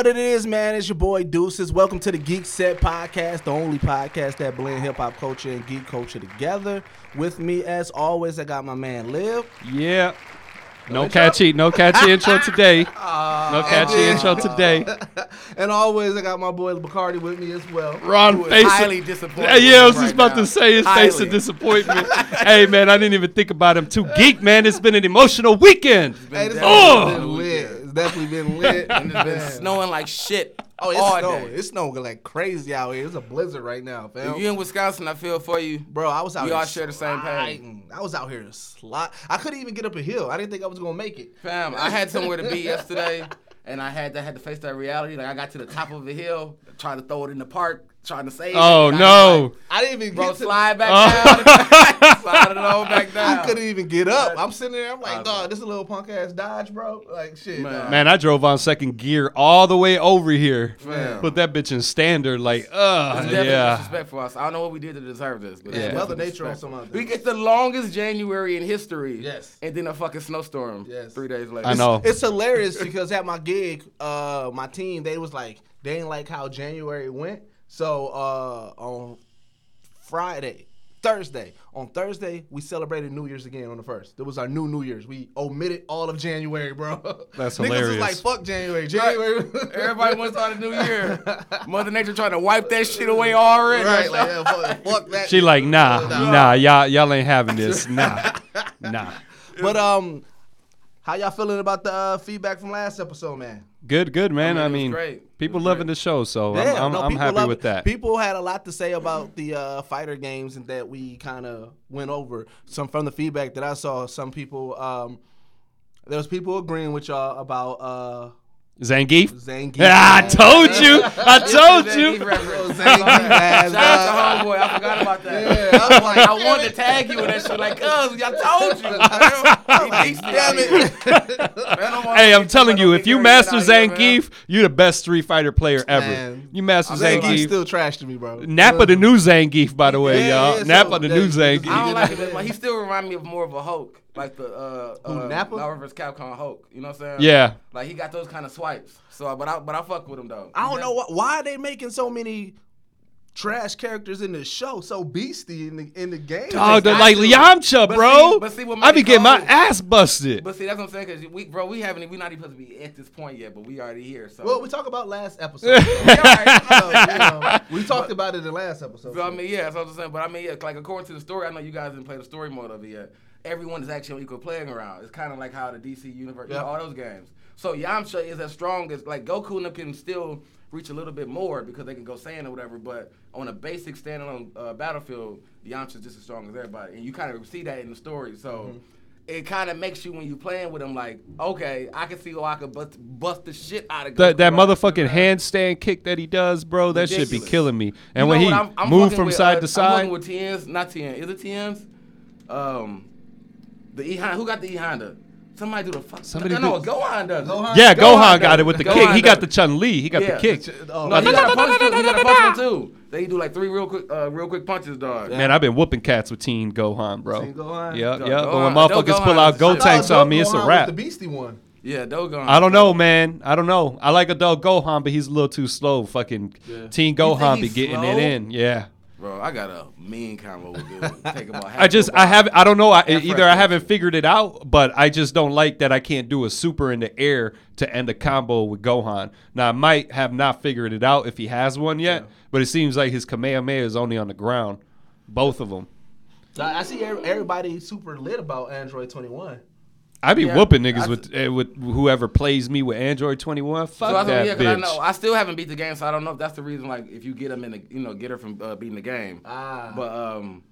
What it is, man? It's your boy Deuces. Welcome to the Geek Set Podcast, the only podcast that blend hip hop culture and geek culture together. With me, as always, I got my man Liv. Yeah. No catchy, no catchy intro today. Uh, No catchy intro today. And always, I got my boy Bacardi with me as well. Ron face. highly disappointed. Yeah, I was right just about now. to say his face Highly. of disappointment. hey man, I didn't even think about him too geek, man. It's been an emotional weekend. Hey, Oh! Has been lit. It's definitely been lit. And it's been snowing like shit. Oh, it's all snowing. day. It's snowing like crazy out here. It's a blizzard right now, fam. If you in Wisconsin, I feel for you. Bro, I was out We here. all share the same pain. I was out here slide. I couldn't even get up a hill. I didn't think I was gonna make it. Fam, I had somewhere to be yesterday, and I had to had to face that reality. Like I got to the top of a hill, tried to throw it in the park, trying to save. Oh and no. was I didn't even like, Bro, get to. slide back Oh. down. slide it all back down. I couldn't even get up. I'm sitting there. I'm like, dog, this is a little punk ass Dodge, bro. Like shit. Man. Man, I drove on second gear all the way over here. Fam. Put that bitch in standard, like, uh, It's definitely yeah. disrespect for us. I don't know what we did to deserve this. But Yeah, it's Mother Nature on some other- We get the longest January in history. Yes. And then a fucking snowstorm. Yes. Three days later. I know. It's hilarious because at my gig, uh, my team they was like they didn't like how January went. So uh, on Friday, Thursday, on Thursday we celebrated New Year's again on the first. It was our new New Year's. We omitted all of January, bro. That's Niggas was like, fuck January. January. Everybody wants to start a new year. Mother Nature trying to wipe that shit away already. right, like yeah, fuck, fuck that. She like, nah, Nah. nah, y'all, y'all ain't having this. Nah, nah. But um, how y'all feeling about the uh, feedback from last episode, man? Good, good, man. I I mean, it mean. People loving the show, so Yeah, I'm, I'm, no, I'm happy with that. People had a lot to say about the uh, fighter games and that we kind of went over. Some from the feedback that I saw, some people, um, there was people agreeing with y'all about uh, Zangief? Zangief. Ah, I told you. I told you. reference. Zangief ass, Shout out to homeboy. I forgot about that. Yeah, I was like, I wanted to tag you with that shit. Like, cuz, I told you. He beats me damn out here. it. Man, I'm Hey, I'm telling you, if you motherfucking master out here. Zangief, you're the best Street Fighter player ever. Man. You master Zangief Zangief. still trash to me, bro. Nappa the new Zangief, by the way, Yeah, y'all. yeah, Nappa so the new they- I Zangief. don't like it. Like, he still remind me of more of a Hulk, like the uh, Who, uh Nappa? Marvel vs. Capcom Hulk. You know what I'm saying? Yeah. Like he got those kind of swipes. So, but I but I fuck with him though. I don't know why, why are they making so many trash characters in the show so beastie in the in the game. Dog, They they're like to. Yamcha, But bro. see- but see what I be made it getting my cold- ass busted. But see, that's what I'm saying, cause we, bro, we haven't, we not even supposed to be at this point yet, but we already here. So, Well, we talked about last episode. so, Yeah, so, all right. you know, we talked about it in the last episode. So I mean, yeah, that's what I'm saying. But I mean, yeah, like according to the story, I know you guys didn't play the story mode of it yet. Everyone is actually on equal playing around. It's kind of like how the DC universe, you know, all those games. So Yamcha is as strong as like Goku and them can still reach a little bit more because they can go Saiyan or whatever. But on a basic standalone uh, battlefield, Yamcha's just as strong as everybody, and you kind of see that in the story. So. Mm-hmm. It kind of makes you when you playing with him like, okay, I can see how I could bust, bust the shit out of That, Goku that right motherfucking now. handstand kick that he does, bro, that should be killing me. And know when he? I'm- I'm moved from with, side uh, to I'm side, with TNs, not TN. Is it TNs? Um, the E Honda. Who got the E Honda? Somebody do the fuck. Somebody no, no, do- Gohan does. it. Gohan? yeah, Gohan Gohan, got it. it with the Gohan kick. He got the Chun Li. He got Yeah. the kick. Oh, No, he got a punch too. He got a punch one too. They do like three real quick, uh, real quick punches, dog. Man, I've been whooping cats with Teen Gohan, bro. Teen Gohan? Yeah, Dog, yeah. But when motherfuckers pull out is Gotenks on me, it's a was wrap. The beastie one. Yeah, Dogon. I don't know, man. I don't know. I like a adult Gohan, but he's a little too slow. Fucking Teen Gohan be getting slow? it in. Yeah. Bro, I got a mean combo with dude. Take about half I just I body. have I don't know. I, And either I fresh haven't figured it out, but I just don't like that I can't do a super in the air to end a combo with Gohan. Now I might have not figured it out if he has one yet, but it seems like his Kamehameha is only on the ground, both of them. I I see every- everybody super lit about Android 21. I be Yeah, whooping niggas I- with uh, with whoever plays me with Android twenty one. Fuck So that's that what, yeah, 'cause I bitch. know I still haven't beat the game, so I don't know if that's the reason. Like, if you get him in the, you know, get her from uh, beating the game. Ah. But um,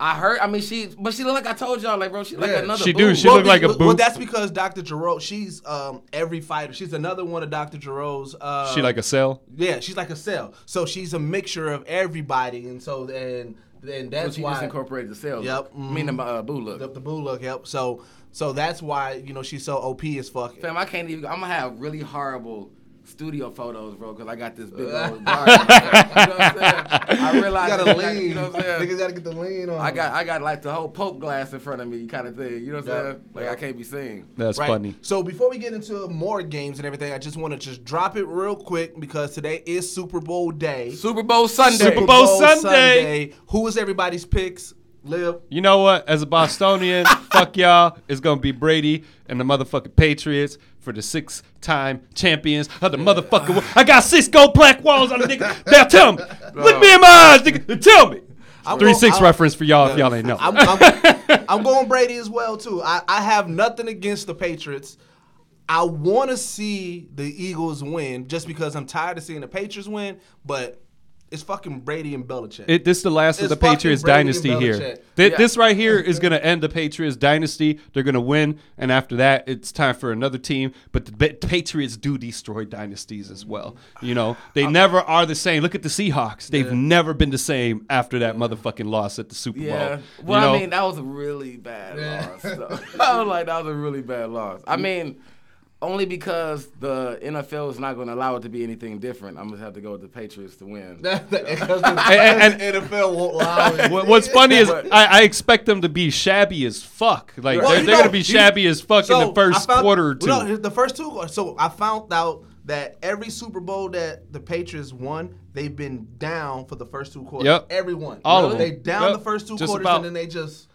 I heard. I mean, she, but she look like I told y'all, like, bro, she like another. She do, boo. she look like a well, boot. that's because Dr. Gero, she's um every fighter. She's another one of Dr. Gero's. Uh, she like a cell. yeah, she's like a cell. So she's a mixture of everybody, and so then then So that's she why just incorporated the cells. Yep, I mean the uh, Buu look. the, the Buu look. Yep. So so that's why you know she's so OP as fuck. Fam, I can't even. I'm gonna have really horrible studio photos, bro, because I got this big old bar. you know what I'm saying? I You gotta that, lean. you know what I'm saying? Niggas gotta get the lean on. I got I got like the whole Pope glass in front of me, kind of thing. You know what I'm Yeah. saying? Like Yeah. I can't be seen. That's Right. funny. So before we get into more games and everything, I just want to just drop it real quick because today is Super Bowl day. Super Bowl Sunday. Super Bowl Sunday. Who is everybody's picks? Liv. You know what? As a Bostonian, fuck y'all. It's gonna be Brady and the motherfucking Patriots for the six-time champions of the motherfucking. world. I got six gold black walls on the nigga. Now tell me, look me in my eyes, nigga. Tell me. I'm Three going- six I'm- reference for y'all if y'all ain't know. I'm, I'm, I'm going Brady as well too. I, I have nothing against the Patriots. I want to see the Eagles win just because I'm tired of seeing the Patriots win, but it's fucking Brady and Belichick. It, this is the last of It's the Patriots dynasty here. Th- Yeah. This right here is going to end the Patriots dynasty. They're going to win, and after that, it's time for another team. But the Ba- Patriots do destroy dynasties as well. You know, they never are the same. Look at the Seahawks; they've never been the same after that motherfucking loss at the Super Yeah. Bowl. Well, you know? I mean, that was a really bad Yeah. loss. So. I was like, that was a really bad loss. I mean, only because the NFL is not going to allow it to be anything different. I'm going to have to go with the Patriots to win. because the, And- NFL won't allow it. What- What's funny is I, I expect them to be shabby as fuck. Like Well, they're, they're gonna be you- shabby as fuck in the first found- quarter or two. No, the first two. So I found out that every Super Bowl that the Patriots won, they've been down for the first two quarters. Yep. Everyone. All of them. They them. down Yep. the first two Just quarters about. and then they just.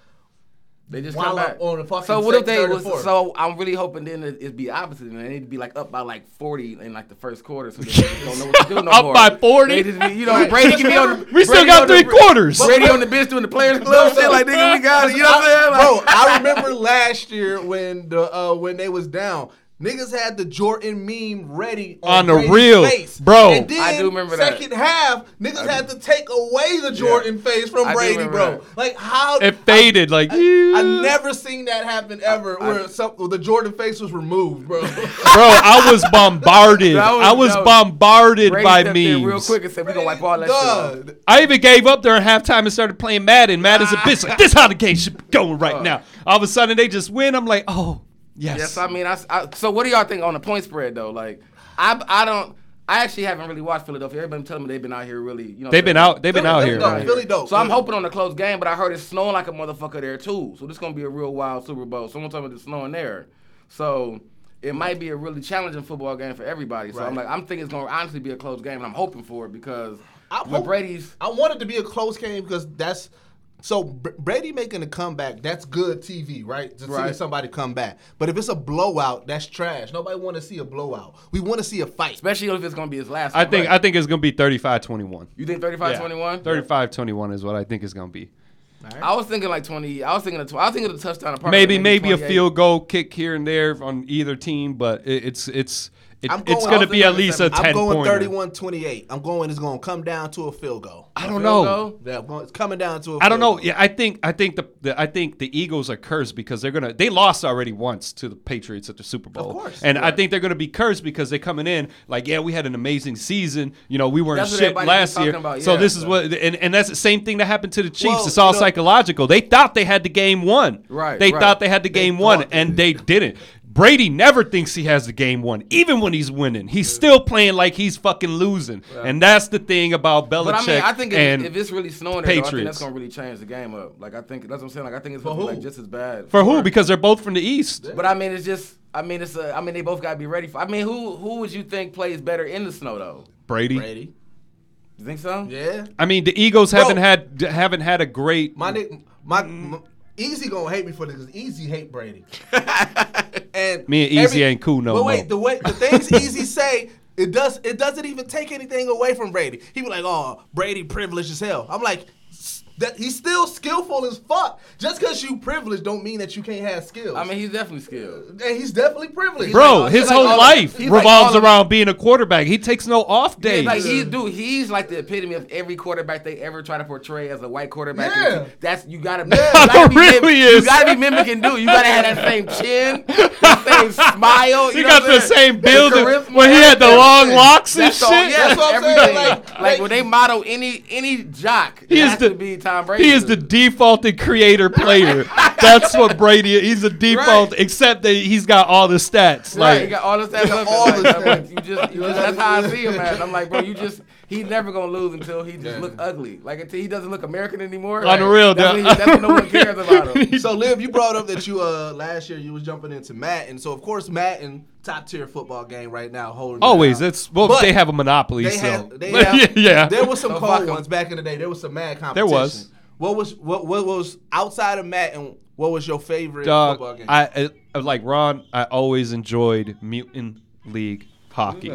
They just come back on the fucking So what if they was? So I'm really hoping then it, it'd be opposite, and they'd be like up by like 40 in like the first quarter, so they just don't know what to do no Up more. by 40? They just be, you know, Brady can be on. The, We still got on the- three quarters. Brady on the bench doing the players club shit like nigga, we got it. You know what I'm saying? Like, Bro, I remember last year when the uh, when they was down. Niggas had the Jordan meme ready on, On the real, face. Bro. And then I do remember that. second half, niggas had to take away the Jordan face from I Brady, bro. that. Like how it faded like. I, I never seen that happen ever, where some, the Jordan face was removed, bro. Bro, I was bombarded. Was- I was was- bombarded Brady by stepped in real memes. quick and said we gonna wipe all that shit off. I even gave up during halftime and started playing Madden. Madden's a bitch. Like, this how the game should be going right now. All of a sudden, they just win. I'm like, oh, yes. Yes, I mean, I, I- so what do y'all think on the point spread though? Like, I I don't. I actually haven't really watched Philadelphia. Everybody telling me they've been out here really. You know, They've been out. They've been Philly- out here. dope. man. Philly dope. So I'm hoping on a close game, but I heard it's snowing like a motherfucker there too. So this gonna be a real wild Super Bowl. Someone told me it's snowing there, so it might be a really challenging football game for everybody. So I'm like, I'm thinking it's gonna honestly be a close game, and I'm hoping for it because I with hope- Brady's. I want it to be a close game because that's so Brady making a comeback. That's good TV, right? To see somebody come back. But if it's a blowout, that's trash. Nobody want to see a blowout. We want to see a fight. Especially if it's gonna be his last. I one. think I think it's gonna be 35-21. You think 35-21? 35-21 is what I think it's gonna be. I was thinking like 20. I was thinking of tw- I was thinking of the touchdown. Apart Maybe maybe a field goal kick here and there on either team, but it, it's it's it, I'm it's going- gonna be at least a 10 I'm going 31-28. I'm going. It's going to come down to a field goal. I don't know. Yeah, I'm it's coming down to a. I don't know. goal. Yeah, I think I think the, the I think the Eagles are cursed because they're gonna they lost already once to the Patriots at the Super Bowl. Of course. And I think they're gonna be cursed because they're coming in like, yeah, we had an amazing season. You know, we weren't shit last year. talking about, So yeah. this is what and, and that's the same thing that happened to the Chiefs. Well, it's all you know- psychological. They thought they had the game won. Right, They right. thought they had the game won and they didn't. Brady never thinks he has the game won, even when he's winning. He's still playing like he's fucking losing, and that's the thing about Belichick But I mean, I think if, and if it's really snowing there, though, I think that's gonna really change the game up. Like I think that's what I'm saying. Like I think it's gonna be like just as bad. For who? Because they're both from the East. But I mean, it's just. I mean, it's. A, I mean, they both gotta be ready for. I mean, who who would you think plays better in the snow though? Brady. Brady. You think so? Yeah. I mean, the Eagles Bro. haven't had haven't had a great. My nigga, my, mm. my Easy gonna hate me for this because Easy hate Brady. and Me and Easy ain't cool no But more. wait, the way the things Easy say, it does it doesn't even take anything away from Brady. He be like, "Oh, Brady privileged as hell." I'm like. "S- That he's still skillful as fuck. Just because you privileged don't mean that you can't have skills. I mean, he's definitely skilled. and he's definitely privileged. Bro, like- his he's like whole life he's like revolves around being a quarterback. He takes no off Yeah, like he, dude, he's like the epitome of every quarterback they ever try to portray as a white quarterback. Yeah. That's you gotta be. Yeah. you gotta be Really mim- is. You gotta be mimicking, dude. You gotta have that same chin, that same smile. he you know got what the saying? same build charisma, when he had the long locks and That's shit. all, yeah, That's what I'm saying, everything. like- Like, like- when they model any any jock, He it is has the to be Tom Brady. he is the defaulted creator player. That's what Brady. Is. He's a default, Right. except that he's got all the stats. Right, Like he got all the stats up. all All the like, stats. you just, you just, that's how I see him, man. I'm like, bro, you just, he's never gonna lose until he just look ugly. Like until he doesn't look American anymore. On the real, that's when, he, that's when no one cares about him. So Liv, you brought up that you uh last year you was jumping into Madden, and So of course Madden top tier football game right now holding. always, down. it's well, But they have a monopoly. They so had, they have, yeah, There was some So cold ones back in the day. There was some mad competition. There competition. was. What was what what was outside of Madden What was your favorite Dog, football game? I, I like Ron. I always enjoyed Mutant League hockey.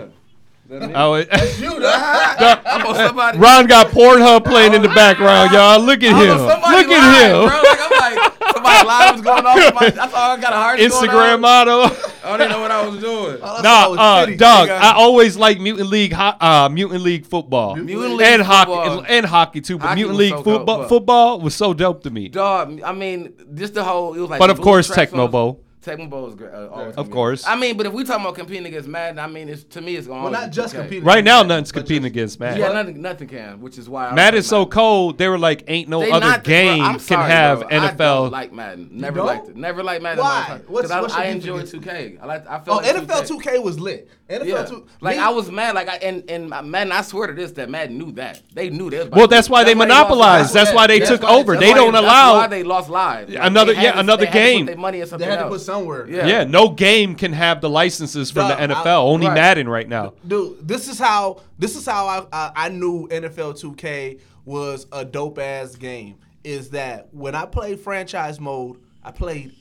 I always- you dog. I'm on somebody. Ron got Pornhub playing in the background, y'all. Look at I him. was on somebody Look live, at him. bro. Like I'm like somebody live was going off. Somebody, that's all I got a heart Instagram on. model. I don't even know what I was doing. All I Nah, was uh, shitty. dog. nigga. I always like Mutant League, uh, Mutant League football, Mutant League and football. hockey, and hockey too. But Hockey Mutant League so football, dope. football was so dope to me. Dog, I mean, just the whole. It was like. But of course, blue tracks Tecmo Bowl. Tecmo Bowl is great. Uh, always Of gonna course. I mean, but if we talking about competing against Madden, I mean, it's to me, it's going. Well, not just competing. Right now, against nothing's competing just- against Madden. Yeah, nothing, nothing can, which is why. I Madden's so Madden. cold. They were like, ain't no They other not- bro, game I'm can sorry, have bro. I NFL. don't like Madden. Never don't? liked it. Never liked Madden. Why? Because I, what's I beef enjoy 2K. I like. I Oh, felt like NFL 2K was lit. NFL Yeah. 2 Like me- I was mad. Like I and and Madden. I swear to this that Madden knew that. They knew that. Well, that's why they monopolized. That's why they took over. They don't allow- Why they lost live. Like, Another- yeah, to- another they had to put game. their money in They something had to put somewhere. Yeah. Yeah, no game can have the licenses from Dog, the I- NFL. Only right. Madden right now. Dude, this is how this is how I I, I knew NFL 2K was a dope ass game. Is that when I played franchise mode, I played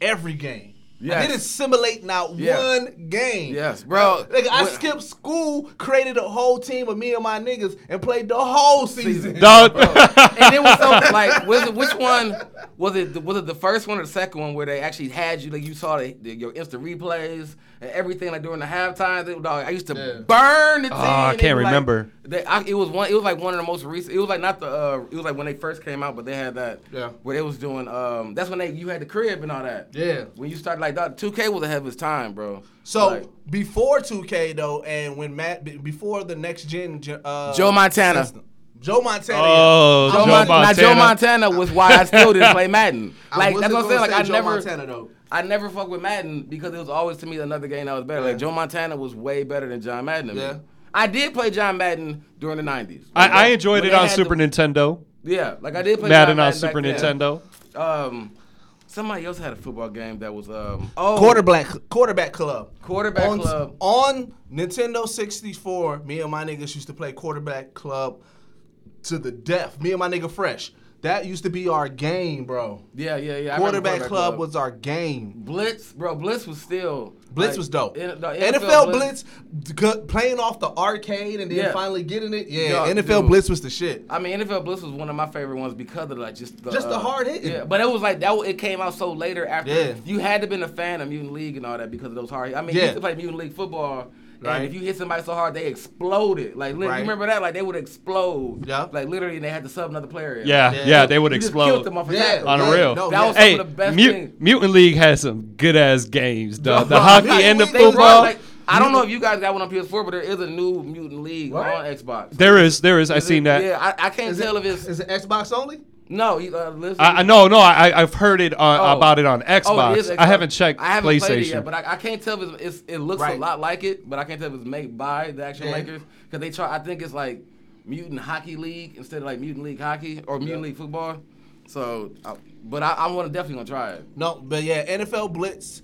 every game. I Yes. didn't simulate not Yeah. one game. Yes, bro. Nigga, I When- skipped school, created a whole team of me and my niggas, and played the whole season. Dog. and it was so like was it which one was it was it the first one or the second one where they actually had you like you saw the, the, your instant replays and everything like during the halftime it, dog, I used to Yeah. burn the team. Oh, I can't was like- remember. they, I, it was one it was like one of the most recent it was like not the uh, it was like when they first came out but they had that Yeah. where they was doing um that's when they you had the crib and all that Yeah. when you started like dog, 2K was ahead of its time bro So Like, before 2K though, and when Madden before the next gen, gen, uh, Joe Montana. system- Joe Montana. Oh, Joe Joe Mon- now Joe Montana. Montana was why I still didn't play Madden. I Like wasn't that's what I'm saying. Like say I Joe never, Montana though. I never fuck with Madden because it was always to me another game that was better. Like Joe Montana was way better than John Madden. To me. Yeah. I did play John Madden during the '90s. I, Like, I enjoyed it on Super the- Nintendo. Yeah, like I did play Madden John on back Super then. Nintendo. Um, somebody else had a football game that was um oh Quarterback quarterback club. Quarterback on, Club. on Nintendo 64. Me and my niggas used to play quarterback club to the death. Me and my nigga Fresh. That used to be our game, bro. Yeah, yeah, yeah. I remember Quarterback club was our game. Blitz, bro. Blitz was still Blitz like, was dope. in- the NFL, Blitz, g- playing off the arcade and then Yeah. finally getting it. Yeah, Dog, NFL dude. Blitz was the shit. I mean, NFL Blitz was one of my favorite ones because of like just the, Just the uh, hard hitting. Yeah, but it was like that. It came out so later after Yeah. you had to been a fan of Mutant League and all that because of those hard. I mean, you Yeah. used to play Mutant League football. Right. And if you hit somebody so hard, they exploded. Like, li- Right. you remember that? Like, they would explode. Yeah. Like, literally, and they had to sub another player. in. Yeah, Yeah. yeah, they would You just explode. killed them off a Yeah. tackle. On a Yeah. real. No, That was yeah. some of the best Mut- things. Mutant League has some good ass games, dog. The hockey Mutant and the League They football. like, I don't know if you guys got one on PS4, but there is a new Mutant League What? on Xbox. There is, there is. I Is seen it- that. Yeah, I, I can't Is tell it, if it's is it Xbox only? No. you, Uh, listen, I, I no, no. I I've heard it on, Oh. about it on Xbox. Oh, it is Xbox. I haven't checked I haven't PlayStation. played it yet, but I, I can't tell if it's, it's it looks Right. a lot like it, but I can't tell if it's made by the actual Yeah. makers because they try. I think it's like Mutant Hockey League instead of like Mutant League Hockey or Mutant Yeah. League Football. So, I, but I, I'm gonna definitely gonna try it. No, but yeah, NFL Blitz.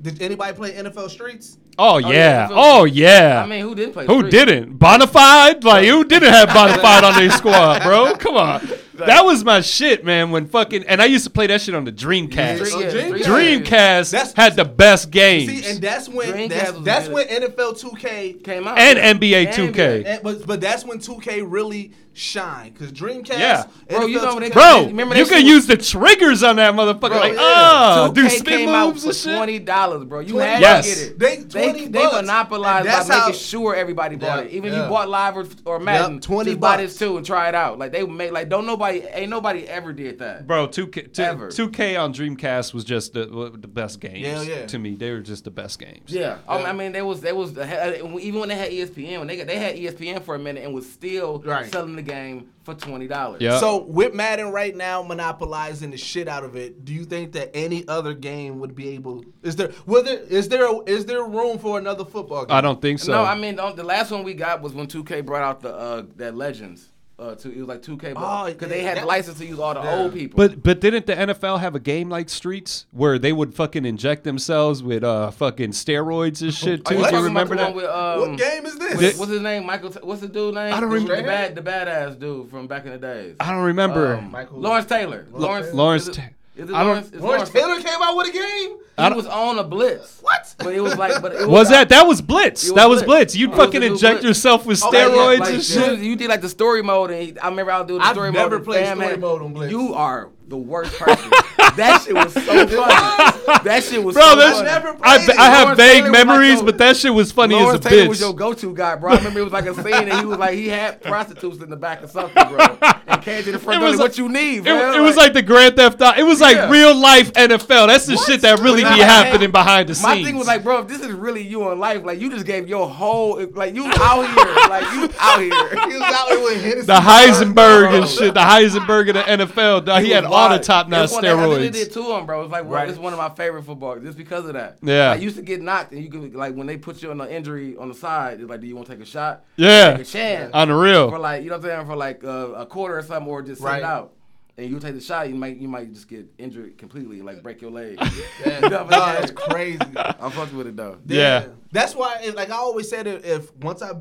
Did anybody play NFL Streets? oh yeah, yeah, oh yeah. I mean, who didn't play? Who Street? didn't? Bonafide? Like who didn't have Bonafide on their squad, bro? Come on. That was my shit, man. When fucking and I used to play that shit on the Dreamcast. Street, yeah, oh, Dreamcast- Street- Dreamcast That's- had the best games. See, and that's when Dreamcast that's, that's when NFL 2K came out and. NBA And 2K. And, but but that's when 2K really shine because Dreamcast. Yeah. Bro, you know they- Bro, Remember you can use the triggers on that motherfucker. Bro, like, yeah. oh, 2K do spin came out moves for and shit. twenty dollars, bro. You 20 had bucks. to get it. They- they, 20 they bucks. monopolized that's by how- making sure everybody bought Yeah, it. Even if you bought live or, or Madden, Yep, 20 just buy this too and try it out. Like they made like don't nobody ain't nobody ever did that. Bro, 2K, two- 2K on Dreamcast was just the, the best games. Yeah, yeah. To me, they were just the best games. Yeah, Um, I mean, they was they was even when they had ESPN when they got, they had ESPN for a minute and was still Right. selling the game for twenty dollars. Yeah. So with Madden right now monopolizing the shit out of it, do you think that any other game would be able? Is there? Will there? Is there? A, is there room for another football game? I don't think so. No, I mean the, the last one we got was when 2K brought out the uh, that Legends. Uh, to, it was like 2K Oh, because yeah, they had that- the license to use all the Yeah. old people. But but didn't the NFL have a game like Streets where they would fucking inject themselves with uh fucking steroids and shit too? you Do you remember that? with um, what game is this? What's, what's his name? Michael. What's the dude name? I don't The- remember. The bad, the badass dude from back in the days. I don't remember. Um, Michael- Lawrence Taylor. Lawrence. Lawrence Is it, Ta- is it I don't- Lawrence? Lawrence Taylor came out with a game. I He was on a blitz. What? But it was like, but it was, was that that was Blitz? It that was was Blitz. Blitz. You'd It fucking inject Blitz. yourself with Oh, yeah, steroids like, and you- shit. You did like the story mode, and he, I remember I was doing the I've story never mode. played Bam story had- mode on Blitz. You are the worst person. that shit was so funny. that shit was Bro, so that's funny. never I. I have Lawrence vague Taylor was like memories, your- but that shit was funny Lawrence as a Taylor bitch. was your go-to guy, bro. I remember it was like a scene, and he was like, he had prostitutes in the back of something, bro, and came to the front It door. was like, like- What you need, It, bro? it was like the Grand Theft Auto. It was like Yeah. real life NFL. That's the shit that really be happening man, behind the scenes. My thing was like, bro, if this is really you in life, like you just gave your whole, like you out here, like you out He here. was out here with Hennessy. the Heisenberg Bro. and shit. The Heisenberg of the NFL. dog. He, was had all the wild. top notch It's one that- I think They did to him, bro. It's like Right. it's one of my favorite football just because of that. Yeah. I used to get knocked, and you could like when they put you on an injury on the side, it's like, do you want to take a shot? Yeah. take a chance On the for like you know what I'm saying for like uh, a quarter or something, or just sit Right. it out. And you take the shot, you might you might just get injured completely, like break your leg. Yeah, You know what no, I'm it's saying? crazy. I'm fucking with it though. Yeah. That's why, if, like I always said, if, if once I,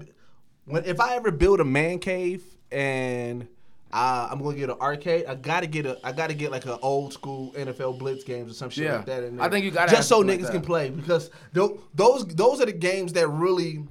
when if I ever build a man cave and uh, I'm gonna get an arcade, I gotta get a, I gotta get like an old school NFL blitz games or some shit Yeah. like that. In there. I think you gotta just so niggas like can play because tho- those those are the games that really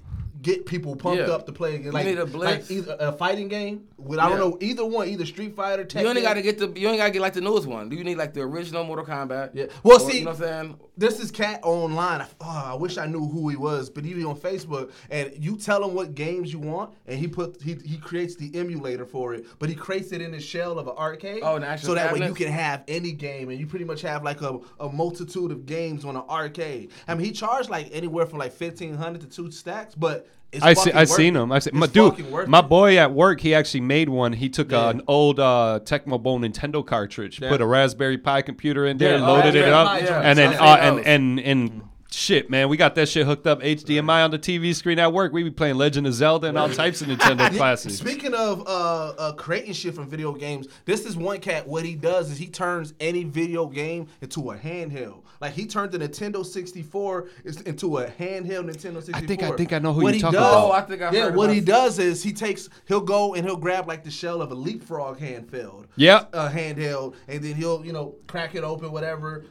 get people pumped Yeah. up to play again. Like, need a like either a fighting game. With, I don't know either one, either Street Fighter. Tekken. You only gotta get the you only gotta get like the newest one. Do you need like the original Mortal Kombat? Yeah. Well, Or, see- you know what I'm saying? this is cat online. I- Oh, I wish I knew who he was, but he be on Facebook, and you tell him what games you want, and he put he, he creates the emulator for it, but he creates it in the shell of an arcade. Oh, an so that way you can have any game, and you pretty much have like a, a multitude of games on an arcade. I mean, he charged like anywhere from like fifteen hundred to two stacks, but it's I see, I worth seen it. him. I It's my dude, my it. boy at work, he actually made one. He took Yeah. uh, an old uh, Tecmo Bowl Nintendo cartridge, Yeah. put a Raspberry Pi computer in there, Yeah, loaded it up, and then uh, and and and shit, man, we got that shit hooked up HDMI on the TV screen at work. We be playing Legend of Zelda and all types of Nintendo classics. Speaking of uh, uh, creating shit from video games, this is one cat. What he does is he turns any video game into a handheld. Like he turned the Nintendo 64 into a handheld Nintendo 64. I think- I think I know who What you're he talking does- about. Oh, I think I yeah, what he it. does is he takes he'll go and he'll grab like the shell of a leapfrog handheld. Yep. A handheld, and then he'll you know crack it open, whatever.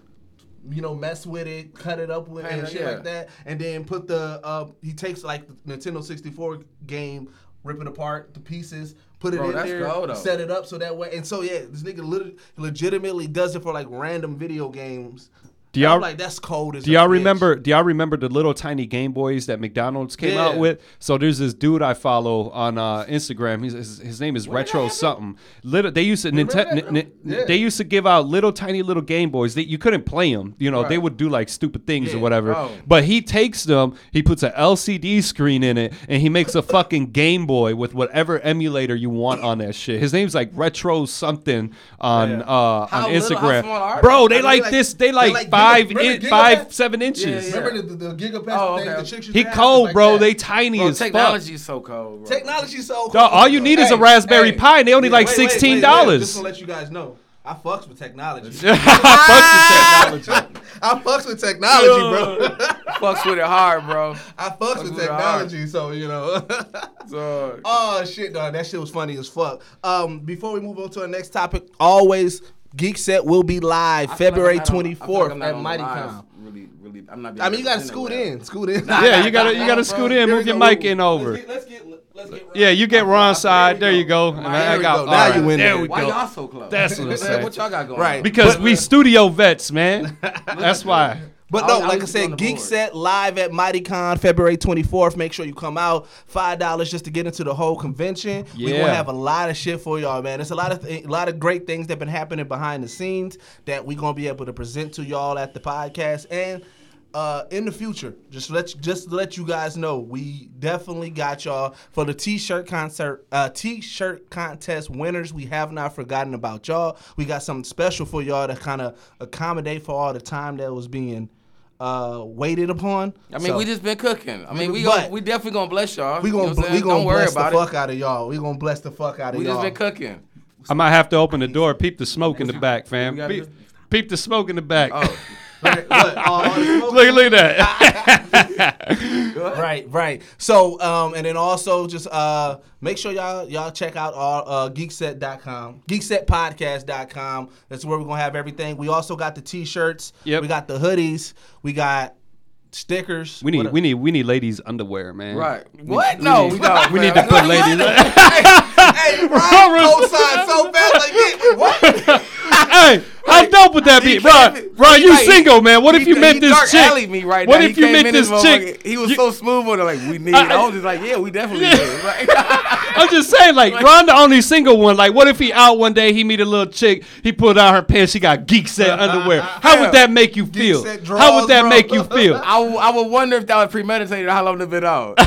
You know, mess with it, cut it up with it, and shit yeah. like that, and then put the uh, he takes like the Nintendo 64 game, rip it apart to pieces, put it Bro, in there, cold, set it up so that way, and so yeah, this nigga legitimately does it for like random video games. Do y'all- I'm like that's cold as Do a y'all bitch. remember? Do y'all remember the little tiny Game Boys that McDonald's came out with? So there's this dude I follow on uh, Instagram. He's, his, his name is When Retro something. Little they used to Remember n- n- Yeah. they used to give out little tiny little Game Boys. that you couldn't play them. You know they would do like stupid things or whatever. Oh. But he takes them. He puts an LCD screen in it, and he makes a fucking Game Boy with whatever emulator you want on that shit. His name's like Retro something on Yeah. uh, on little- Instagram. Bro, they? they Are like like- this. They they like like five, Giga- remember in, five, Gigapack? seven inches. Yeah, yeah. Remember the, the, the gigapack Oh, thing okay. the chicks used He to have? cold, Like bro. that. They tiny Bro, as fuck. technology's so cold, bro. Technology's so cool. Dog, all you need is a Raspberry hey. Pi, and they only Yeah, like wait, wait, wait, sixteen wait. dollars. Just to let you guys know, I fucks with technology. Fuck the technology. I fucks with technology, bro. Fucks with it hard, bro. I fucks with with it technology, so you know. So, oh shit, dog. That shit was funny as fuck. Um, before we move on to our next topic, always Geek Set will be live I feel like February I'm not on- I'm not at on the lives MightyCon. Really, really, I'm not. I mean, you gotta scoot presented in, scoot in. Nah, Yeah, you gotta you gotta scoot in, move your mic in over. Let's get, let's get, let's get Yeah, you get Ron side. There you go. And There I got Now right, you in There there. we Why go. y'all so close? That's what I'm saying. What y'all got going Right. Because But- we studio vets, man. That's why. But no, I like I on said, Geek board. Set live at MightyCon February 24th. Make sure you come out. Five dollars just to get into the whole convention. We're gonna have a lot of shit for y'all, man. There's a lot of th- a lot of great things that been happening behind the scenes that we're gonna be able to present to y'all at the podcast. And uh, in the future, just let just to let you guys know, we definitely got y'all for the t-shirt concert, uh, t-shirt contest winners. We have not forgotten about y'all. We got something special for y'all to kind of accommodate for all the time that was being uh, waited upon. I mean, So, we just been cooking. I mean, we But- gon' we definitely gonna bless y'all. we You know gonna what I'm we saying? gonna Don't worry bless the about fuck it. out of y'all. We gonna bless the fuck out of We y'all. We just been cooking. I might have to open the door. Peep the smoke in the back, fam. Peep, peep the smoke in the back. Oh, Right, what, all- all the smoke? look, look at that. right, right. So, um, and then also just uh, make sure y'all y'all check out our uh, geekset.com, geeksetpodcast.com. That's where we're gonna have everything. We also got the t-shirts. Yep. We got the hoodies. We got stickers. we need we need we need ladies underwear, man. right. What? No, we don't. We need to put ladies. hey, Ryan co-signed so fast. Like, get, what? hey, how dope would that be, Ron? Ron, you like- single, man? What if you met this chick? me right what now. if you met this chick? He was You- so smooth on it, like we need. I- I, was just like, yeah, we definitely Yeah. did. Like, I'm just saying, like, Ron, the only single one. Like, what if he out one day, he meet a little chick, he pulled out her pants, she got geek set underwear. How would that make you feel? set How would that bro. make you feel? I, w- I would wonder if that was premeditated. How long they've been out.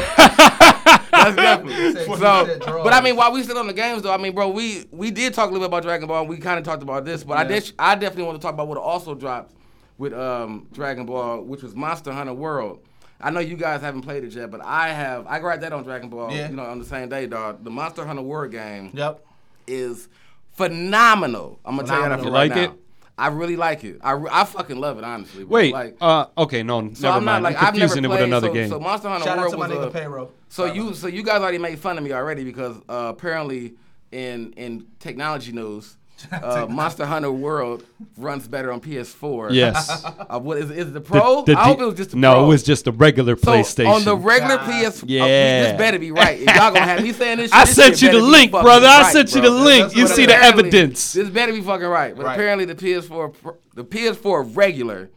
That's definitely. So, but I mean, while we still on the games, though, I mean, bro, we we did talk a little bit about Dragon Ball. and We kind of talked about this, but I did. I definitely want to talk about what also dropped with um, Dragon Ball, which was Monster Hunter World. I know you guys haven't played it yet, but I have. I grabbed that on Dragon Ball, Yeah. you know, on the same day, dog. The Monster Hunter World game Yep. is phenomenal. I'm gonna tell you that Phenomenal. for You right like now. it? I really like it. I, re- I fucking love it, honestly. bro. Wait, like, uh, okay, no, so never I'm not like I'm I've never it played with another so, game. So Monster Hunter Shout out World to my was nigga a, Payroll. so you so you guys already made fun of me already because uh, apparently in in technology news, uh, Monster Hunter World runs better on PS4. yes. Uh, what is is it the Pro? The- the I hope it was just the no, Pro. it was just a regular so PlayStation. on the regular God. PS. Yeah. uh, this better be right. If y'all gonna have me saying this. Shit, I this sent shit you the link, fucking brother. I right, sent you bro. the link. That's You see the evidence. This better be fucking right. But Right. apparently the PS4 pro- the PS4 regular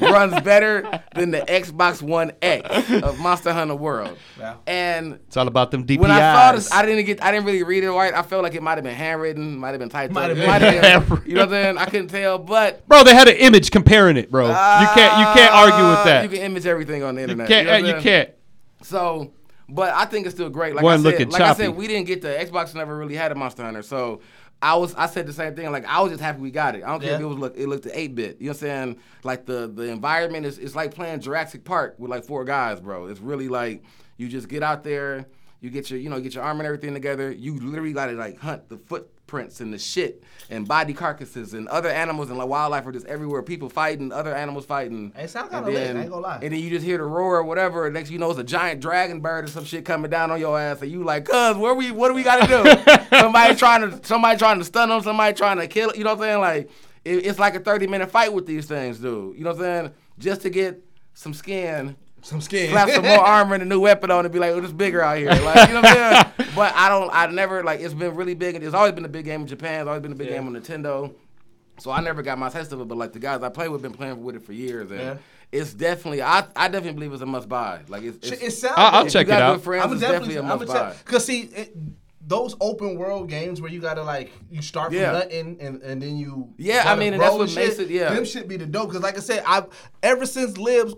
runs better than the Xbox One X of Monster Hunter World. Yeah. And It's all about them DPIs. when I saw this, I didn't get I didn't really read it right. I felt like it might have been handwritten, might have been typed Might up. have might been have been, you know what I'm saying? I couldn't tell, but bro, they had an image comparing it, bro. you can't you can't argue with uh, that. You can image everything on the You internet. can't. know uh, you can't. So, but I think it's still great. Like One I said, looking like I choppy. said, we didn't get the Xbox. Never really had a Monster Hunter, so I was. I said the same thing. Like I was just happy we got it. I don't care if it was look. It looked eight bit. You know what I'm saying? Like the the environment is. It's like playing Jurassic Park with like four guys, bro. It's really like you just get out there. You get your, you know, get your arm and everything together. You literally gotta like hunt the footprints and the shit and body carcasses and other animals and like wildlife are just everywhere. People fighting, other animals fighting. It sound And kinda lit, I ain't gonna lie. And then you just hear the roar or whatever. And next you know it's a giant dragon bird or some shit coming down on your ass. And you like, cuz, where we what do we gotta do? somebody trying to somebody trying to stun them, somebody trying to kill you know what I'm saying? Like it, it's like a 30 minute fight with these things, dude. You know what I'm saying? Just to get some skin. Some skin. Slap some more armor and a new weapon on and be like, oh, it's bigger out here. Like, you know what I'm saying? But I don't, I never, like, it's been really big. It's always been a big game in Japan. It's always been a big Yeah. game on Nintendo. So I never got my taste of it, but like the guys I play with been playing with it for years, and Yeah. it's definitely I, I definitely believe it's a must buy. Like it's, it's It sounds. I'll- I'll if check you it out. Good friends, I'm it's definitely, definitely a I'm must gonna buy. Cause see, it, those open world games where you gotta like you start from Yeah. nothing and, and then you Yeah, I mean, and that's what and makes it- yeah. them should be the dope. Cause like I said, I've ever since Libs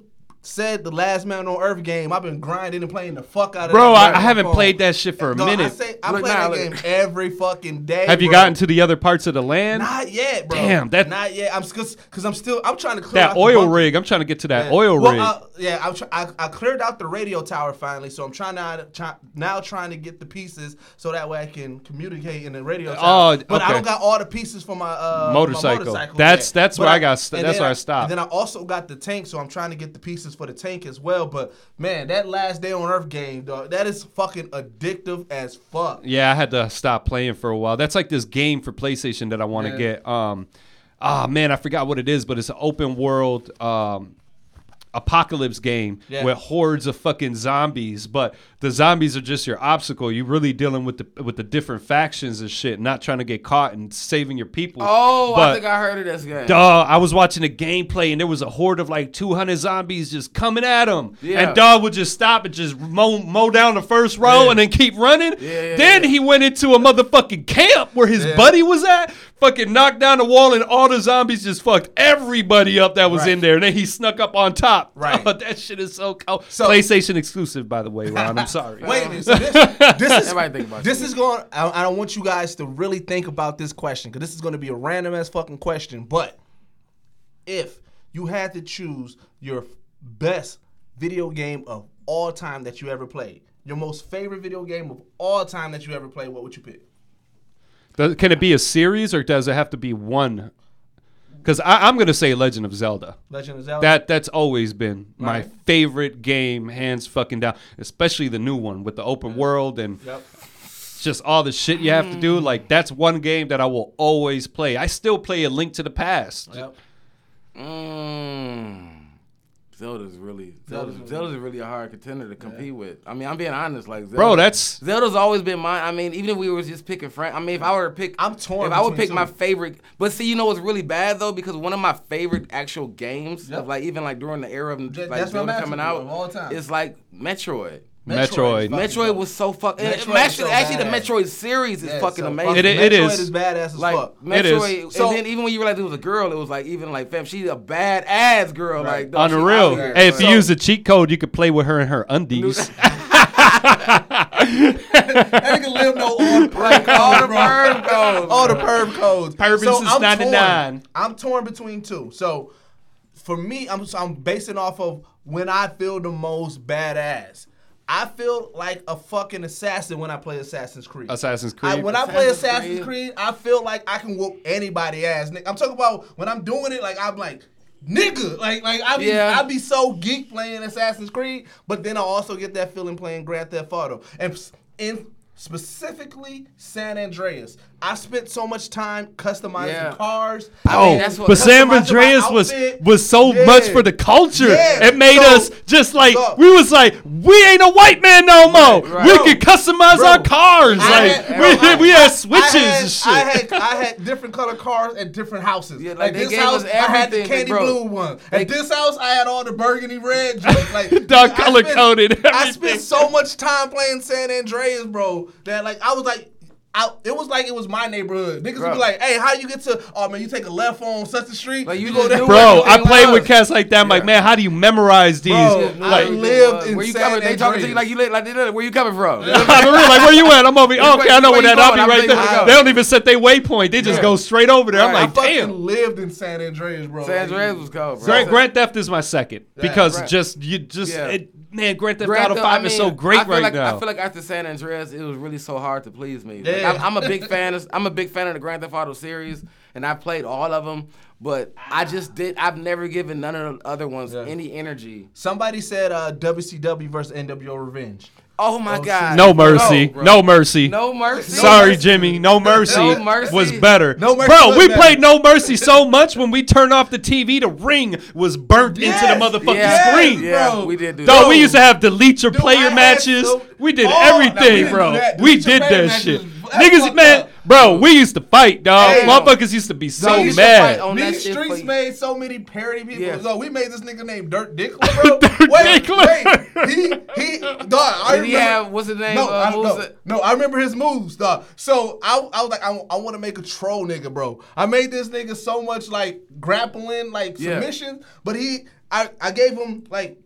said the Last Man on Earth game, I've been grinding and playing the fuck out of. Bro, that I, I haven't my phone. played that shit for a Dog, I minute. say I Look play now, that look. game every fucking day. Have you bro. gotten to the other parts of the land? Not yet, bro. Damn, that- not yet. I'm cause, cause I'm still I'm trying to clear out that the oil bunker. rig. I'm trying to get to that Yeah. oil Well, rig. uh, yeah, I'm tr- I, I cleared out the radio tower finally, so I'm trying now, try, now trying to get the pieces so that way I can communicate in the radio tower. Oh, but I don't got all the pieces for my uh, for my Motorcycle. motorcycle That's- yet. that's But where I got st- that's then where I stopped. And then I also got the tank, so I'm trying to get the pieces for the tank as well. But man, that last day on Earth game, dog, that is fucking addictive as fuck. Yeah, I had to stop playing for a while. That's like this game for PlayStation that I want to Yeah. get. Um, ah man, I forgot what it is, but it's an open world um, apocalypse game Yeah. with hordes of fucking zombies. But the zombies are just your obstacle. You're really dealing with the with the different factions and shit, not trying to get caught and saving your people. Oh, But- I think I heard of this game. Dog, I was watching a gameplay and there was a horde of like 200 zombies just coming at him. Yeah. And Dog would just stop and just mow, mow down the first row Yeah. and then keep running. Then he went into a motherfucking camp where his buddy was at. fucking knocked down the wall and all the zombies just fucked everybody up that was Right. in there. And then he snuck up on top. Right. Oh, that shit is so cold. So- PlayStation exclusive, by the way, Ron. I'm sorry. Wait a minute. So this, this is Everybody think about this is going. I, I don't want you guys to really think about this question because this is going to be a random ass fucking question. But if you had to choose your best video game of all time that you ever played, your most favorite video game of all time that you ever played, what would you pick? Does, can it be a series or does it have to be one? Because I'm going to say Legend of Zelda. Legend of Zelda. That that's always been my Right. favorite game, hands fucking down. Especially the new one with the open world and Yep. just all the shit you have to do. Like that's one game that I will always play. I still play A Link to the Past. Yep. Mm. Zelda's really Zelda's, Zelda's Zelda's really a hard contender to compete with. I mean, I'm being honest, like Zelda, Bro, that's Zelda's always been mine. I mean, even if we were just picking Frank, I mean, if I were to pick, I'm torn If I would between pick my favorite, but see, you know what's really bad though, because one of my favorite actual games, Yep. of like even like during the era of like that's Zelda coming out, of all time. it's like Metroid. Metroid. Metroid. Metroid was so fucking. Actually, so actually, the. Metroid series is Yeah, fucking so amazing. It- it Metroid is. is badass as Like fuck. It is. Metroid, So- and then even when you realize it was a girl, it was like even like fam, she's a bad ass girl. Right. Like dog, on she the out real. here, Hey, if bro. you use the cheat code, you could play with her in her undies. That nigga live no on like all the bird goes. all the perv codes. Perv so is 99. torn. I'm torn between two. So for me, I'm so I'm basing off of when I feel the most badass. I feel like a fucking assassin when I play Assassin's Creed. Assassin's I, Creed. when I play Assassin's Assassin's Creed. Creed, I feel like I can whoop anybody ass. Nick. I'm talking about when I'm doing it, like I'm like, nigga, like like I be Yeah. I be so geek playing Assassin's Creed, but then I also get that feeling playing Grand Theft Auto, and s- in specifically San Andreas. I spent so much time customizing Yeah. cars. I Oh, mean, that's what- but San Andreas was was so Yeah. much for the culture. Yeah. It made So- us just like so- we was like we ain't a white man no more. right. We Bro, can customize bro, our cars. I like had- we, bro, I- we had switches had, and shit. I had I had different color cars at different houses. Yeah, like, like this house, I had the candy blue one. At this house, I had all the burgundy red. Like I color coded I spent so much time playing San Andreas, bro. That like I was like. I, it was like it was my neighborhood. Niggas would be like, "Hey, how you get to? Oh man, you take a left on such a street. Like, you go there." Bro, I played was. with cats like that. I'm like, man, how do you memorize these? Bro, Yeah, I lived in where you coming? They talking to you like you li- like they did- where you coming from? I'm real, like, where you at? I'm over here. Where- Okay, I know where where that I'll be right there. They don't even set their waypoint. They just go straight over there. I'm like, fucking damn. lived in San Andreas, bro. San Andreas was cold, bro. Grand, Grand Theft is my second because just you just it, man, Grand Theft Grand Auto Five I is so mean, great I feel right like, now. I feel like after San Andreas, it was really so hard to please me. Like, Yeah. I'm, I'm a big fan. Of, I'm a big fan of the Grand Theft Auto series, and I played all of them. But I just did. I've never given none of the other ones Yeah. any energy. Somebody said uh, WCW versus NWO Revenge. Oh my Oh, god! no mercy, bro. no mercy. no mercy. Sorry, Mercy. Jimmy. No mercy, No Mercy. was better. No Mercy Bro, we better. played No Mercy so much when we turned off the TV, the ring was burnt Yes, into the motherfucking Yeah, screen. Yeah, bro. we did do Dog, that. we used to have delete your Dude, player matches. so- we did Oh, now we everything, didn't bro. do. We did player that matches. shit. That's Niggas, man, up. bro, we used to fight, dog. Hey, Motherfuckers used to be so we used to mad. fight on Me that shit Streets made so many parody people. Yeah. So we made this nigga named Dirt Dickler, bro. Dirt wait, Dickler. wait. He he dog, I Did he remember, have what's his name? No, uh, I, no, no, I remember his moves, dog. So I, I was like, I, I want to make a troll nigga, bro. I made this nigga so much like grappling, like Yeah. submission, but he, I, I gave him like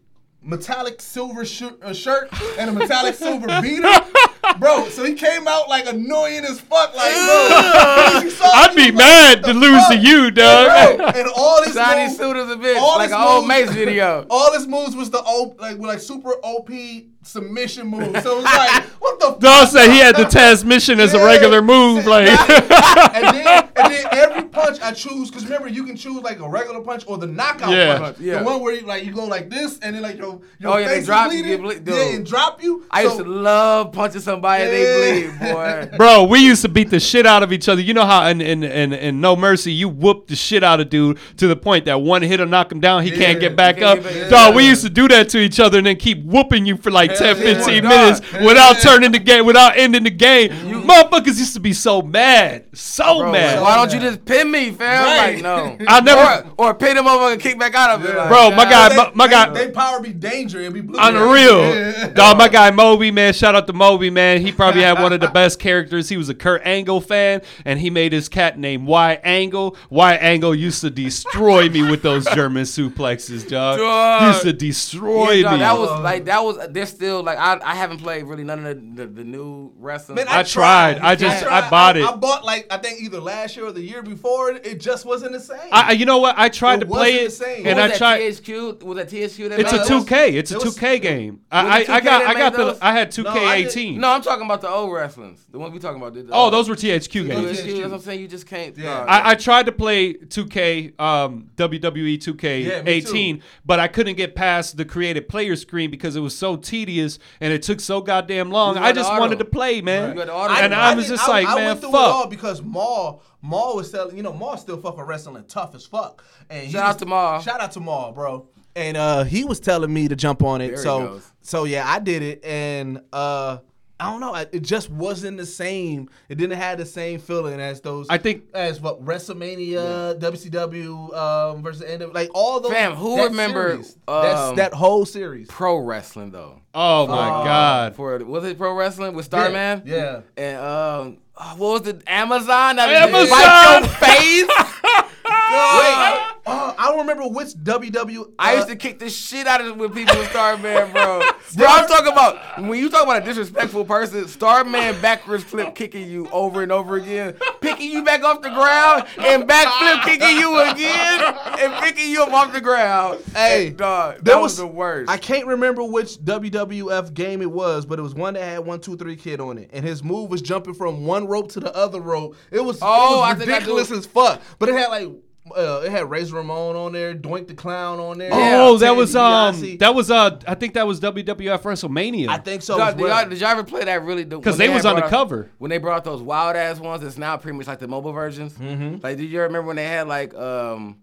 metallic silver shirt, uh, shirt and a metallic silver beater, bro. So he came out like annoying as fuck, like bro. saw- I'd be was like, mad to the lose to fuck? you, And, bro, and all these Johnny moves, Suit as a bitch, all like an old moves- Mace video. all his moves was the old, like with like super OP submission move. So it was like, what the? Dog fuck? said he had the transmission as a regular move. Like, and then and then every punch I choose, because remember you can choose like a regular punch or the knockout Yeah. punch. Yeah. The one where you like you go like this and then like your your Oh, yeah, they face drop is you, bleeding. get ble- yeah, dude. and drop you. I used So- to love punching somebody and they bleed, boy. bro, we used to beat the shit out of each other. You know how in in, in, in No Mercy you whoop the shit out of dude to the point that one hit will knock him down, he can't Yeah. get back can't up. get back- Dog, we Yeah. used to do that to each other and then keep whooping you for like 10, yeah. 15 Nah. minutes without turning the game, without ending the game. Motherfuckers used to be so mad, so Bro, mad. like, why don't you just pin me, fam? Right. Like, no. I never- Or, or pin him over and kick back out of it. Like, Bro, my nah. guy- They, my- my they, guy- they power be danger and be blue. On the real, dog. My guy Moby, man. Shout out to Moby, man. He probably had one of the best characters. He was a Kurt Angle fan, and he made his cat named Y Angle. Y Angle used to destroy me with those German suplexes, dog. Dog. Used to destroy Yeah, dog, me. that was like that was. They're still like I. I haven't played really none of the, the, the new wrestling. Man, I tried. I just- I bought it. I, bought like I think either last year or the year before. It just wasn't the same. I, I- you know what? I tried It to play wasn't it, the same. and What I was tried. that THQ was that THQ that It's a 2K. It's a 2K game. Was I, I, I 2K got I got made the? I had 2K18. No, I'm talking about the old wrestlings. The ones we talking about. The, Oh, those were THQ games. THQ. THQ. That's what I'm saying. You just can't. Yeah. I, I tried to play 2K, um, WWE 2K 18, but I couldn't get past the created player screen because it was so tedious and it took so goddamn long. I just wanted to play, man. You had the auto. And I, was did- just like, I man, went through it all fuck. because Maul, Maul was selling. You know, Maul still fucking wrestling tough as fuck. And he Shout out was- to Maul. Shout out to Maul, bro. And uh, he was telling me to jump on it. There he so, goes. so yeah, I did it, and uh, I don't know. It just wasn't the same. It didn't have the same feeling as those. I think- as what WrestleMania, WCW um, versus NW, like all those. Fam, who that remember, series. Um, that whole series. pro wrestling though. Oh my God. For was it pro wrestling with Starman? yeah. And um, oh, what was it? Amazon. That Amazon! Bite your face. Wait, uh, I don't remember which WW. I used uh, to kick the shit out of with people with Starman, bro. bro, I'm talking about when you talk about a disrespectful person, Starman backwards flip kicking you over and over again, picking you back off the ground and backflip kicking you again and picking you up off the ground. Hey, And, dog, that there was, the worst. I can't remember which WWF game it was, but it was one that had one, two, three kid on it, and his move was jumping from one rope to the other rope. It was, Oh, it I was think I ridiculous as fuck. But it had like. Uh, it had Razor Ramon on there, Doink the Clown on there. Oh, that Ted was um, DiBiase. that was uh, I think that was WWF WrestleMania. I think so. Dog, as did, well. y'all, did y'all ever play that really? Because because they was on the cover. when they brought those wild ass ones. It's now pretty much like the mobile versions. Mm-hmm. Like, did you remember when they had like um,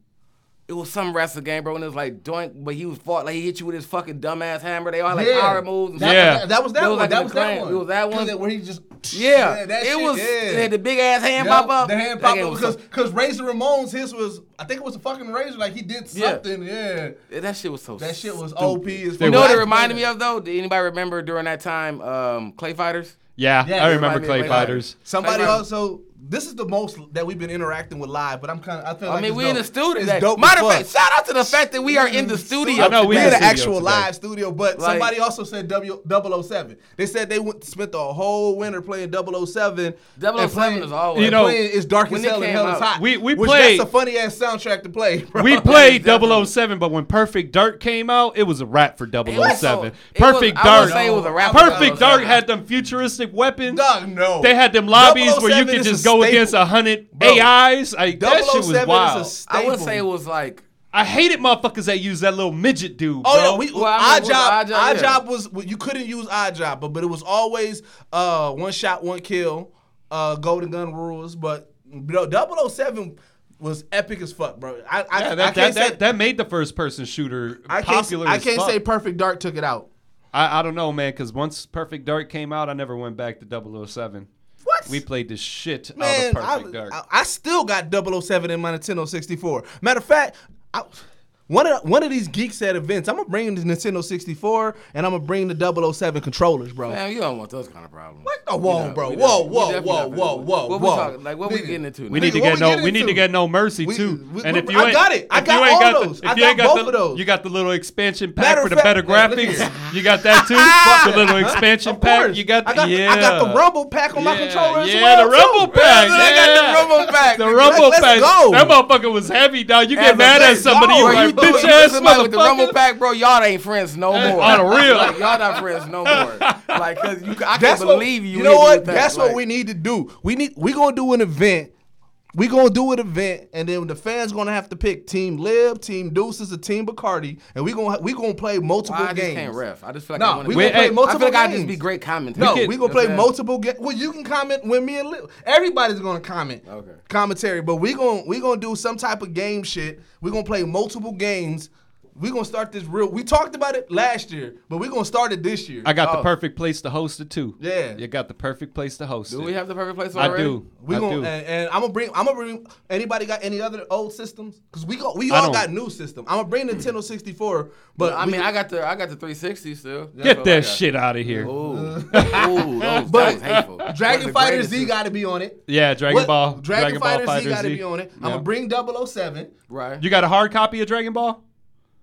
it was some wrestling game, bro, and it was like doink, but he was fought like he hit you with his fucking dumbass hammer. They all like Yeah. power moves. And That, Yeah. that, that was that It was one. like that was the that one. It was that 'Cause one? it- where he just Yeah, that it shit, was. yeah. It had the big ass hand Yeah, pop up. The hand pop up was because so- because Razor Ramon's his was I think it was a fucking razor like he did something yeah. Yeah, that shit was so. That shit was stupid. OP as fuck. You know what it reminded me of though? Did anybody remember during that time, um, Clay Fighters? Yeah, Yeah, I remember Clay Fighters. Somebody also. This is the most that we've been interacting with live, but I'm kind of. I feel I like mean, it's we in dope. the studio. It's dope as Matter of fact, shout out to the fact that we are in the mm-hmm. studio. I know, we we in in the an actual today. live studio, but Like- somebody also said w, 007. They said they went spent the whole winter playing 007. 007 and oh playing- is always- You know, playing It's Dark as Hell and came Hell is Hot. we- we which played- That's a funny ass soundtrack to play. Bro. We played definitely. 007, but when Perfect Dark came out, it was a rap for 007. It was- it was- Perfect I Dark. say it was a rap Perfect 007. Dark had them futuristic weapons. Dog, no. They had them lobbies where you could just a go staple. against a hundred AIs. Like that shit was wild. is a. I would say it was like I hated motherfuckers that use that little midget dude. Oh bro. no, we Well, I mean, odd job. Odd Job, Odd yeah. job was well, you couldn't use odd job, but but it was always uh one shot, one kill, uh golden gun rules. But you know, 007 was epic as fuck, bro. I I, yeah, I that, can't that, say that, that made the first person shooter I can't popular. I can't fuck. say Perfect Dark took it out. I, I don't know, man, because once Perfect Dark came out, I never went back to 007. What? We played the shit Man, out of I, Perfect Dark. I, I still got 007 in my Nintendo 64. Matter of fact, I, one of one of these geeks at events, I'm gonna bring the Nintendo 64 and I'm gonna bring the 007 controllers, bro. Man, you don't want those kind of problems. What? Oh, whoa, We not- bro. we Whoa, whoa, whoa, whoa, whoa, What whoa. we talking? Like what we getting into? we need to get what we no. We need to get no mercy We- too. we- and if you I ain't, got it. I if got you ain't all got those. The, if I you ain't got got both the, of those. you got the little expansion pack Matter for the fact- better graphics. You got that too. Ah! the little expansion pack. You got the I got, yeah. I got the Rumble pack on my Yeah, controller as well. yeah, the Rumble pack. I got the yeah. Rumble pack. The. Rumble let's pack. go. That motherfucker was heavy, dog. You get mad at somebody, you Bro, like, you bitch bitch ass somebody with the Rumble pack, bro. Y'all ain't friends no more. On the real. like, y'all not friends no more. Like, cause you, I can't That's believe what, you. You know what? That's Like, what we need to do. We need. We gonna do an event. We gonna do an event, and then the fans gonna have to pick Team Lib, Team Deuces, or Team Bacardi, and we gonna we gonna play multiple Why I just games. can't ref. I just feel like No, I want we to. Wait, gonna play hey, I feel like I games. just be great commentator. No, We we gonna play You know what I'm multiple games. Well, you can comment when me and Lil. Everybody's gonna comment. Okay. Commentary, but we gonna we gonna do some type of game shit. We gonna play multiple games. We gonna start this real. We talked about it last year, but we're gonna start it this year. I got the Oh. perfect place to host it too. Yeah. You got the perfect place to host Do it. we have the perfect place already? I already? do. we I gonna do. and, and I'm gonna bring. I'm gonna bring. Anybody got any other old systems? Cause we go. We all got new system. I'm gonna bring Nintendo 64, but I we- mean, I got the I got the 360 still. That's Get that shit out of here. Ooh, Ooh, those, But that was hateful. One Dragon of Fighter Z got to be on it. Yeah, Dragon What- Ball. Dragon, Ball Fighter, Z got to be on it. I'm gonna bring 007. right. You got a hard copy of Dragon Ball?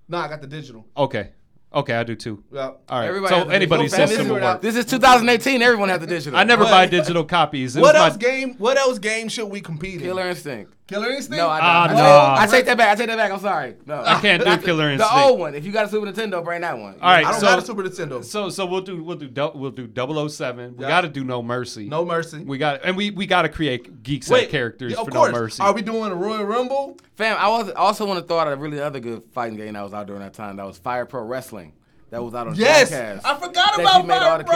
No, I got the digital. Okay. Okay, I do too. Yeah. All right. Everybody so has a anybody's digital. system this, will is, work. this is 2018. Everyone has the digital. I never What? buy digital copies. It What was my- else game? What else game should we compete in? Killer Instinct. Killer Instinct. No, I don't. Ah, I, no. take, I take that back. I take that back. I'm sorry. No, I can't do Not the- Killer The old one. If you got a Super Nintendo, bring that one. All right, I don't so got a Super Nintendo. so so we'll do we'll do we'll do 007. We Yeah. got to do No Mercy. No Mercy. We got and we we got to create geek set Wait, characters yeah, of for course. No Mercy. Are we doing a Royal Rumble? Fam, I was, also want to throw out a really other good fighting game that was out during that time. That was Fire Pro Wrestling. That was out on Yes, Dreamcast. I forgot That about you made Fire all the Pro.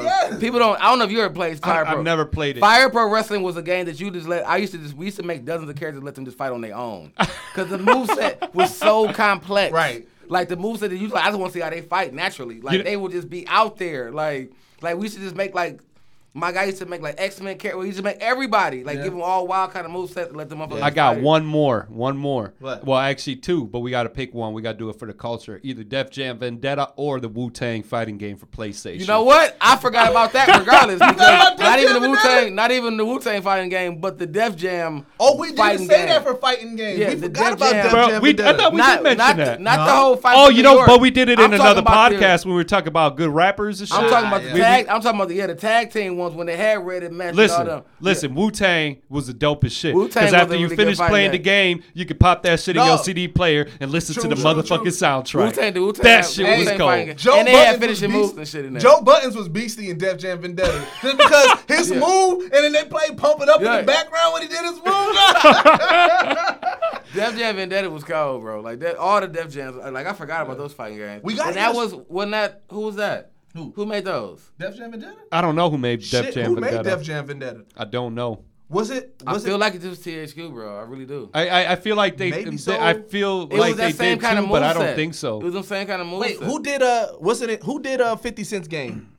characters. Yes. People don't. I don't know if you ever played Fire Pro. I've never played it. Fire Pro Wrestling was a game that you just let. I used to just. We used to make dozens of characters, and let them just fight on their own, because the moveset was so complex. Right. Like the moveset that you like. I just want to see how they fight naturally. Like You- they would just be out there. Like like we should just make like. My guy used to make like X Men characters. He used to make everybody like Yeah. give them all wild kind of movesets and let them up. I got one more, one more. What? Well, actually two, but we got to pick one. We got to do it for the culture, either Def Jam Vendetta or the Wu Tang fighting game for PlayStation. You know what? I forgot about that regardless because not even the Wu Tang, not even the Wu Tang fighting game, but the Def Jam. Oh, we didn't fighting say game. that for fighting games. Yeah, we the forgot Def about Jam. Def Well, Jam we- I Vendetta. thought we not, did mention not that. Not No. the whole fight. Oh, for you New know, York. but we did it in I'm talking another about the- podcast when we were talking about good rappers and shit. I'm talking about the Yeah. tag. I'm talking about the yeah the tag team ones when they had rated match. and all Listen, them. listen, Wu Tang was the dopest shit. Wu-Tang Because after you really finish fighting playing the game. game, you could pop that shit in No. your CD player and listen True, to the true, motherfucking true. soundtrack. Wu-Tang, the Wu-Tang that shit Wu-Tang was fighting cold. Joe and they had Buttons was finishing moves and shit in there. Joe Buttons was beastie in Def Jam Vendetta just because his Yeah. move, and then they played "Pump It Up" in the background when he did his move. Def Jam Vendetta was cold, bro. Like that, all the Def Jams. Like I forgot about those fighting games. We gotta And that was when that who was that? Who? Who made those? Def Jam Vendetta. I don't know who made Def Jam who Vendetta. Who made Def Jam Vendetta? I don't know. Was it? I feel it? like it was THQ, bro. I really do. I I, I feel like they. Maybe they- so. I feel It like was that they same did kind too, of but I don't think so. It was the same kind of move. Wait, who did uh? Wasn't it? Who did uh? Fifty Cent's game?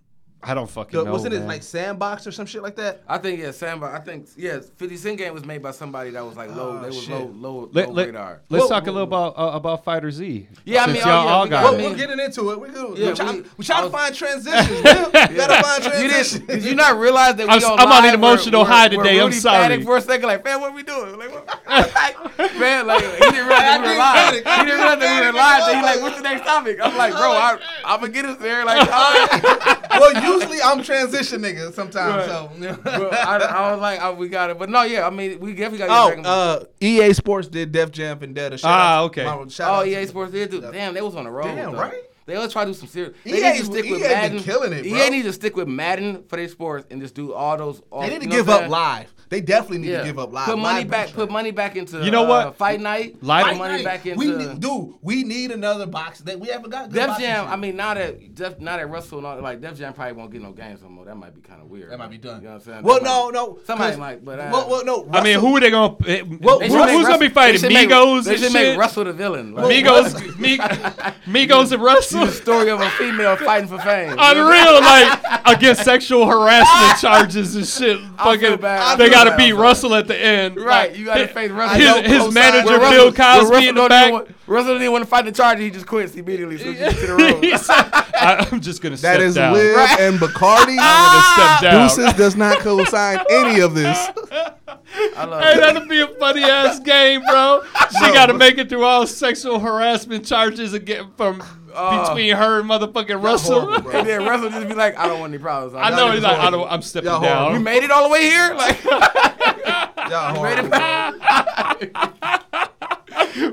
I don't fucking The- know. wasn't it like Sandbox or some shit like that? I think yeah, Samba. I think yeah, Fifty Cent game was made by somebody that was like low. Oh, they was shit. low, low, Let, low let, radar. us Well, talk a little about uh, about Fighter Z. Yeah, I mean, oh, y'all yeah, all we got got- Well, it. mean- we're getting into it. We go. Yeah, we try, we- we try I to find transitions. man. We gotta find You transitions. did, did you not realize that we I'm on I'm on an live emotional where- high where today, I'm Rudy sorry. panicked for a second, like, man, what we doing? Like, what? man, like, he didn't realize we were I live. He didn't realize that we were live. So he like, what's the next topic? I'm like, bro, I, I'm gonna get us there. Like, I, well, usually I'm transition nigga sometimes. So. bro, I, I was like, oh, we got it. But no, yeah, I mean, we definitely got to Oh, Dragon Ball. uh, EA Sports did Def Jam Vendetta. Shout Ah, out- okay. my- shout Oh, out EA to- Sports did do. Damn, they was on the road. Damn, though. right? They always try to do some serious. They EA need to stick with EA been Madden. killing it, bro. EA need to stick with Madden for their sports and just do all those. All, They need to give up live. They definitely need Yeah. to give up live. Put money Live back. Put money back into. You know what? Uh, Fight night. Live- Put Fight money night. back into. We need, dude, we need another box. That we haven't got. Good Def Jam. shit. I mean, now that Def, now that Russell, and all, like Def Jam probably won't get no games no more. That might be kind of weird. that might be done. You know what I'm saying? Well, That no, might- no. Somebody 'cause- might, but, uh, well, well, no. I mean, who are they gonna? eh, Well, They who- should make who's gonna be Russell- fighting? they should make- Migos They and should make. Russell the villain. Like, Migos, Migos and Russell. the story of a female fighting for fame. Unreal, like against sexual harassment charges and shit. Fucking, they I feel gotta beat I'm Russell at the end. Right, Like, you gotta his- face Russell. His, don't his manager Where Bill Russell- where Cosby in the don't back. want- Russell didn't want to fight the charge. He just quits immediately. So he just to the road. I, am just gonna That step is down. Liv Right. and Bacardi. I'm gonna step ah! down. Deuces does not co-sign any of this. I love Hey, that'll be a funny ass game, bro. She Bro, got to make it through all sexual harassment charges again from Oh. between her and motherfucking Russell. horrible. And then Russell just be like, I don't want any problems. I I'm know not- he's like, I don't, I'm stepping Y'all horrible. You made it all the way here? Like, Y'all horrible, bro.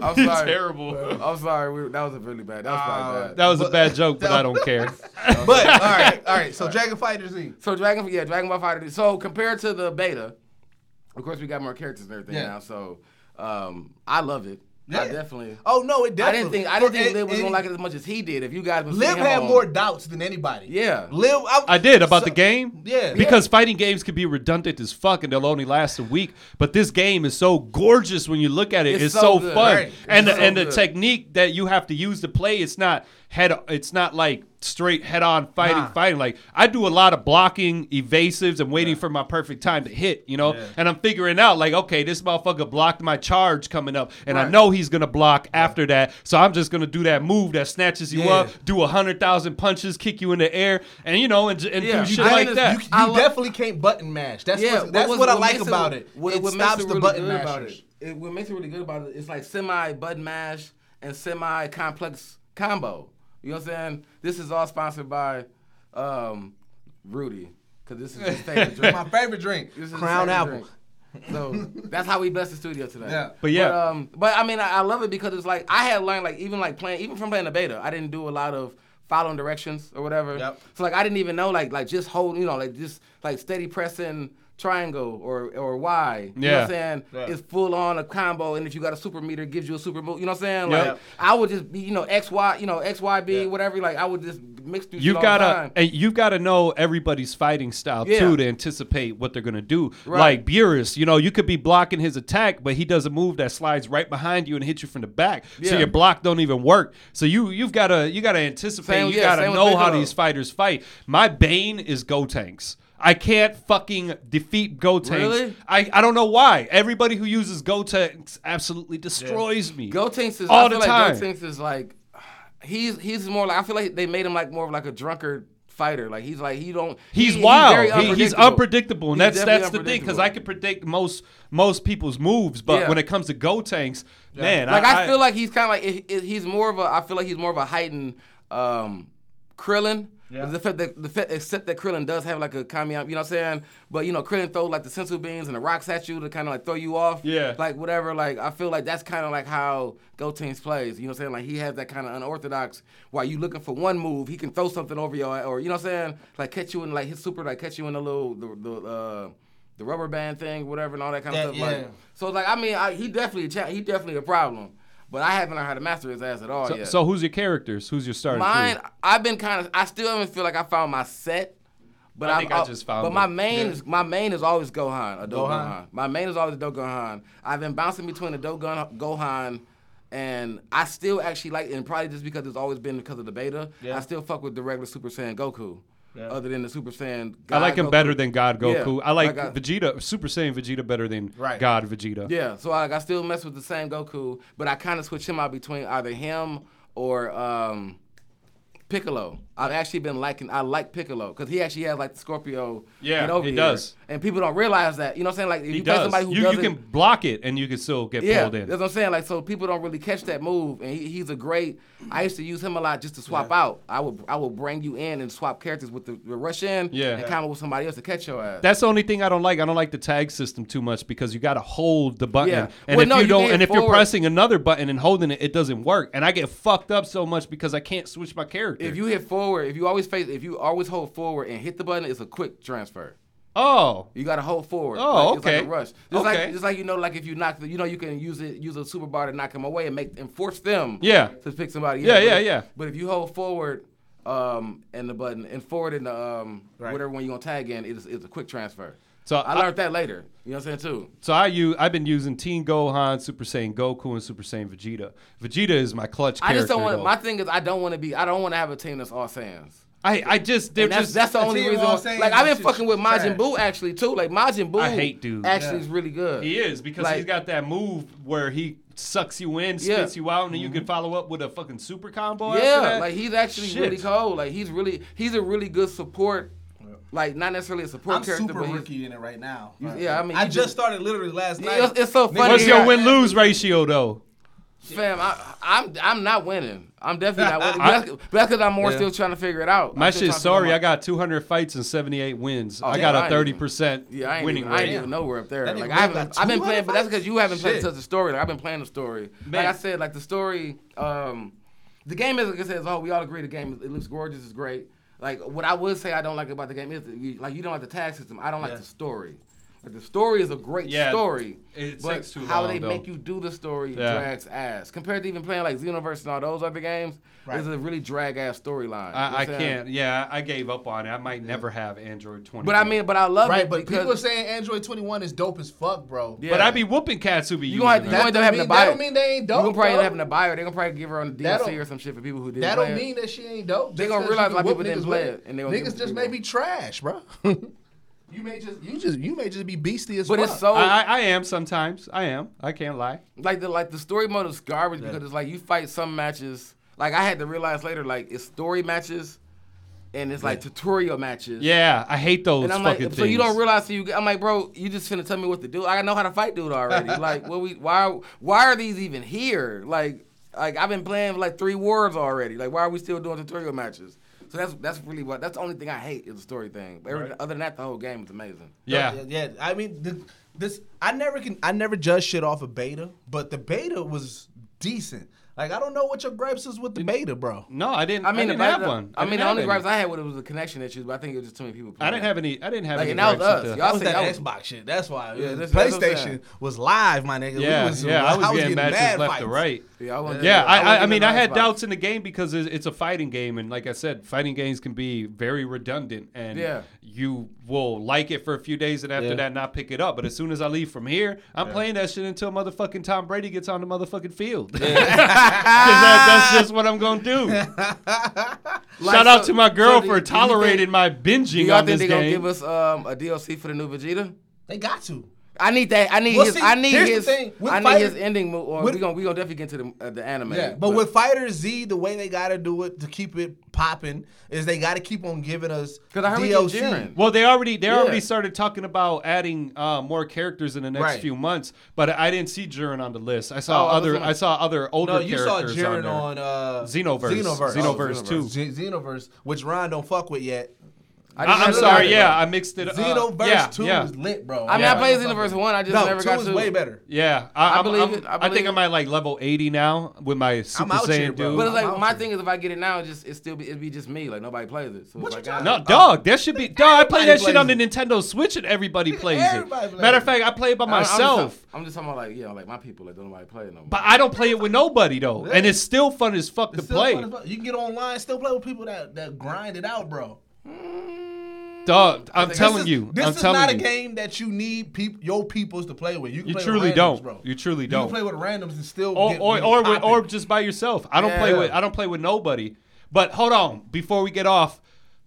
I'm He's sorry. terrible. I'm sorry. We, that was a really bad. That was Uh, bad. That was a bad joke, but I don't care. But all right, all right. So Dragon Fighter Z. So Dragon, yeah, Dragon Ball Fighter. So compared to the beta, of course we got more characters and everything Yeah. now. So um, I love it. I definitely. Oh no, it I didn't think I didn't think And- Liv was and gonna like it as much as he did. If you guys been Liv had on- more doubts than anybody. Yeah. Liv. I, I did about so- the game. Yeah. Because fighting games can be redundant as fuck and they'll only last a week. But this game is so gorgeous when you look at it. It's, It's so, so good, fun. right. And It's the, so and the technique that you have to use to play, it's not head it's not like straight head on fighting Nah. fighting. Like I do a lot of blocking, evasives, and waiting for my perfect time to hit, you know? And I'm figuring out like, okay, this motherfucker blocked my charge coming up, and I know he's gonna block after that. So I'm just gonna do that move that snatches you Yeah. up, do a hundred thousand punches, kick you in the air, and you know, and, and Yeah. do shit I like understand. that. You, I you lo- definitely can't button mash. That's Yeah, what, that's was- what, I like about it. What, it what stops makes it the really button good about it, it. What makes it really good about it, it's like semi button mash and semi complex combo. You know what I'm saying? This is all sponsored by um, Rudy, because this is his favorite drink. My favorite drink, This is his Crown favorite Apple. drink. So that's how we blessed the studio today. Yeah. But yeah. But, um, but I mean, I, I love it because it's like I had learned like even like playing even from playing the beta, I didn't do a lot of following directions or whatever. Yep. So like I didn't even know like like just hold you know like just like steady pressing triangle or or Y. You know what Yeah. I'm saying? Yeah. It's full on a combo, and if you got a super meter, it gives you a super move. You know what I'm saying? Yep. I would just be you know X Y you know X Y B Yeah. whatever. Like I would just mix through. You've shit all the gotta time. and you've gotta know everybody's fighting style Yeah. too to anticipate what they're gonna do. Right. Like Beerus, you know, you could be blocking his attack, but he does a move that slides right behind you and hits you from the back. So your block don't even work. So you you've gotta you gotta anticipate. Same- you yeah, gotta know how these fighters fight. My bane is Gotenks. I can't fucking defeat Gotenks. Really? I, I don't know why. Everybody who uses Gotenks absolutely destroys me. Gotenks is All I the feel time. like Gotenks is like he's he's more like I feel like they made him like more of like a drunkard fighter. Like he's like he don't He's he- wild. very He- he's unpredictable. unpredictable, and He's that's that's the thing because. I can predict most most people's moves, but Yeah. when it comes to Gotenks, man, Like I, feel like he's kind of like it- it- he's more of a I feel like he's more of a heightened um, Krillin. Yeah. The fact that the fact, except that Krillin does have like a Kami, you know what I'm saying? But you know, Krillin throws like the senzu beans and the rocks at you to kind of like throw you off. Yeah. Like whatever. Like I feel like that's kind of like how Gotenks plays. You know what I'm saying? Like he has that kind of unorthodox. While you looking for one move, he can throw something over your or you know what I'm saying? Like catch you in like his super like catch you in the little the the. Uh, the rubber band thing, whatever, and all that kind That- of stuff. yeah. Like, so like, I mean, I, he definitely he definitely a problem, but I haven't learned how to master his ass at all so, yet. so who's your characters? Who's your starting Mine, three? I've been kind of. I still haven't feel like I found my set. But I I've- think I I've- just found But my main Yeah. is my main is always Gohan. A Gohan? Gohan. My main is always Do Gohan. I've been bouncing between the Do Gohan. And I still actually like, and probably just because it's always been because of the beta, Yeah. I still fuck with the regular Super Saiyan Goku. Yeah. Other than the Super Saiyan, I like God him Goku. better than God Goku. Yeah, I like, like I- Vegeta, Super Saiyan Vegeta better than Right. God Vegeta. Yeah, so like I still mess with the same Goku, but I kind of switch him out between either him or um, Piccolo. I've actually been liking. I like Piccolo because he actually has like the Scorpio. Yeah, get over he here. does. and people don't realize that. You know what I'm saying? Like if He you play does. somebody who You, you doesn't, can block it and you can still get yeah, pulled in. that's what I'm saying. Like so, people don't really catch that move, and he, he's a great. I used to use him a lot just to swap out. I would I would bring you in and swap characters with the, the rush in, Yeah. and come with somebody else to catch your ass. That's the only thing I don't like. I don't like the tag system too much because you got to hold the button, Yeah. and Well, if no, you you don't, can and hit if you're pressing another button and holding it, it doesn't work, and I get fucked up so much because I can't switch my character. if you hit forward, if you always face, if you always hold forward and hit the button, it's a quick transfer. oh, You gotta hold forward. Oh, like, It's like a rush. Just Okay. like just like you know, like if you knock the, you know, you can use it, use a super bar to knock them away and make and force them. Yeah. To pick somebody. Yeah, up. yeah, But- yeah. But if you hold forward, um, and the button and forward in the um, Right. whatever one you gonna tag in, it's it's a quick transfer. So I I- learned that later. You know what I'm saying too. So I use I've been using Teen Gohan, Super Saiyan Goku, and Super Saiyan Vegeta. Vegeta is my clutch I character. just don't want. though. My thing is, I don't want to be. I don't want to have a team that's all Saiyans. I I just they're that's just that's the the only reason. all why- Saiyans Like I've been fucking with Majin trash. Buu actually too. Like Majin Buu. I hate dude. Actually, Yeah. is really good. he is because Like- he's got that move where he sucks you in, Yeah. spits you out, and then you can mm-hmm. follow up with a fucking super combo. after Yeah, that. like he's actually Shit. really cold. Like he's really he's a really good support. Like not necessarily a support I'm character, super but he's, rookie in it right now. You- yeah, I mean, I just just- started literally last night. it's, it's so funny. What's your win lose ratio though? fam? I, I'm I'm not winning. I'm definitely not winning. I- But that's- because I'm more Yeah. still trying to figure it out. My I'm shit. trying to figure Sorry, my- I got 200 fights and 78 wins. I yeah, got a 30 percent Yeah, I ain't, winning even, I ain't rate. even nowhere up there. That Like I haven't, I've been 200 playing, but that's because you haven't played Shit. such a story. Like I've been playing the story. Man. Like I said, like the story, um, the game is like I said, oh, we all agree the game is, it looks gorgeous, it's great. Like what I would say I don't like about the game is you, like you don't like the tag system. I don't like Yeah. the story. Like, the story is a great Yeah, story. it but takes too how long, they though. make you do the story Yeah. drags ass. Compared to even playing like Xenoverse and all those other games, Right. it's a really drag ass storyline. You know what I, I can't. Yeah, I gave up on it. I might never have Android 20. But I mean, but I love Right, it but because people are saying Android 21 is dope as fuck, bro. Yeah. but I'd be whooping cats who be You using gonna it. you That end up don't having mean, to buy that it. don't mean they ain't dope. you gonna probably bro. having to buy her. They gonna probably give her on the DLC or some shit for people who didn't That don't mean that she ain't dope. They just gonna realize you a lot of whoop people didn't play it, and they gonna give niggas just may be trash, bro. you may just you just you may just be beastie as But fuck. it's so I, I, I am sometimes. I am. I can't lie. like the like the story mode is garbage because it's like you fight some matches. Like I had to realize later, like it's story matches, and it's like tutorial matches. Yeah, I hate those And I'm like, fucking so you don't realize so you. I'm like, bro, you just finna tell me what to do. I know how to fight dude already. like, what we? Why? Why are these even here? Like, like I've been playing like three wars already. Like, why are we still doing tutorial matches? So that's that's really what. That's the only thing I hate is the story thing. But every, other than that, the whole game is amazing. Yeah. yeah, yeah. I mean, the, this I never can I never judge shit off of beta, but the beta was decent. Like I don't know what your gripes is with the beta, bro. No, I didn't. I mean, I didn't the, have the- one. I mean, the only any. gripes I had with it was the connection issues, but I think it was just too many people. I didn't have any. I didn't have Like, any and that was us. Y'all That was that that Xbox shit. That's why. Yeah, that's- that's PlayStation saying. was live, my nigga. We Yeah, was, yeah. I was, getting getting matches mad left fights. to right. Yeah, I Yeah, I, wasn't I, I mean, I had Xbox. doubts in the game because it's, it's a fighting game, and like I said, fighting games can be very redundant, and Yeah. You will like it for a few days, and after Yeah. that, not pick it up. But as soon as I leave from here, I'm playing that shit until motherfucking Tom Brady gets on the motherfucking field. 'Cause that- that's just what I'm gonna do. Like, Shout out so- to my girl so do- for you tolerating think- my Do binging y'all on think this they're gonna give us um, a DLC for the new Vegeta? They got to. I need that. I need Well, his. see, I need his. thing, with I need Fighter- his ending. Move, or with- we gonna we gonna definitely get into the uh, the anime. Yeah, but, with Fighter Z, the way they got to do it to keep it popping is they got to keep on giving us 'Cause I heard we get DLC. Well, they already they Yeah. already started talking about adding uh, more characters in the next Right. few months, but I didn't see Jiren on the list. I saw Oh, I was other on- I saw other older No, you saw characters on Jiren there. on, uh, Xenoverse. Xenoverse, Xenoverse Oh, too. Z- Xenoverse, which Ron don't fuck with yet. I I, just am sorry, it, yeah. I mixed it. Uh, Xenoverse yeah, Two yeah. is lit, bro. I mean, Yeah. I played don't fuck Xenoverse with one. I just no, never two got is to. way better. Yeah, I, I I'm- believe I'm- it, I I think believe I'm at like level 80 now with my Super out Saiyan here, bro. dude. But it's I'm like my here. thing is if I get it now, it just it still be it'd be just me. Like nobody plays it. So What it's you like, talking I- No, dog, that should be. Dog, I play that shit on the. Nintendo Switch and everybody plays Everybody it. plays Matter of fact, I play it by I'm- I'm just myself. I'm just talking about like yeah, like my people like don't nobody play it no more. But I don't play it with nobody though, and it's still fun as fuck to play. fun as fuck. You can get online, still play with people that, that grind it out, bro. Dog, I'm telling is, you, this I'm is telling not you, a game that you need peop, your peoples to play with. You can you play truly with randoms, don't. bro. You truly don't. You can play with randoms and still or get, or get or, with, popping. or just by yourself. I don't play with I don't play with nobody. But hold on, before we get off,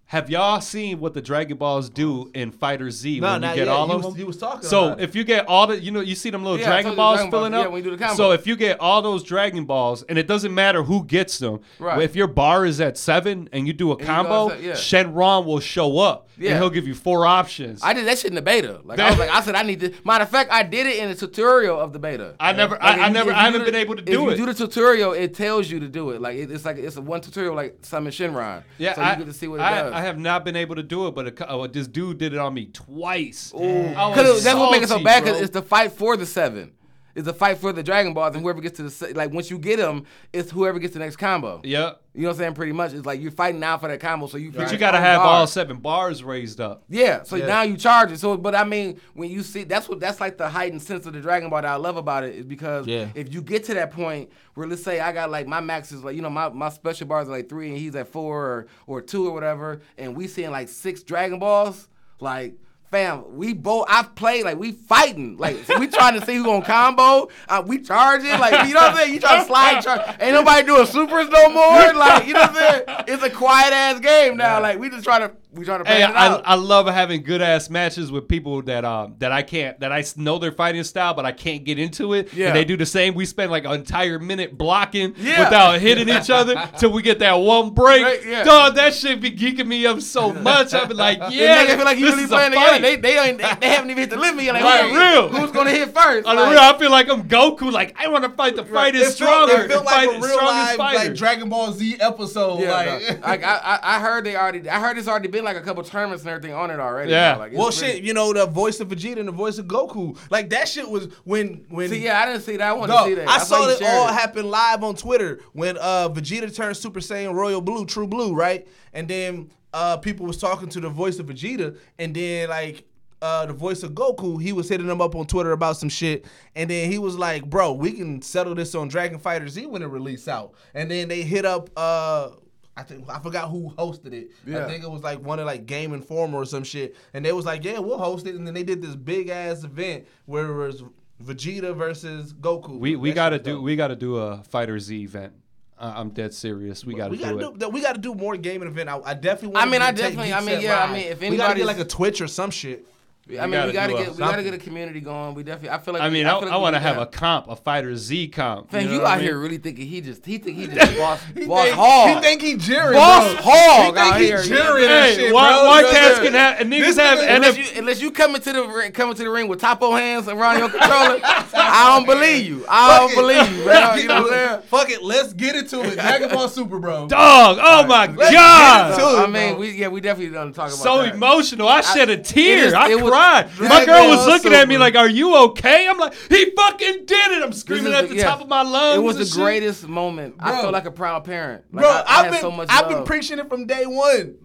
have y'all seen what the Dragon Balls do in Fighter Z No, when you get yet. all them? you was talking so if you get all the, you know, you see them little Yeah, Dragon Balls Dragon Balls, filling yeah, up. when you do the combo. so if you get all those Dragon Balls, and it doesn't matter who gets them, Right. if your bar is at seven and you do a go combo, yeah. Shenron will show up Yeah. and he'll give you four options. I did that shit in the beta. Like I was like, I said I need to. Matter of fact, I did it in the tutorial of the beta. I never, Like, I, I you- never, I haven't do been able to do it if do you do the tutorial, it tells you to do it. Like it, it's like it's a one tutorial like Summon Shenron. Yeah, so I, you get to see what it I, does. I have not been able to do it, but a, oh, this dude did it on me twice. I was Because that's what makes it so salty, bad. bro. Because it's the fight for the seven. It's a fight for the Dragon Balls, and whoever gets to the like once you get them, it's whoever gets the next combo. Yep. You know what I'm saying? Pretty much, it's like you're fighting now for that combo. So you. But you gotta have all seven bars raised up. Yeah, so Yeah. now you charge it. So, but I mean, when you see that's what that's like the heightened sense of the Dragon Ball that I love about it is because Yeah. if you get to that point where let's say I got like my max is like you know my, my special bars are like three and he's at four or, or two or whatever, and we seeing like six Dragon Balls, like. Fam, we both. I've played like we fighting, like we trying to see who gonna combo. Uh, we charging, like you know what I'm saying. You trying to slide, charge. Ain't nobody doing supers no more. Like you know what I'm saying. It's a quiet ass game now. Like we just trying to we trying to Hey, it I. I love having good ass matches with people that um that I can't that I know their fighting style but I can't get into it. Yeah. And they do the same. We spend like an entire minute blocking Yeah. without hitting each other till we get that one break. Right, yeah. Dog, that shit be geeking me up so much. I've been like, Yeah, it feel like you really playing together. They they, ain't, they they haven't even hit the limit yet. Like, Right, real. Who's gonna hit first? On Like, real, I feel like I'm Goku. Like I want to fight. The fight is stronger. it felt like a real live like Dragon Ball Z episode. Yeah, like, no. like I, I I heard they already I heard it's already been like a couple tournaments and everything on it already. Yeah. bro. Like, it's well, really- shit, you know the voice of Vegeta and the voice of Goku. Like that shit was when when. See, yeah, I didn't see that. I wanted Dog, to see that. I That's saw why it all it. happen live on Twitter when uh Vegeta turned Super Saiyan Royal Blue, True Blue, right? And then uh people was talking to the voice of Vegeta, and then like uh, the voice of Goku, he was hitting him up on Twitter about some shit, and then he was like, "Bro, we can settle this on Dragon Fighter Z when it release out." And then they hit up. Uh, I think I forgot who hosted it. Yeah. I think it was like one of like Game Informer or some shit. And they was like, "Yeah, we'll host it." And then they did this big ass event where it was Vegeta versus Goku. We we That gotta do dope. we gotta do a Fighter Z event. I'm dead serious. We gotta we do gotta it. do, we gotta do more gaming event. I, I definitely. I want mean, I definitely- I mean, yeah, I mean, if we gotta get like a Twitch or some shit. I mean, gotta we gotta do a- get we gotta get a community going. We definitely. I feel like. I we- mean, I, feel like I want to have a comp, a Fighter Z comp. Man, you, you, know out I mean? here really thinking he just he think he just boss boss think, hog. He think he Jerry. boss bro. hog He out think he here. Jerry Yeah. and Hey, shit, why, bro. why You cats what can have and This niggas have nigga- Unless NF you, unless you come into the ring, come into the ring with topo hands around your controller, I don't believe you. I don't believe you, bro. You know what I'm saying? Fuck it, let's get into it. Dragon Ball Super, bro. dog. Oh my let's get god. into So, it, I mean, we yeah, we definitely don't talk about so that. emotional. I shed a tear. is- I was- cried. My girl was looking at me like, "Are you okay?" I'm like, "He fucking did it!" I'm screaming at the- the yeah. top of my lungs. It was and the shit. greatest moment. I Bro. felt like a proud parent. Like, Bro, I, I I've had been so much I've been preaching it from day one.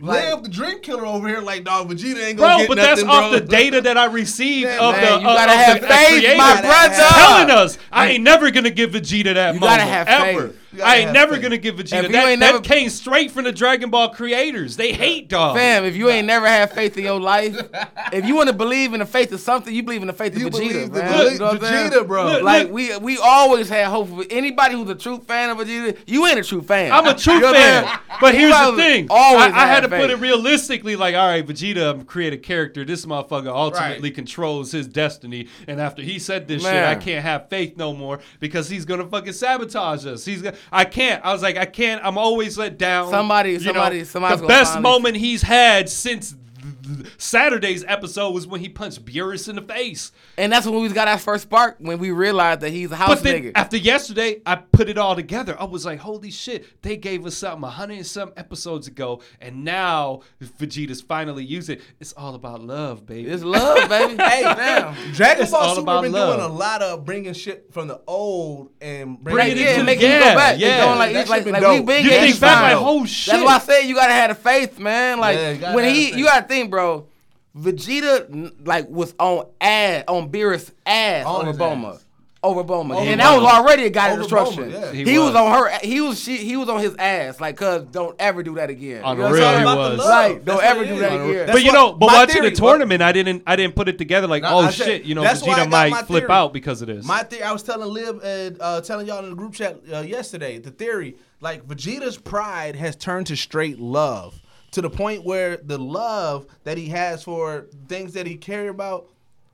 Like- Live the dream killer over here, like dog. Vegeta ain't gonna Bro, get but nothing, that's off the data that I received Man, of man, the you uh, of- gotta have the faith, creator. my brother. telling us I ain't never gonna give Vegeta that You moment. gotta have ever. faith. You gotta I ain't never faith. gonna give Vegeta If that. ain't that came straight from the Dragon Ball creators. They hate dog. Fam, if you ain't never had faith in your life, if you want to believe in the faith of something, you believe in the faith of You Vegeta, believe the man. belief- You know what I'm saying? Vegeta, bro. Look, Like we we always had hope for anybody who's a true fan of Vegeta. You ain't a true fan. I'm a true You know what I'm fan, saying? but here's the thing. Always I, I had to faith. put it realistically. Like, all right, Vegeta, I'm a character. This motherfucker ultimately Right. controls his destiny. And after he said this shit, I can't have faith no more because he's gonna fucking sabotage us. He's gonna. I can't. I was like, I can't. I'm always let down. Somebody- You know, somebody- somebody's The best moment he's had since. Saturday's episode was when he punched Beerus in the face. And that's when we got our first spark when we realized that he's a house But then nigga. after yesterday, I put it all together. I was like, holy shit, they gave us something a hundred and some episodes ago, and now Vegeta's finally used it. It's all about love, baby. it's love, baby. Hey, damn. Dragon It's Ball all Super been love. doing a lot of bringing shit from the old and Bring bringing it yeah, into make the- you yeah, go back. yeah. Yeah, going like, That it's like, shit like been we dope. been You getting think back fine. like, oh, shit. That's why I said you gotta have the faith, man. Like Yeah, when he, you gotta think, bro. Vegeta like was on ass on Beerus ass On over his Bulma. ass. Over Bulma, Over and that was already a guy of destruction. Bulma, yeah. He, He was. was. on her. He was. She, he was on his ass. Like, cuz don't ever do that again. On You know what real, he About was. love. Like, don't That's ever do is. that again. That's but you know, but watching theory- the tournament, I didn't, I didn't put it together. Like, Nah, oh said- shit, you know, that's why I Vegeta might flip theory. out because of this. My theory, I was telling Liv and uh, telling y'all in the group chat uh, yesterday. The theory, like Vegeta's pride has turned to straight love, to the point where the love that he has for things that he care about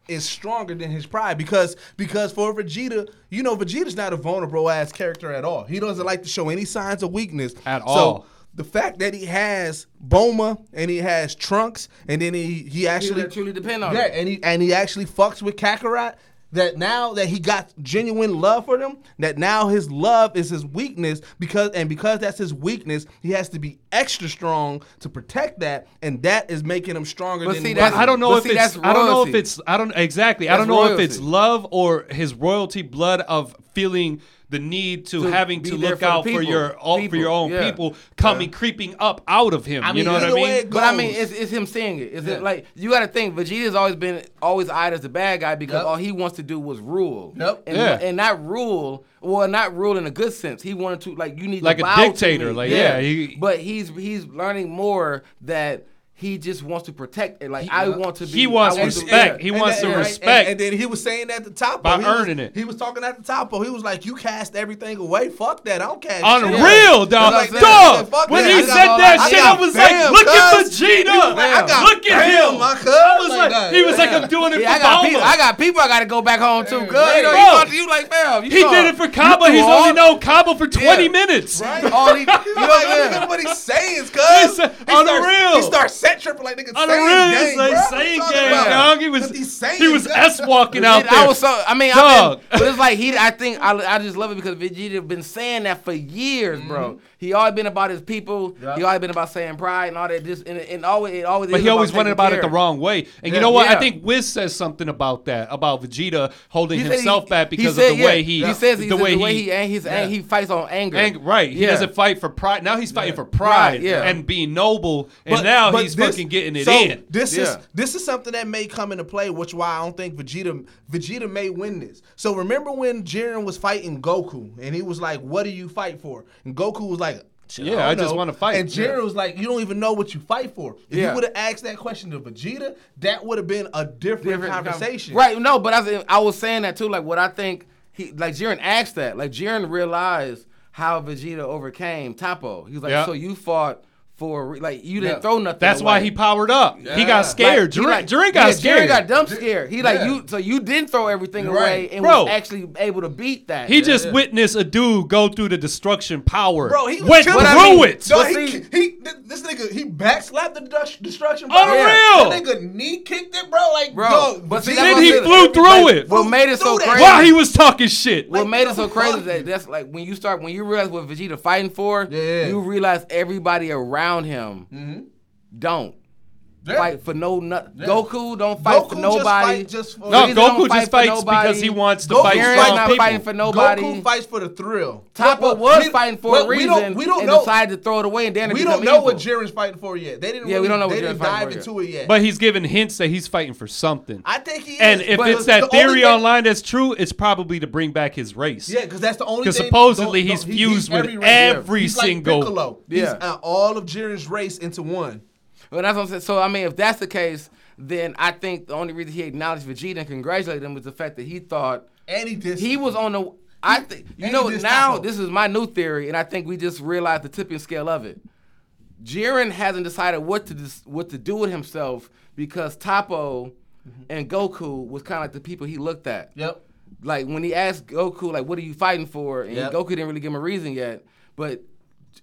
is stronger than his pride. Because because for Vegeta, you know, Vegeta's not a vulnerable ass character at all. He doesn't like to show any signs of weakness At all. So. The fact that he has Bulma and he has Trunks, and then he he actually that truly depend on yeah, it. and he and he actually fucks with Kakarot. That now that he got genuine love for them, that now his love is his weakness because and because that's his weakness, he has to be extra strong to protect that, and that is making him stronger But than. see, he that's- I don't know But if see, it's I don't know if it's I don't exactly. I don't know if it's love or his royalty blood of feeling the need to, To having to look for out for your all, for your own yeah. people coming creeping up out of him. I you know what I mean? But I mean, it's, it's him saying it. It's Yeah. like you got to think. Vegeta's always been always eyed as the bad guy because Yep. all he wants to do was rule. Yep. And, Yeah. and not rule. Well, not rule in a good sense. He wanted to like you need Like to a bow to dictator, me. like, yeah, he- but he's he's learning more that he just wants to protect it. Like I want to be. he wants want to- respect. yeah. He And wants to and- respect. And, and then he was saying at the top By he was- earning it. He was talking at the top. He was like, "You cast everything away. Fuck that. I don't cast Unreal, shit." dog. I'm dog. saying. When that. he said that I shit, I was like, look at. Vegeta. He was like, I got look at him. I was Like like, he was like, I'm doing it for Bulma. I got people. I got to go back home too. Good. You know, you, talk to you like, fam. He did it for Cabba. He's only known Cabba for 20 minutes. Right? All he, You know, like, what he's saying, cuz. He He on the real. He starts set tripping like niggas On the saying real, gang, like bro. saying What you gang, about? dog. He was What he's he was cuz. s walking out I was so. I mean, I Dog. mean, but it's like he. I think I, I just love it because Vegeta been saying that for years, bro. Mm-hmm. He always been about his people. Yeah. He always been about saying pride and all that. Just and, and always it always. But he always went taking about it the wrong way. And you know what? I think Whis says something about that, about Vegeta holding He himself he- back because said, of the yeah, way he, He says he the way way he, he and he's he fights on anger. right. He Yeah. doesn't fight for pride. Now he's fighting for pride yeah. and being noble. And But- now but he's fucking getting it so in. This is this is something that may come into play, which why I don't think Vegeta Vegeta may win this. So remember when Jiren was fighting Goku and he was like, "What do you fight for?" And Goku was like. Yeah, don't I just wanna fight. And Jiren was like, "You don't even know what you fight for." If Yeah. you would have asked that question to Vegeta, that would have been a different, different conversation. Right? No, but I was, I was saying that too. Like what I think he like Jiren asked that. Like Jiren realized how Vegeta overcame Toppo. He was like, Yeah. so you fought for like you didn't Yeah. throw nothing. That's why he powered up. He got scared. Like, he Jiren, like- got yeah, scared. Jiren got dumb scared. He like Yeah. you, so you didn't throw everything Right. away and Bro. was actually able to beat that. He just yeah. witnessed a dude go through the destruction power. Bro, he went killing- But I through mean, it. No, But he, see- he, th- this nigga, he backslapped the dust- destruction. Unreal. That nigga knee kicked it, bro. Like, Bro, yo, but see, Then he I'm flew saying. through Like, it. What made it so crazy? While he was talking shit. What made it so crazy that that's like when you start when you realize what Vegeta fighting for, Yeah. you realize everybody around him mm-hmm. don't Yeah. fight for no nut. Yeah. Goku don't fight Goku for just nobody. fight just for- no, Vegeta don't Goku fight just fights because he wants to Goku fight Jiren's strong not people. fighting for nobody. Goku fights for the thrill. Toppo But- but was we- fighting for but a we reason don't, we don't and know. decided to throw it away and then we don't know evil. what Jiren's fighting for yet. They didn't. Yeah, really, we don't know what They Jiren's didn't fighting dive for yet. into it yet. But he's giving hints that he's fighting for something. I think he is. and if it's that theory online that's true, it's probably to bring back his race. Yeah, because that's the only. Because supposedly he's fused with every single- Piccolo. Yeah. All of Jiren's race into one. But that's what I'm saying. So I mean, if that's the case, then I think the only reason he acknowledged Vegeta and congratulated him was the fact that he thought And he was on the. I think you know now this is my new theory, and I think we just realized the tipping scale of it. Jiren hasn't decided what to dis- what to do with himself because Toppo and Goku was kind of like the people he looked at. Yep. Like when he asked Goku, like, "What are you fighting for?" and Yep. Goku didn't really give him a reason yet, but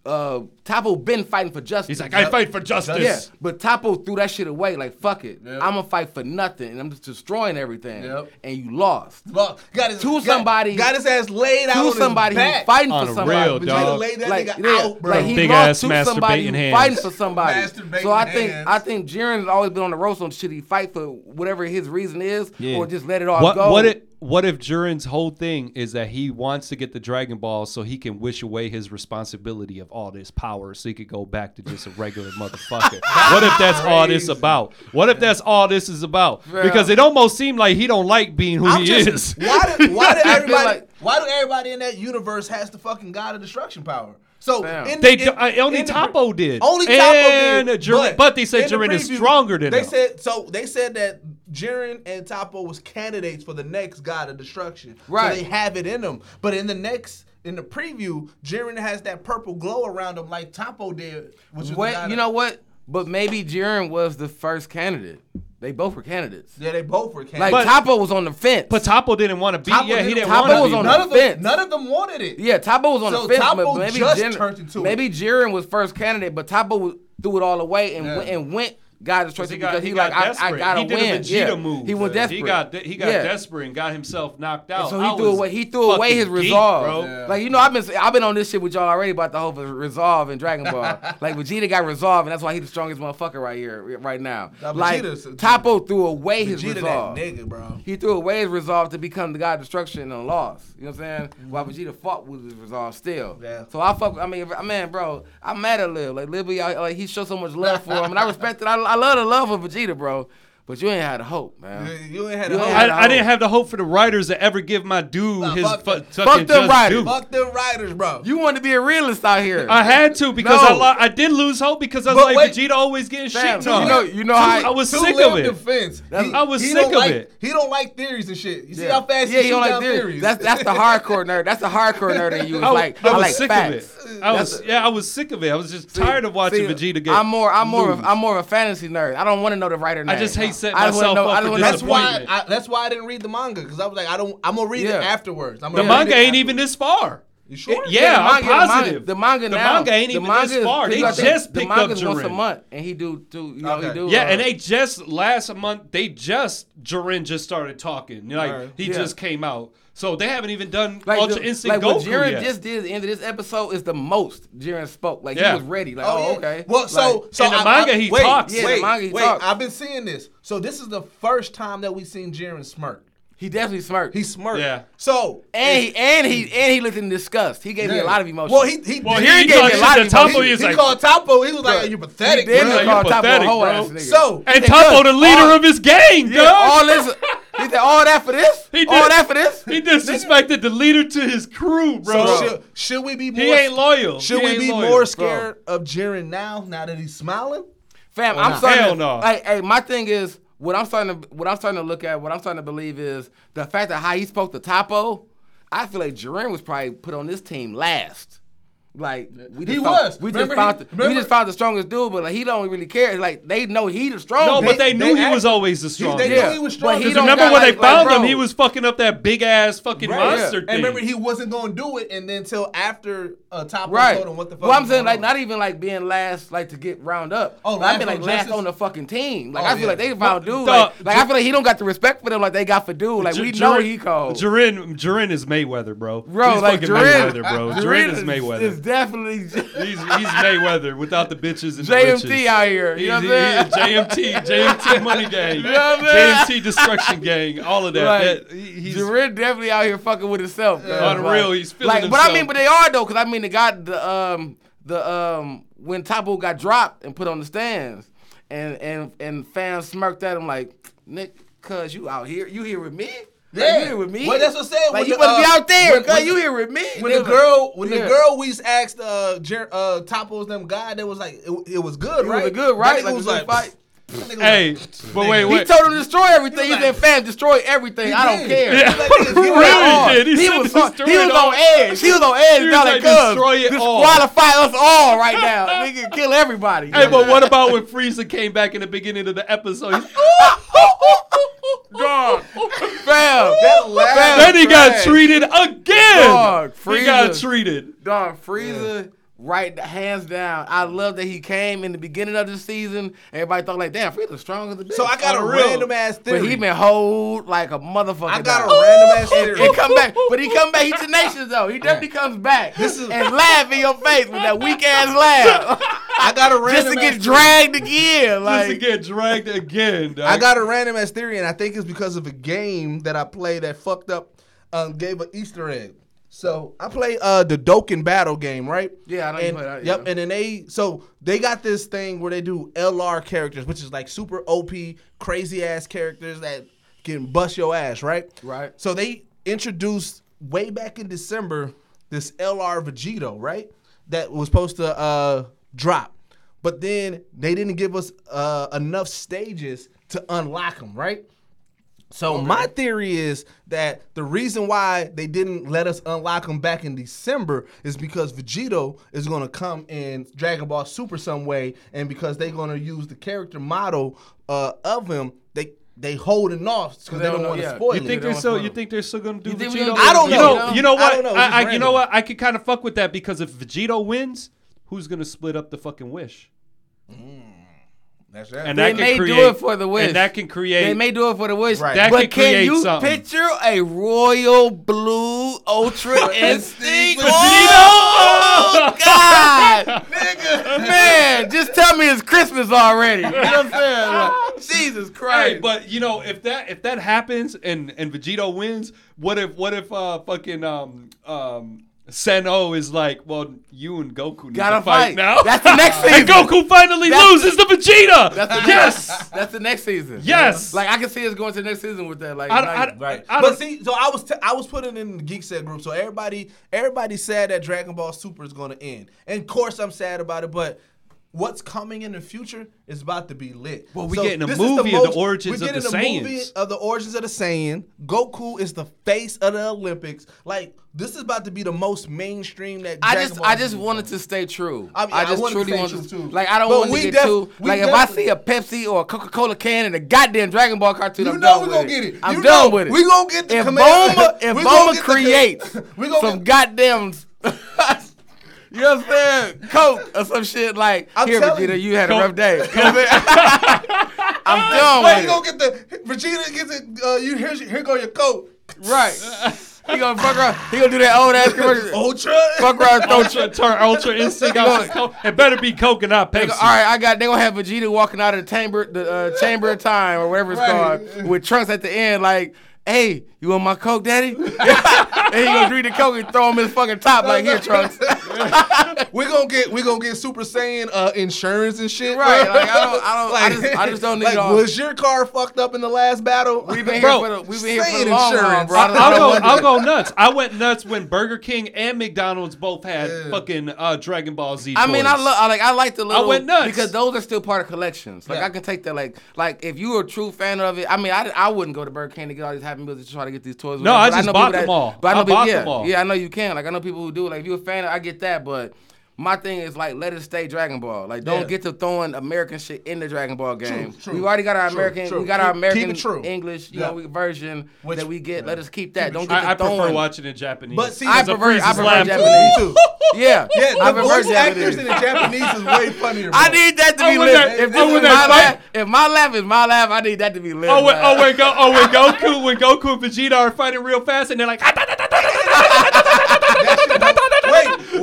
uh, Toppo been fighting for justice. He's like, I fight for justice. Yeah, but Toppo threw that shit away. Like, fuck it. Yep. I'm gonna fight for nothing, and I'm just destroying everything. Yep. And you lost. Well, got his, To got- somebody- got his ass laid out To somebody his who's back. fighting On for a somebody. real, Vegeta dog. laid that like, nigga yeah, out, bro. like he Big lost ass to somebody hands. fighting for somebody. So I think hands. I think Jiren's always been on the roast on should he fight for whatever his reason is, Yeah. or just let it all What go. what if what if Jiren's whole thing is that he wants to get the Dragon Ball so he can wish away his responsibility of all this power so he could go back to just a regular motherfucker? what if that's all this about? What if that's all this is about? Because it almost seemed like he don't like being who I'm he just- is. Why do, why do everybody? like- why do everybody in that universe has the fucking god of destruction power? So Fam. in, They in- do- uh, only in the- Toppo did. Only Toppo And did. Jiren- but they said in the Jiren is preview, stronger than they him. said. So they said that Jiren and Toppo was candidates for the next god of destruction. Right. So they have it in them. But in the next. In the preview, Jiren has that purple glow around him like Toppo did. Which was What you of- know what? But maybe Jiren was the first candidate. They both were candidates. Yeah, they both were Like candidates. But- Toppo was on the fence. But Toppo didn't want to be. Toppo yeah, he didn't Toppo want to was be. on none the of them, fence. none of them wanted it. Yeah, Toppo was on So the fence, Toppo but maybe just Jiren, turned into it. maybe Jiren was first candidate, but Toppo threw it all away and Yeah. went, and went got Because destruction he got, because he he, got like I, I gotta he did win. a Vegeta yeah. move. He went desperate. He got he got Yeah. desperate and got himself knocked out. So I he threw away. He threw away his geek, resolve. bro. Yeah. Like you know, I've been I've been on this shit with y'all already about the whole resolve in Dragon Ball. like Vegeta got resolve, and that's why he's the strongest motherfucker right here, right now. Nah, like Vegeta's- Toppo threw away his resolve. that nigga, bro. He threw away his resolve to become the god of destruction and lost. You know what I'm saying? While Vegeta fought with his resolve still. Mm-hmm. Yeah. So I fuck. I mean, man, bro, I'm mad at Lil. Like Lil, be out- like he showed so much love for him, and I respect it. I, I love the love of Vegeta, bro. But you ain't had the hope, man. You ain't had You a hope. had I, I didn't have the hope for the writers to ever give my dude Nah, his fuck fu- them. Fuck them writers. due. Fuck them writers, bro. You want to be a realist out here. I had to because No. I lo- I did lose hope because I was But like wait. Vegeta always getting Fam, shit on. you know, you know I how was sick of it. Defense. That's- I was he sick don't of like, it. He don't like theories and shit. You see Yeah. how fast yeah, he you shoot don't like down theories. theories. That's that's the hardcore nerd. That's the hardcore nerd in you. It's I, was- like I I was like sick facts. of it. I was yeah, I was sick of it. I was just tired of watching Vegeta get. I'm more. I'm more. Of. I'm more of a fantasy nerd. I don't want to know the writer name. I just hate setting I just wanna myself know, up for that's why. I, that's why I didn't read the manga because I was like, I don't. I'm gonna read Yeah. it afterwards. I'm the manga ain't even this far. You sure? Yeah, the I'm manga- the manga- positive. The manga The now. manga ain't the even manga this is- far. They because just the picked manga up is once a month, and he do do you know Okay. he do. Yeah, uh, and they just last month they just Jiren just started talking. Like Alright. he Yeah. just came out, so they haven't even done like Ultra the, Instinct like what Jiren yet. just did at the end of this episode is the most Jiren spoke. Like Yeah. he was ready. Like Oh, oh, okay. Well, so Like, so In the I- manga, I- he wait, talks. Yeah, the manga, he wait. talks. I've been seeing this. So this is the first time that we've seen Jiren smirk. He definitely smirked. He smirked. Yeah. So and he and he and he looked in disgust. He gave me a lot of emotion. Well, he he, Well, he, he, gave me a lot of to Toppo. emotion. He he, was like, called Toppo. He was like, Bro, "You pathetic, he did bro." like, call "You Toppo a pathetic, bro." ass nigga. So and Toppo, the leader all- of his gang, Yeah, dog. all this. He said all that for this. He did, all that for this. He disrespected the leader to his crew, bro. So should, should we be more? he ain't loyal. Should He we be loyal. more scared of Jiren now? Now that he's smiling? Fam, Or I'm sorry. Hell no. Hey, hey, my thing is what I'm starting to what I'm starting to look at. What I'm starting to believe is the fact that how he spoke to Toppo. I feel like Jiren was probably put on this team last. Like we just He found, was. We Remember just found he- the, remember- we just found the strongest dude, but like he don't really care. Like they know he the strongest. No, but they They- knew they he was always the strongest. They Yeah, knew he was but strong. he Because Remember when like- they found like, him? He was fucking up that big ass fucking Right, monster yeah. thing. And remember, he wasn't going to do it, and then until after uh, Toppo Right. told him what the fuck. Well, I'm saying going like on. not even like being last, like to get round up. Oh, But I last mean like last Justice? on the fucking team. Like Oh, I feel yeah. like they found dude. Dog, Like, like I feel like he don't got the respect for them like they got for dude. Like we know he cold. Jiren, Jiren is Mayweather, bro. Bro, like Jiren, Mayweather, bro. Jiren Jiren is is, Mayweather. Definitely He's he's Mayweather without the bitches and the JMT riches. out here. You know what I'm saying? JMT, JMT Money Gang, You know what I'm saying? JMT Destruction Gang, all of that. Like, that he- he's Jiren definitely out here fucking with himself. on the Like- He's feeling like, himself. but I mean, but they are though, because I mean, the guy, the um, the um, when Toppo got dropped and put on the stands, and and and fans smirked at him like, Nick, cuz you out here, you here with me? Like, Yeah. you here with me? Well, that's what I'm saying. Like When you the, better be uh, out there, when- cuz when- you here with me? when They the girl when Yeah. the girl we asked uh Jer- uh Toppo's them guy that was like it, it was good right? It right a good, right? That nigga Like, was good like fight. that nigga was Hey, like, but wait, nigga, He told him to destroy everything. He He said, "Fam, destroy everything. I don't care." Yeah. He was He really did. He He, was, destroy he was on edge. He was on edge. He was Now like, like, destroy it all. disqualify us all right now. Nigga, kill everybody. Hey, but what about when Frieza came back in the beginning of the episode? He's- Dog. Fam. That laugh- Fam, then he got trash. treated again. Dog, he got Frieza. treated. Dog, Frieza, right, hands down. I love that he came in the beginning of the season. Everybody thought like, damn, Frieza's strong as a bitch. so I got a real. random ass theory but he been hold like a motherfucker. I got a random ass theory and come back. But he come back. He tenacious though. He definitely comes back This is- and laugh in your face with that weak ass laugh. I got a random just to get ass dragged again. Just to get dragged again. Dog. I got a random ass theory, and I think it's because of a game that I played that fucked up, um, gave an Easter egg. So I play uh the Dokkan Battle game, right? Yeah, I know you and, play that, Yep, yeah. and then they so they got this thing where they do LR characters, which is like super OP, crazy ass characters that can bust your ass, right? Right. So they introduced way back in December this LR Vegito, right? That was supposed to uh drop. But then they didn't give us uh, enough stages to unlock them, right? So my theory is that the reason why they didn't let us unlock them back in December is because Vegito is going to come in Dragon Ball Super some way, and because they're going to use the character model uh, of him, they they holding off because they, don't don't want to yeah. spoil You it. think They they're don't still? wanna You think they're still gonna do You Vegito? gonna I don't You know. know. You know I what? don't know. I, I, you know what? I could kind of fuck with that because if Vegito wins, who's gonna split up the fucking wish? That's right. And They that may can do create, it for the wish. And that can create. they may do it for the wish. Right. That but could can create you something. picture a royal blue ultra instinct? Oh God, nigga, man, just tell me it's Christmas already. You know what I'm saying? Like, Jesus Christ. Hey, but you know, if that if that happens and and Vegito wins, what if what if uh fucking um um Zeno is like, well, you and Goku need Gotta to fight, fight. now. That's the next season. and. Goku finally That's- loses to Vegeta. That's the yes. That's the next season. Yes. Like I can see us going to the next season with that. Like, I- like- I- Right. I but don't- see, so I was t- I was putting in the GeekSet group. So everybody everybody said that Dragon Ball Super is going to end, and of course I'm sad about it. But what's coming in the future is about to be lit. Well, we So getting a this is movie of the origins we're of the getting a movie of the origins of the Saiyan. Goku is the face of the Olympics. Like this is about to be the most mainstream that. I Dragon just, Ball I just wanted to stay true. I I, mean, I just wanted to truly stay want true, to. too. Like I don't But want we to get def- too. Like if I see a Pepsi or a Coca Cola can in a goddamn Dragon Ball cartoon, You I'm know done we're gonna it. get it. I'm You done with it. we gonna get the if command- Bulma, if we Bulma gonna the- creates we gonna some goddamn. You know what I'm saying? Coke or some shit like I'm here, telling Vegeta, you. you had a rough day. You know what I'm saying? I'm done Wait, with you it. gonna get the Vegeta gets it. Uh, you here? Here go your coat. Right. He gonna fuck around. He gonna do that old ass commercial. Ultra. Fuck around, throw Ultra, turn Ultra Instinct out to Coke. It better be Coke and not They Pepsi. go, all right, I got. They gonna have Vegeta walking out of the chamber, the uh, chamber of time or whatever it's Right. called, with Trunks at the end, like, hey, you want my coke, daddy? and he gonna drink the coke and throw him in his fucking top like here, Trunks. We're gonna get we gonna get Super Saiyan uh, insurance and shit. Right, like, I don't- I don't- I just- I just don't need like, all- Was your car fucked up in the last battle? We've been Bro, here for the, we've been here for the long haul, insurance. bro. I don't- I I'll don't go. I'll go nuts. I went nuts when Burger King and McDonald's both had Yeah. fucking uh, Dragon Ball Z. I mean, I love, I like, I like the little. went nuts. because those are still part of collections. Like Yeah. I can take that, like, like if you were a true fan of it. I mean, I, I wouldn't go to Burger King to get all these happy meals to try to get these toys. No, whatever, I but just know bought people them all. But I know I people, bought yeah, them all. yeah, I know you can. Like I know people who do. Like if you're a fan, I get that, but. My thing is like let it stay Dragon Ball. Like don't Yeah. get to throwing American shit in the Dragon Ball game. true. We've already got our True, American, true. we got our American true. English, you Yeah. know, version Which- that we get. yeah. Let us keep that. Keep Don't get to I, I prefer watching in Japanese. But see, I prefer, I prefer laughing. Japanese. too. Yeah, Yeah, I the prefer voice actors Japanese. in the Japanese is way funnier. Bro. I need that to Oh, be when lit. that- if oh, this when is my laugh, if my laugh is my laugh, I need that to be lit. Oh, when, oh, man. oh, when, Go, oh, when Goku, when Goku and Vegeta are fighting real fast, and they're like, Wait,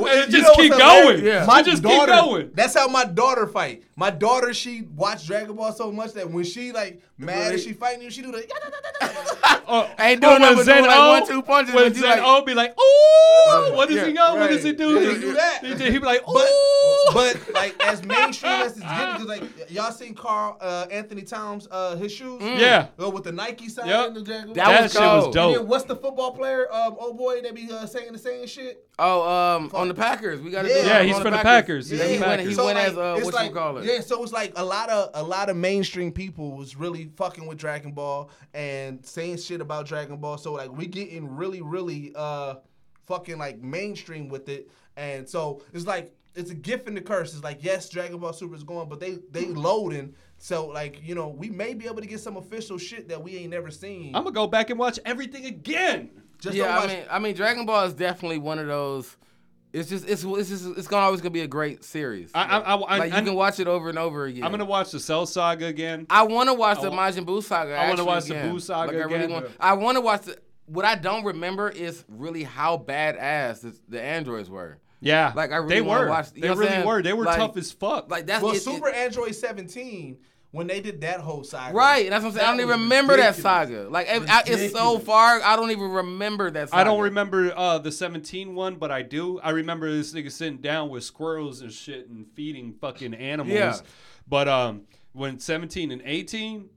And you just know keep going. Yeah. My You just keep going. That's how my daughter fight. My daughter, she watched Dragon Ball so much that when she like mad and she fighting you, she do the. oh, Ain't doing oh, nothing when but Zen doing like O- one, two punches When and you Zen like- O be like, ooh, what does he Yeah, go? What does he do? Yeah, he do that. He, he be like, ooh. But but like as mainstream as it's getting, because like y'all seen Karl uh, Anthony Towns uh, his shoes, Yeah. uh, with the Nike sign Yep. in the Dragon That Ball. that was shit was dope. And then what's the football player? Um, oh boy, they be uh, saying the same shit. Oh, um, on the Packers, we got to Yeah. do. Yeah, he's for the Packers. Yeah, he for went. He So, went like, as uh, it's what like, you call it? Yeah, so it's like a lot of a lot of mainstream people was really fucking with Dragon Ball and saying shit about Dragon Ball. So like we getting really, really uh fucking like mainstream with it. And so it's like it's a gift and a curse. It's like yes, Dragon Ball Super is going, but they they loading. So like you know we may be able to get some official shit that we ain't never seen. I'm gonna go back and watch everything again. Just yeah, don't I mean, I mean, Dragon Ball is definitely one of those. It's just, it's, it's just, it's gonna always gonna be a great series. I, I, I, I, like you can watch it over and over again. I'm gonna watch the Cell Saga again. I want to watch the Majin Buu saga. I wanna actually, watch the again. Buu saga Like, I really again. want. I want to watch the. What I don't remember is really how badass the, the androids were. Yeah, Like, I really they wanna were. watch- they know what I'm really saying? were. They were Like- tough as fuck. Like that's well, it- it- Super Android 17 when they did that whole saga. Right, that's what I'm saying. I don't even was remember that saga. Like, it- I- it's so far, I don't even remember that. Saga. I don't remember uh, the 17 one, but I do. I remember this nigga sitting down with squirrels and shit and feeding fucking animals. Yeah. But um, when 17 and 18,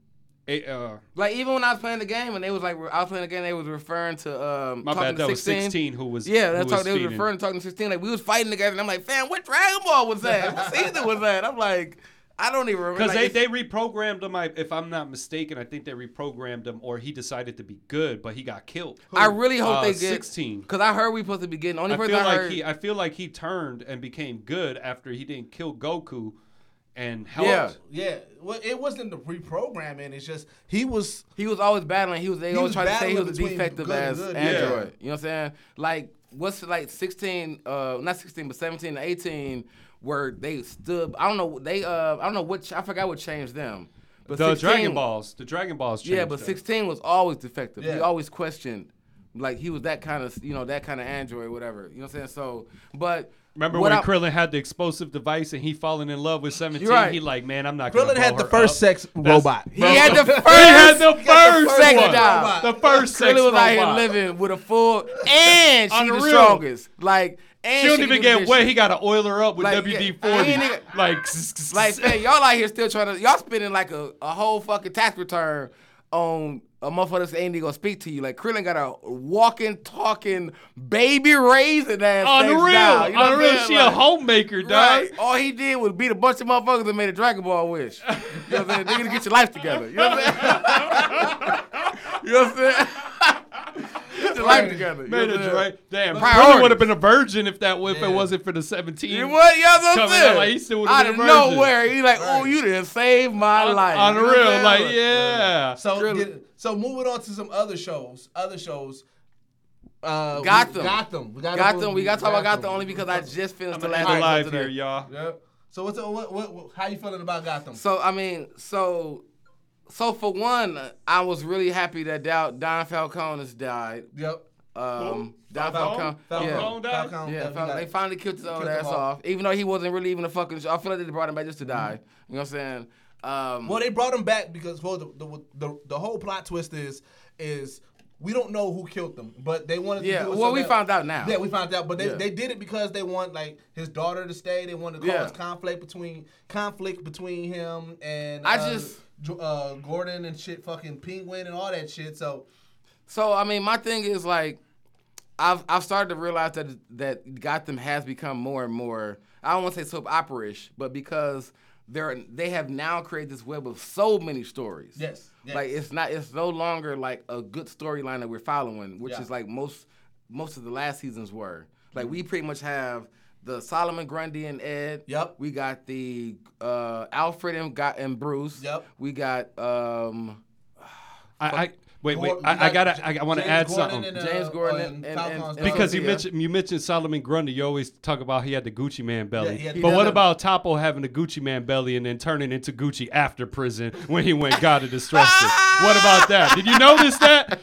eh, uh, Like even when I was playing the game and they was like, I was playing the game, they was referring to um. my talking bad, to that was 16. 16 who was Yeah, that's was talk, they was referring to talking to 16. Like we was fighting together, and I'm like, fam, what Dragon Ball was that? What season was that? I'm like, I don't even remember. Because Like, they, it's- they reprogrammed him, I, if I'm not mistaken. I think they reprogrammed him, or he decided to be good, but he got killed. I really hope Uh, they get 16. Because I heard we supposed to be getting only I person feel I like heard. he, I feel like he turned and became good after he didn't kill Goku, and helped. Yeah. Yeah, well, it wasn't the reprogramming. It's just he was He was always battling. He was. They He always was tried to say he was between defective good and as yeah. Android. You know what I'm saying? Like what's like 16, uh, not 16, but 17 to 18, where they stood. I don't know. They uh, I don't know what. I forgot what changed them. But The 16 Dragon Balls, the Dragon Balls. Changed. Yeah, but them. 16 was always defective. He always questioned. Like he was that kind of, you know, that kind of android, whatever. You know what I'm saying? So, but Remember what when I- Krillin had the explosive device and he falling in love with 17? Right. He like, man, I'm not gonna Krillin had the first up. sex robot. He had the first. He had the He got the first first sex one. job. The first sex Krillin was out here living with a full, and she the strongest. Like, and She don't even get wet. He got to oil her up with Like, WD forty. Even- Like, Like, man, y'all out here still trying to, y'all spending like a, a whole fucking tax return on a motherfucker that ain't even gonna speak to you. Like, Krillin got a walking, talking, baby raising ass. unreal, doll. You know unreal. She a homemaker, dog. Right. All he did was beat a bunch of motherfuckers and made a Dragon Ball wish. You know what I'm saying? Nigga, to get your life together. You know what I'm saying? you know what I'm saying? Get your life together. You know Made what a I'm saying? right. Damn, Priorities. Krillin would have been a virgin if that if Yeah. it wasn't for the 17. You what? You know what I'm Coming saying. Like, he still would have Out been of a virgin. nowhere, he like, oh, you didn't save my life. On the You real, I'm like, yeah. So Really? get- so moving on to some other shows. Other shows. Uh, Gotham. We, Gotham. We gotta Gotham, we got to talk about Gotham only because I just finished I'm the last end live here, y'all. Yep. So what's what, what, what how you feeling about Gotham? So I mean, so so for one, I was really happy that Don, Don Falcone has died. yep. Um, Don Falcone? Falcone, yeah. Falcone died? Falcone, Yeah, we Fal- got- they finally killed his old Killed ass off. off. Even though he wasn't really even a fucking. I feel like they brought him back just to die. You know what I'm saying? Um, Well, they brought him back because well, the, the the the whole plot twist is is we don't know who killed them, but they wanted Yeah, to do it. well, so we that- found out now. Yeah, we found out, but they, Yeah. they did it because they want like his daughter to stay. They wanted to Yeah. cause conflict between conflict between him and I uh, just- Jo- uh, Gordon and shit, fucking Penguin and all that shit. So So I mean, my thing is like, I've I've started to realize that that Gotham has become more and more. I don't want to say soap opera-ish, but because they're they have now created this web of so many stories. Yes, yes. Like it's not it's no longer like a good storyline that we're following, which Yeah. is like most most of the last seasons were. Like we pretty much have the Solomon Grundy and Ed. Yep. We got the uh, Alfred and got and Bruce. Yep. We got um I, I wait, wait. Gordon- I, I got gotta. I, I want to James add Gordon something. and, uh, James Gordon uh, and- and- Falcone's and- daughter. Because you mentioned you mentioned Solomon Grundy, you always talk about he had the Gucci Man belly. Yeah, but what does. about Toppo having the Gucci Man belly and then turning into Gucci after prison when he went God of Destruction? what about that? Did you notice that?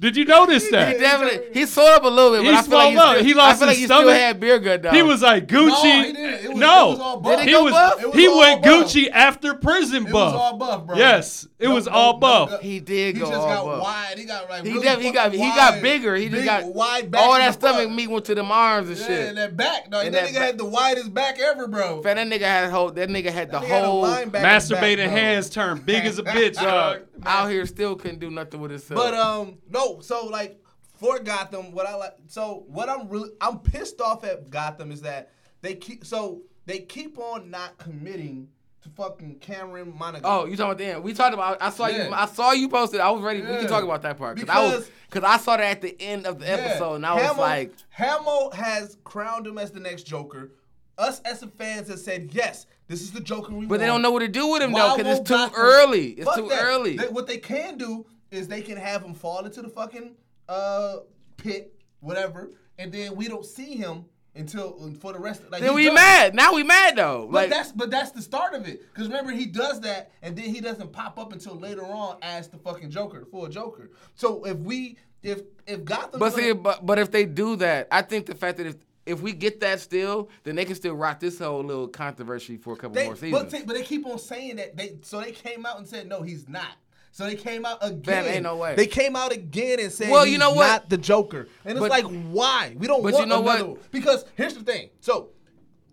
Did you notice that? He definitely he sold up a little bit, but He I feel like swelled up. still, He lost I feel like his he still had beer gut though. He was like Gucci. No, he didn't. It was- no, it was all buff. Did he go was buff? It was he all went buff. Gucci after prison It buff. was all buff, bro. Yes, it No, was no, all buff. no. He did go He just got buff. wide. He got like He really def- he got fucking he got bigger. He just Big, got wide back all that the stomach front. meat went to them arms and Yeah, shit. and that back, dog. And that, that nigga back- had the widest back ever, bro. Man, that nigga had whole that nigga had the That nigga had a whole Masturbating hands turned big as a bitch, dog. Out here still couldn't do nothing with himself. But um, no. So like for Gotham, what I like. So what I'm really, I'm pissed off at Gotham is that they keep. So they keep on not committing to fucking Cameron Monaghan. Oh, you talking about the end? We talked about. I saw you. I saw you posted. I was ready. We can talk about that part because I was Because- I saw that at the end of the Yeah. episode, and I was like, Hamill has crowned him as the next Joker. Us as the fans have said yes, this is the Joker we want. but they don't know what to do with him Why though because it's too Gotham- early. It's too that. early. They- what they can do is they can have him fall into the fucking uh pit, whatever, and then we don't see him until for the rest. Of, like then we done. mad. Now we mad though. But Like that's but that's the start of it. Because remember, he does that, and then he doesn't pop up until later on as the fucking Joker, the full Joker. So if we if if Gotham, But see, but but if they do that, I think the fact that if if we get that still, then they can still rock this whole little controversy for a couple they, more seasons. but, but they keep on saying that they so they came out and said no, he's not. So they came out again. Fam, ain't no way. They came out again and said Well, he's you know what? not the Joker, and it's But- like why we don't but want you know another what? one. because here's the thing. So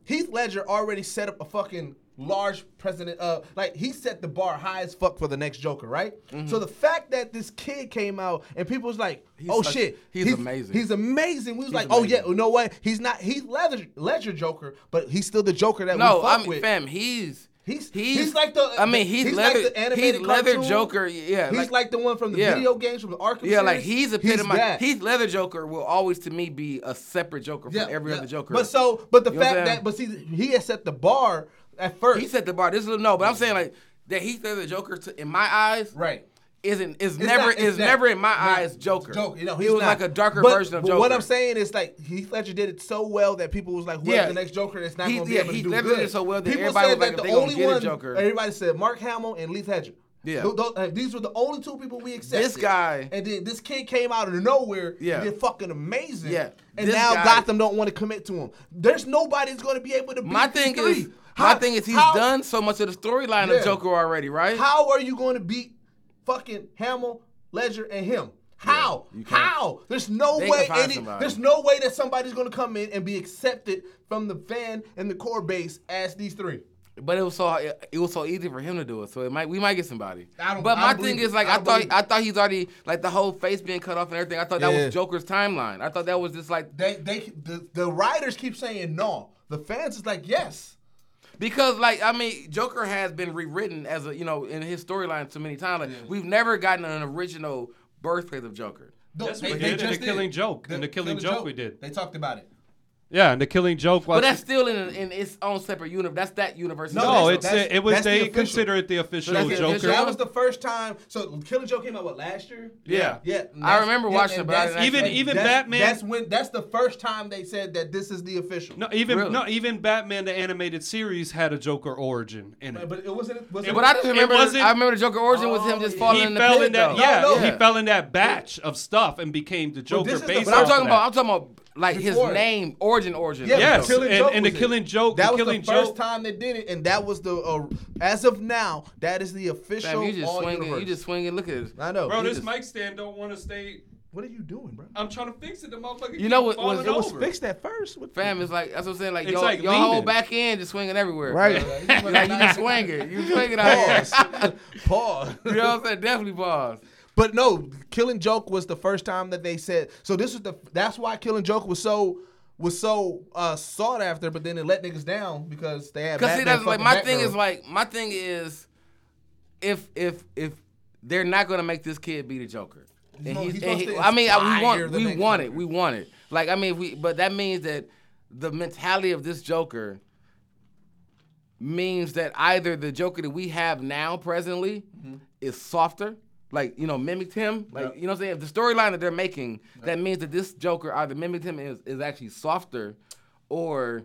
Heath Ledger already set up a fucking large president. Uh, like he set the bar high as fuck for the next Joker, right? So the fact that this kid came out and people was like, He's "Oh such- shit, he's amazing. He's amazing." We was He's like, "Oh yeah, amazing. you know what? He's not he's Ledger, Ledger Joker, but he's still the Joker that no, we fuck I mean, with." fam, he's He's- he's like the- I mean, he's, he's like the animated he's leather cartoon. Joker. Yeah, he's like, the one from the yeah. video games from the Arkham yeah, like series. he's epitomized. that. He's leather Joker will always to me be a separate Joker from every yeah. other Joker. But so, but the You fact that, but see, he has set the bar at first. he set the bar. This is no, but I'm saying like that Heath Ledger Joker to, in my eyes right. isn't is never not- is not- never in my eyes Joker. Joker, you know, he was not. like a darker But- version of but Joker. What I'm saying is like Heath Ledger did it so well that people was like, "Who's Yeah. the next Joker?" That's not going to be yeah, able to do Ledger good. did it so well that people everybody said was like, that the only one. Joker- Everybody said Mark Hamill and Heath Ledger. Yeah. Th- th- uh, these were the only two people we accepted. This guy- and then this kid came out of nowhere. Yeah. did fucking amazing. Yeah. and This now guy- Gotham don't want to commit to him. There's nobody that's going to be able to beat my thing three. Is my thing is he's how- done so much of the storyline Yeah. of Joker already, right? How are you going to beat fucking Hamill, Ledger, and him? How? can't. How? There's no They way. Any, there's no way that somebody's going to come in and be accepted from the fan and the core base as these three. But it was so it was so easy for him to do it, so it might we might get somebody. I don't- but I my don't thing is like I I, thought. I thought he's already like the whole face being cut off and everything. I thought that Yeah. was Joker's timeline. I thought that was just like They, they, the, the writers keep saying no. The fans is like yes. Because like I mean Joker has been rewritten as a you know in his storyline so many times. Like we've never gotten an original birthplace of Joker. No, Yes, we did. In The Killing Joke. In The Killing Joke, we did. They talked about it. Yeah, and the Killing Joke. But that's still in in its own separate universe. That's that universe. No, no, it's that's- it was that's the they consider it the official that's the Joker. official? That was the first time. So Killing Joke came out what last year? Yeah. Yeah, I remember watching it, but I that's- didn't Even- actually- even that's, Batman- That's when. That's the first time they said that this is the official. No, even Really? no, even Batman the animated series had a Joker origin in it. but it wasn't. Was it, But I just remember. wasn't- I remember the Joker origin was him Oh, just falling he in the fell pit. in that though. yeah, no. he fell in that batch of stuff and became the Joker this is the- based But I'm talking about. I'm talking about like Before. his name, origin, origin. Yeah, Yes, Joker. Killing and- Joke and the was it. Killing Joke- That the was Killing the first Joke- time they did it, and that was the. Uh, as of now, that is the official. Fam, you just all swinging. universe. You just swinging. Look at this. I know. Bro, He this just- mic stand don't want to stay. What are you doing, bro? I'm trying to fix it. The motherfucker. You know what was- falling It was over. fixed at first. What Fam is like that's what I'm saying. Like It's your, like your whole back end is swinging everywhere. Right. bro. like you just swinging. You swinging out here. Pause. Pause. you know what I'm saying? Definitely pause. But no, Killing Joke was the first time that they said. So this was the. That's why Killing Joke was so was so uh, sought after. But then it let niggas down because they had. Cause see, that's like my thing is like my thing is, if if if they're not gonna make this kid be the Joker, and No, he's, he's and he- I mean, we want we want it, we want it. Like I mean, we but that means that the mentality of this Joker means that either the Joker that we have now presently Mm-hmm. is softer. Like you know, mimicked him. Like you know, what I'm saying if the storyline that they're making, that means that this Joker either mimicked him is, is actually softer, or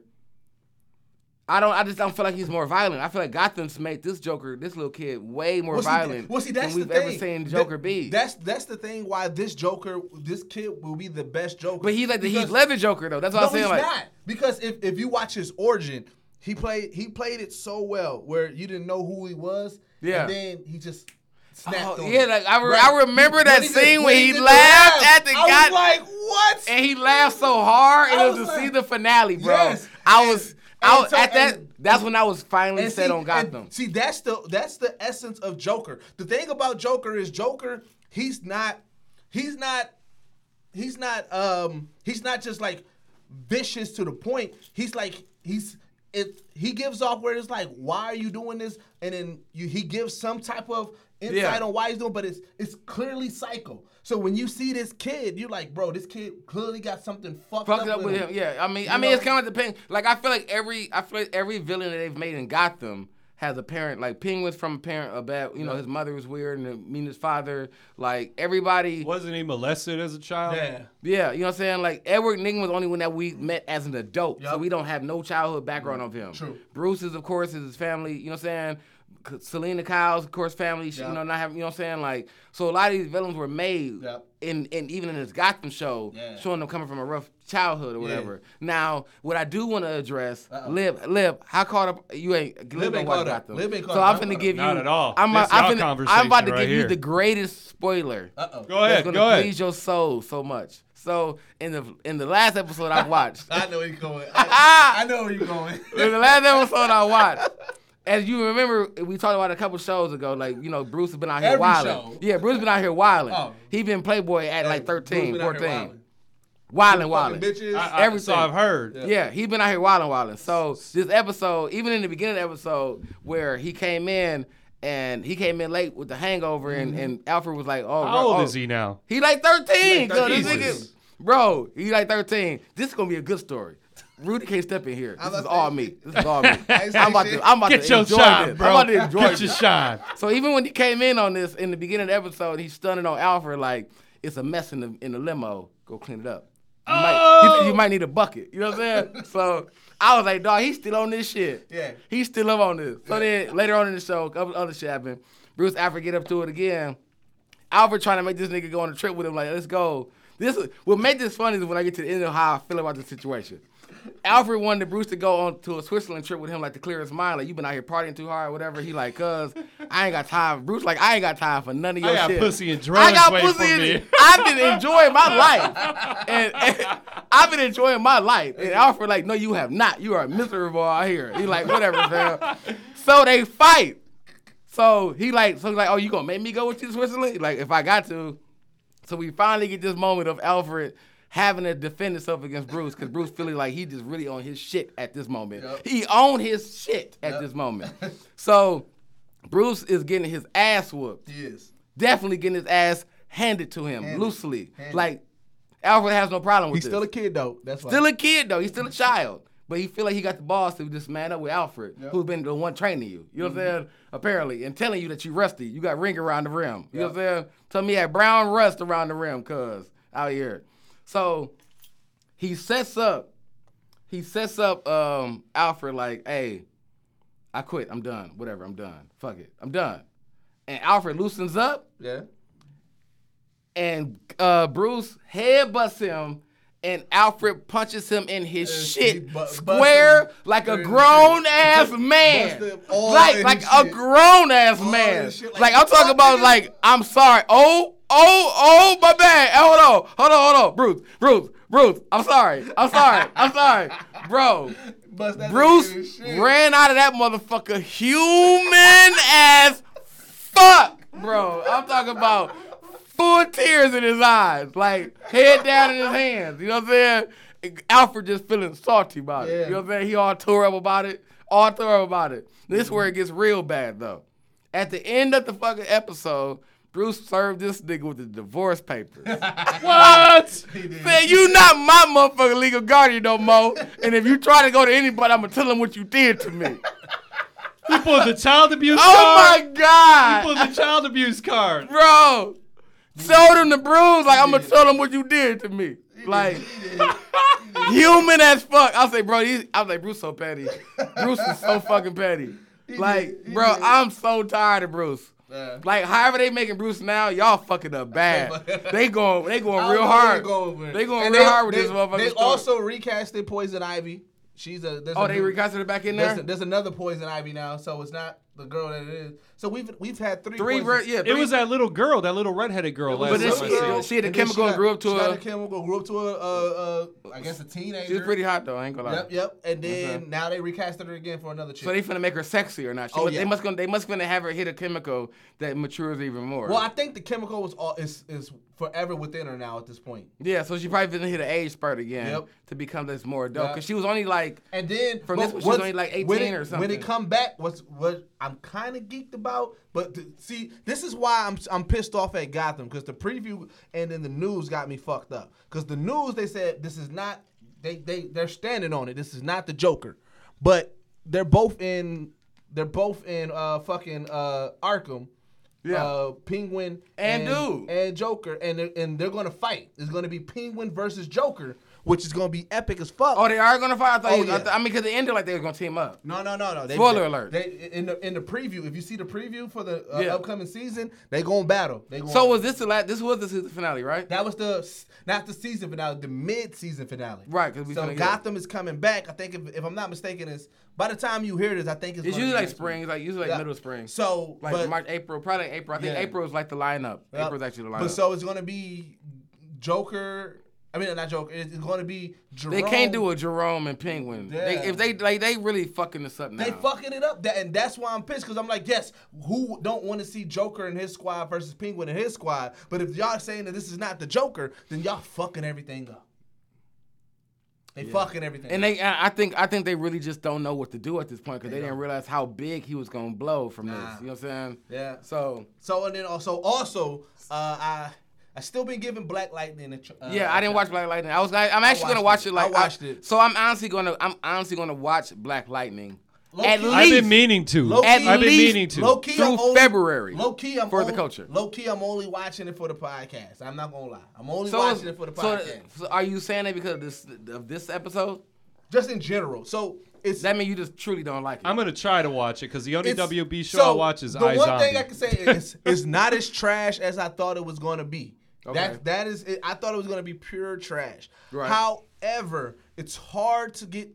I don't. I just don't feel like he's more violent. I feel like Gotham's made this Joker, this little kid, way more Well, see, violent well, see, that's than we've the ever thing. seen That- Joker be. That's that's the thing. Why this Joker, this kid will be the best Joker. but he's like the Heath Because- Ledger Joker though. That's what no, I'm saying. he's Like, not. Because if, if you watch his origin, he played he played it so well where you didn't know who he was. Yeah. And then he just snapped Oh, yeah, like, I re- Right. I remember that scene when he laughed laugh, at the I guy- was like, what? and he laughed so hard, I it was was to like- see the finale, bro. Yes. I was, I was so- at that. and- that's when I was finally set see- on Gotham. See, that's the that's the essence of Joker. The thing about Joker is Joker, he's not he's not he's not um he's not just like vicious to the point. He's like he's it he gives off where it's like, why are you doing this? And then you he gives some type of insight Yeah. on why he's doing, but it's it's clearly psycho. So when you see this kid, you're like, bro, this kid clearly got something fucked Fucked up, up with him. Yeah, I mean, I mean, know? it's kind of like the pen. Like I feel like every, I feel like every villain that they've made in Gotham has a parent. Like Penguin's from a parent a bad, you know, his mother was weird, and I mean his father. Like everybody. Wasn't he molested as a child? Yeah. Yeah, you know what I'm saying? Like Edward Nygma was the only one that we met as an adult, so we don't have no childhood background of him. True. Bruce is, of course, is his family. You know what I'm saying? C- Selina Kyle's, of course, family. she- You know, not having. You know what I'm saying? Like, so a lot of these villains were made Yup. in, in even in this Gotham show, Yeah. showing them coming from a rough childhood or whatever. Now, what I do want to address, Uh-oh. Lib, Lib, how caught up? You ain't Lib, Lib ain't ain't watch caught up. Gotham. Lib ain't caught so up. I'm I'm finna give you Not at all. I'm, This I'm, y'all finna, I'm about to conversation give right you the greatest spoiler Uh oh. Go that's ahead. gonna Go ahead. please your soul so much. So in the in the last episode I watched, I know where you're going. I, I know where you're going. in the last episode I watched, as you remember, we talked about a couple shows ago. Like you know, Bruce has been out here Every wilding. show. Yeah, Bruce has been out here wilding. Oh. He been Playboy at like Bruce 13, been out here 14. Wilding, wilding. Fucking bitches. I, I, Everything. So I've heard. Yeah, he been out here wilding, wilding. So this episode, even in the beginning of the episode, where he came in and he came in late with the hangover, and, mm-hmm. and Alfred was like, "Oh, How bro, old oh, is he now? He like 13. He like 13. bro, he like 13. This is gonna be a good story. Rudy can't step in here. This is all me. This is all me. I ain't I'm about to, I'm about Get to your enjoy shine, this. bro. I'm about to enjoy Get your this. shine. So even when he came in on this in the beginning of the episode, he's stunning on Alfred like it's a mess in the in the limo. Go clean it up. You, might, he said you oh! might need a bucket. You know what I'm saying? so I was like, dog, he's still on this shit. Yeah. He's still up on this. So then later on in the show, couple other shit happened. Bruce Alfred get up to it again. Alfred trying to make this nigga go on a trip with him, like, let's go. This what made this funny is when I get to the end of how I feel about the situation. Alfred wanted Bruce to go on to a Switzerland trip with him, like to clear his mind. Like you been out here partying too hard, whatever. He like, cuz I ain't got time. Bruce like, I ain't got time for none of your I got shit. pussy and I got pussy. and-. I've been enjoying my life, and, and I've been enjoying my life. And Alfred like, no, you have not. You are miserable out here. He like, whatever, fam. So they fight. So he like, so he's like, oh, you gonna make me go with you to Switzerland? Like, if I got to. So we finally get this moment of Alfred having to defend himself against Bruce because Bruce feeling like he just really on his shit at this moment. Yep. He owned his shit at this moment. so Bruce is getting his ass whooped. He is. Definitely getting his ass handed to him Handed. loosely. Handed. Like Alfred has no problem with He's this. still a kid though. That's why. Still a kid though. He's still a child. But he feel like he got the balls to just man up with Alfred, Yep. who's been the one training you. You know what I'm mm-hmm. saying? Apparently, and telling you that you rusty. You got ring around the rim. You know what I'm saying? Tell me you had brown rust around the rim, cuz out here. So he sets up, he sets up um Alfred like, hey, I quit. I'm done. Whatever. I'm done. Fuck it. I'm done. And Alfred loosens up yeah. and uh, Bruce headbutts him, and Alfred punches him in his he shit bu- square like a grown ass man, Bust him all like like a grown ass man. Like, like, I'm talking about like I'm sorry. Oh Oh, oh, my bad. Hold on, hold on, hold on, Bruce, Bruce, Bruce. I'm sorry. I'm sorry. I'm sorry, bro. Bruce nigga in his shit. ran out of that motherfucker human as fuck, bro. I'm talking about full tears in his eyes, like head down in his hands. You know what I'm saying? Alfred just feeling salty about it. Yeah. You know what I'm saying? He all tore up about it. All tore up about it. This is where it gets real bad though. At the end of the fucking episode, Bruce served this nigga with the divorce papers. What? Man, you not my motherfucking legal guardian no more. And if you try to go to anybody, I'm gonna tell them what you did to me. He pulled the child abuse oh card. Oh my god! He god, pulled the child abuse card. bro! Showed him the bruise. Like I'm gonna tell them what you did to me. Like human as fuck. I'll say, bro. He's, I'll say, Bruce so petty. Bruce is so fucking petty. Like, bro. I'm so tired of Bruce. Yeah. Like, however they making Bruce now, y'all fucking up bad. they going, they going real hard. They going. They going And real they- hard with they- this motherfucker. They story. also recasted Poison Ivy. She's a. There's oh, a they new- recasted it back in There's, there. there's another Poison Ivy now, so it's not the girl that it is. So we've we've had three. Three, poison- ver- yeah. It was that little girl, that little redheaded girl But last then time I she- seen her. she had a and then chemical and got- grew up to she got a- a chemical, grew up to a, uh, uh, I guess a teenager. She was pretty hot though. I ain't gonna lie. Yep, yep. And then Okay. now they recasted her again for another chick. So they finna make her sexy or not? She Oh, yeah. They must gonna they must finna have her hit a chemical that matures even more. well, I think the chemical was all is is forever within her now at this point. yeah, so she probably finna hit an age spurt again Yep. to become this more adult. Yeah. Cause she was only like And then From this one, she's what's- only like 18 it, or something. When something. it come back, what's what I'm kind of geeked about, but to, see, this is why I'm I'm pissed off at Gotham because the preview and then the news got me fucked up. Because the news they said this is not they they they're standing on it. This is not the Joker, but they're both in they're both in uh fucking uh Arkham. Yeah. Uh, Penguin And Dude. and Joker, and they're, and they're gonna fight. It's gonna be Penguin versus Joker, which is gonna be epic as fuck. oh they are gonna fight. I thought Oh, I, yeah. th- I mean, cause it ended like they were gonna team up. No, no, no, no. They, Spoiler they- alert. They in the in the preview. If you see the preview for the uh, Yeah. upcoming season, they gonna battle. They gonna, So was this the last? This was the season finale, right? that was the not the season finale, the mid season finale. Right, 'cause we so Gotham is coming back. I think if, if I'm not mistaken, is by the time you hear this, I think it's, It's usually be like spring. It's like usually like Yeah. middle of spring. So like but, March, April, probably April. I think. April is like the lineup. Yep. April's actually the lineup. But so it's gonna be Joker. I mean, not joke. It's gonna be Jerome. they can't do a Jerome and Penguin. They, Yeah. if they like, they really fucking this up now. They fucking it up, that, and that's why I'm pissed. Cause I'm like, yes, who don't want to see Joker and his squad versus Penguin and his squad? But if y'all saying that this is not the Joker, then y'all fucking everything up. They fucking everything. And up. they, I think, I think they really just don't know what to do at this point because They they, didn't realize how big he was gonna blow from Nah. this. You know what I'm saying? yeah. So So and then also also uh, I I still been giving Black Lightning. A tr- uh, yeah, I didn't watch Black Lightning. I was, I, I'm actually gonna watch it. it. Like I watched it. So I'm honestly gonna, I'm honestly gonna watch Black Lightning. Low At key- least I've been meaning to. Low At key, I've been least meaning to. Low key, through I'm only, February Low key, I'm for the culture. Low key, I'm only watching it for the podcast. I'm not gonna lie. I'm only So, watching it for the podcast. so are you saying that because of this of this episode? Just in general. So it's That means you just truly don't like it. I'm gonna try to watch it because the only WB show so, I watch is the iZombie. one thing I can say is it's not as trash as I thought it was going to be. Okay. That that is it, I thought it was going to be pure trash. Right. However, it's hard to get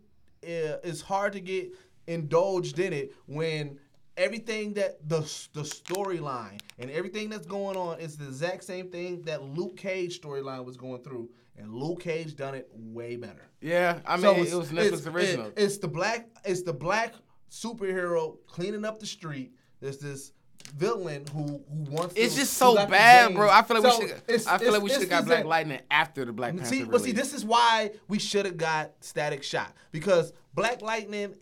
uh, it's hard to get indulged in it when everything that the the storyline and everything that's going on is the exact same thing that Luke Cage storyline was going through and Luke Cage done it way better. yeah, I mean So it was Netflix it's- original. it- it's the black. It's the black superhero cleaning up the street. There's this villain who who wants. it's to, just so bad, bro. I feel like So we should. I feel like we should have got Black exact- Lightning after the Black Panther. See, but see, this is why we should have got Static Shock because Black Lightning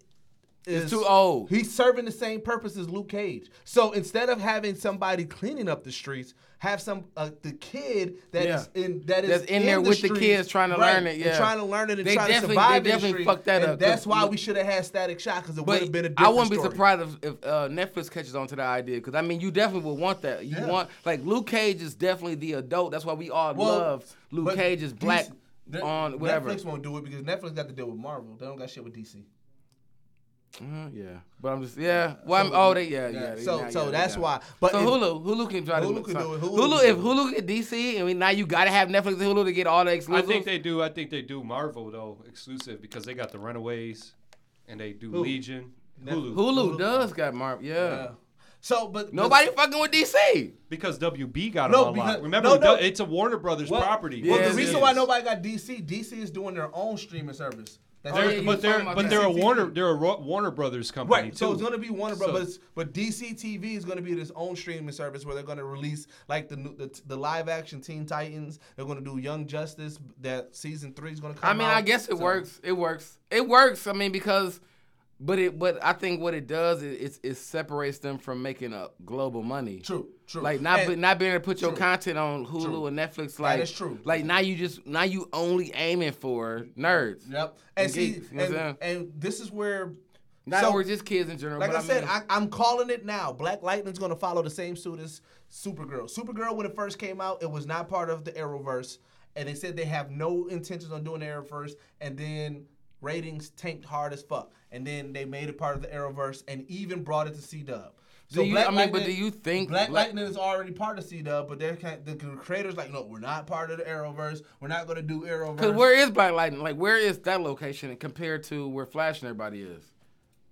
is too old. He's serving the same purpose as Luke Cage. So instead of having somebody cleaning up the streets, have some uh, the kid that is Yeah. in that is That's in there with the kids trying to right, learn it, yeah. trying to learn it and They trying to survive they in the definitely street. fucked that and up, That's why we should have had Static Shock because it would have been a I different wouldn't be story. surprised if, if uh, Netflix catches on to that idea because I mean you definitely would want that. You Yeah. want like Luke Cage is definitely the adult. That's why we all Well, love Luke Cage is black Net- on whatever. Netflix won't do it because Netflix got to deal with Marvel. They don't got shit with DC. Uh, yeah, but I'm just yeah. Well, I'm, oh, they yeah yeah. Yeah, they- so- now, so yeah, that's yeah. why. But so if- Hulu Hulu can try to Hulu can do it. Hulu Hulu, if Hulu get DC and we, now you gotta have Netflix and Hulu to get all the exclusives. I think they do. I think they do Marvel though exclusive because they got the Runaways, and they do Who? Legion. Hulu. Hulu, Hulu. does got Marvel. Yeah. Yeah. So, but Nobody fucking with DC. Because WB got No, them on because- Remember, no, no. it's a Warner Brothers Well- property. Well, Yeah, the reason is. why nobody got DC, DC is doing their own streaming service. That's They're- but they're but they're a Warner they're a Warner Brothers company Right, too. so it's gonna be Warner So- Brothers, but DC TV is gonna be this own streaming service where they're gonna release like the new- the, the live action Teen Titans. They're gonna do Young Justice. That season three is gonna come. I mean, out. I guess it So- works. It works. It works. I mean, because, but it, but I think what it does is it, it separates them from making a global money. True, true. Like not And- not being able to put your True. content on Hulu True. and Netflix. Like is true. Like now you just now you only aiming for nerds. Yep. And And see, geeks, you know and, and this is where. Not so- or just kids in general. Like I said, mean, I, I'm calling it now. Black Lightning's gonna follow the same suit as Supergirl. Supergirl, when it first came out, it was not part of the Arrowverse, and they said they have no intentions on doing the Arrowverse. And then ratings tanked hard as fuck, and then they made it part of the Arrowverse, and even brought it to C Dub. Do you- I mean, but do you think Black Black- Lightning is already part of C Dub? But they're kind the creators like, no, we're not part of the Arrowverse. We're not gonna do Arrowverse. Cause where is Black Lightning? Like where is that location compared to where Flash and everybody is?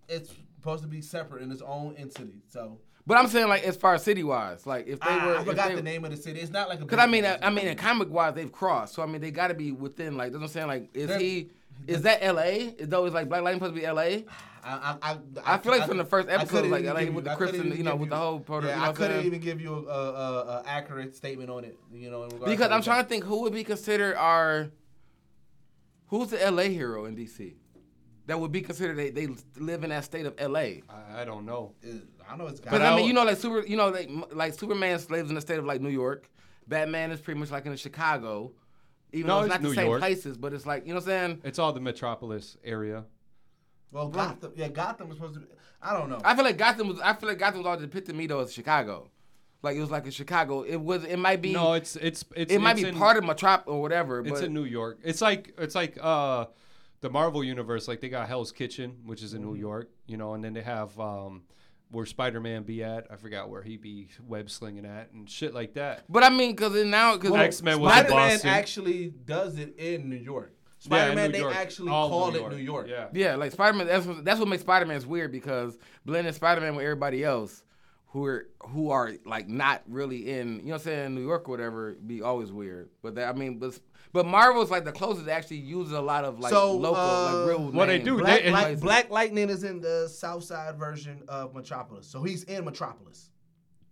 it's supposed to be separate in its own entity. So But I'm saying like as far as city wise, like if they Ah, were, I forgot they- the name of the city. It's not like a. Cause I mean, I, I mean, in comic wise, they've crossed. So I mean, they got to be within. Like, that's what I'm saying. Like, is They're- he? Is that L.A.? Is though is like Black Lightning supposed to be L.A.? I, I, I, I feel like from the first episode, like, give with you- the Kristen, even you know, with the whole proto- Yeah, you know I couldn't even give you a, a, a, accurate statement on it. You know, in Because to I'm trying to think who would be considered our. Who's the L.A. hero in D.C. That would be considered they, they live in that state of L.A. I, I don't know. I know it's But I mean, you know, like super, you know, like like Superman lives in the state of like New York. Batman is pretty much like in Chicago. Even No, though it's it's not New the same York. places, but it's like you know what I'm saying. It's all the metropolis area. well, Gotham. Yeah, Gotham is supposed to. be... I don't know. I feel like Gotham was. I feel like Gotham was all depicted to me though as Chicago. Like it was like in Chicago. It was. It might be. No, it's it's it's it might it's be in, part of Metrop or whatever. It's but in New York. It's like it's like uh the Marvel universe. Like they got Hell's Kitchen, which is in Mm-hmm. New York. You know, and then they have um where Spider Man be at. I forgot where he be web slinging at and shit like that. But I mean, because now, because X-Men was in Spider-Man actually does it in New York. Spider-Man, New they York. actually All call it New York. Yeah. Yeah, like Spider Man. That's what, that's what makes Spider Man's weird because blending Spider Man with everybody else, who are who are like not really in, you know, what I'm saying New York or whatever, be always weird. But that, I mean, but but Marvel's like the closest that actually uses a lot of like So, local, uh, like real. what they do, Black, They- Light- Black Lightning is in the South Side version of Metropolis, so he's in Metropolis.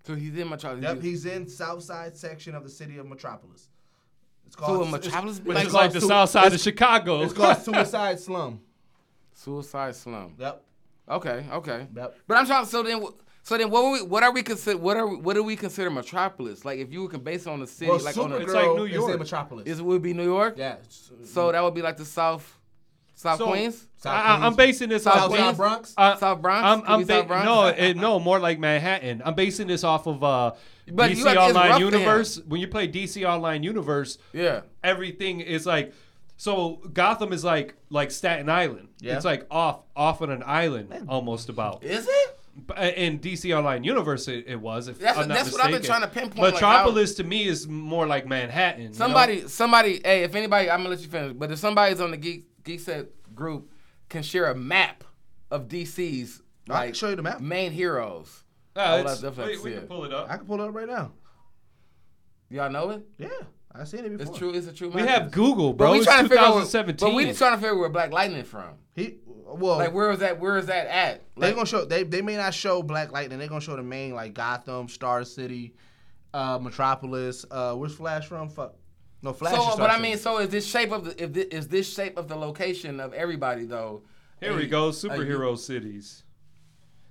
So he's in Metropolis. Yep, he's in South Side section of the city of Metropolis. It's so in it's- Metropolis, be Which like is like the south side of Chicago. It's called Suicide Slum. Suicide Slum. Yep. Okay, okay. Yep. But I'm trying. So then, so then, what are we? What are we consider? What are we, what do we consider Metropolis? Like, if you can base it on the city, Well, like on Supergirl a, It's like New is York. in Metropolis. is it would be New York? yeah. So that would be like the South, South So- Queens, South I, I'm Queens. basing this South off. South Queens? Side Bronx. Uh, South Bronx. I'm, Could I'm be South Bronx? no, it, no, more like Manhattan. I'm basing this off of uh, But DC you have- Online for him. Universe. When you play DC Online Universe, Yeah. everything is like so Gotham is like like Staten Island. Yeah. It's like off off on an island almost about. Is it? But In DC Online Universe, it, it was. If That's- I'm not that's what I've been trying to pinpoint, like, Metropolis to me is more like Manhattan. you know? Somebody, somebody. Hey, if anybody, I'm gonna let you finish. But if somebody's on the Geek GeekSet group, can share a map of DC's I like can show you the map. main heroes. Uh, Oh, it's- we, we can pull it up. I can pull it up right now. Y'all know it? Yeah, I seen it before. It's true. It's a true. Map. We map. have Google, But bro. we It's trying to figure out. 2017. But we just trying to figure where Black Lightning from. He well, Like where is that? Where is that at? they Like, gonna show they they may not show Black Lightning. They're gonna show the main like Gotham, Star City, uh, Metropolis. Uh, where's Flash from? Fuck. No, Flash. is so, Star but I mean, so is this shape of the if this, is this shape of the location of everybody though? Here a- we go. a- Superhero cities.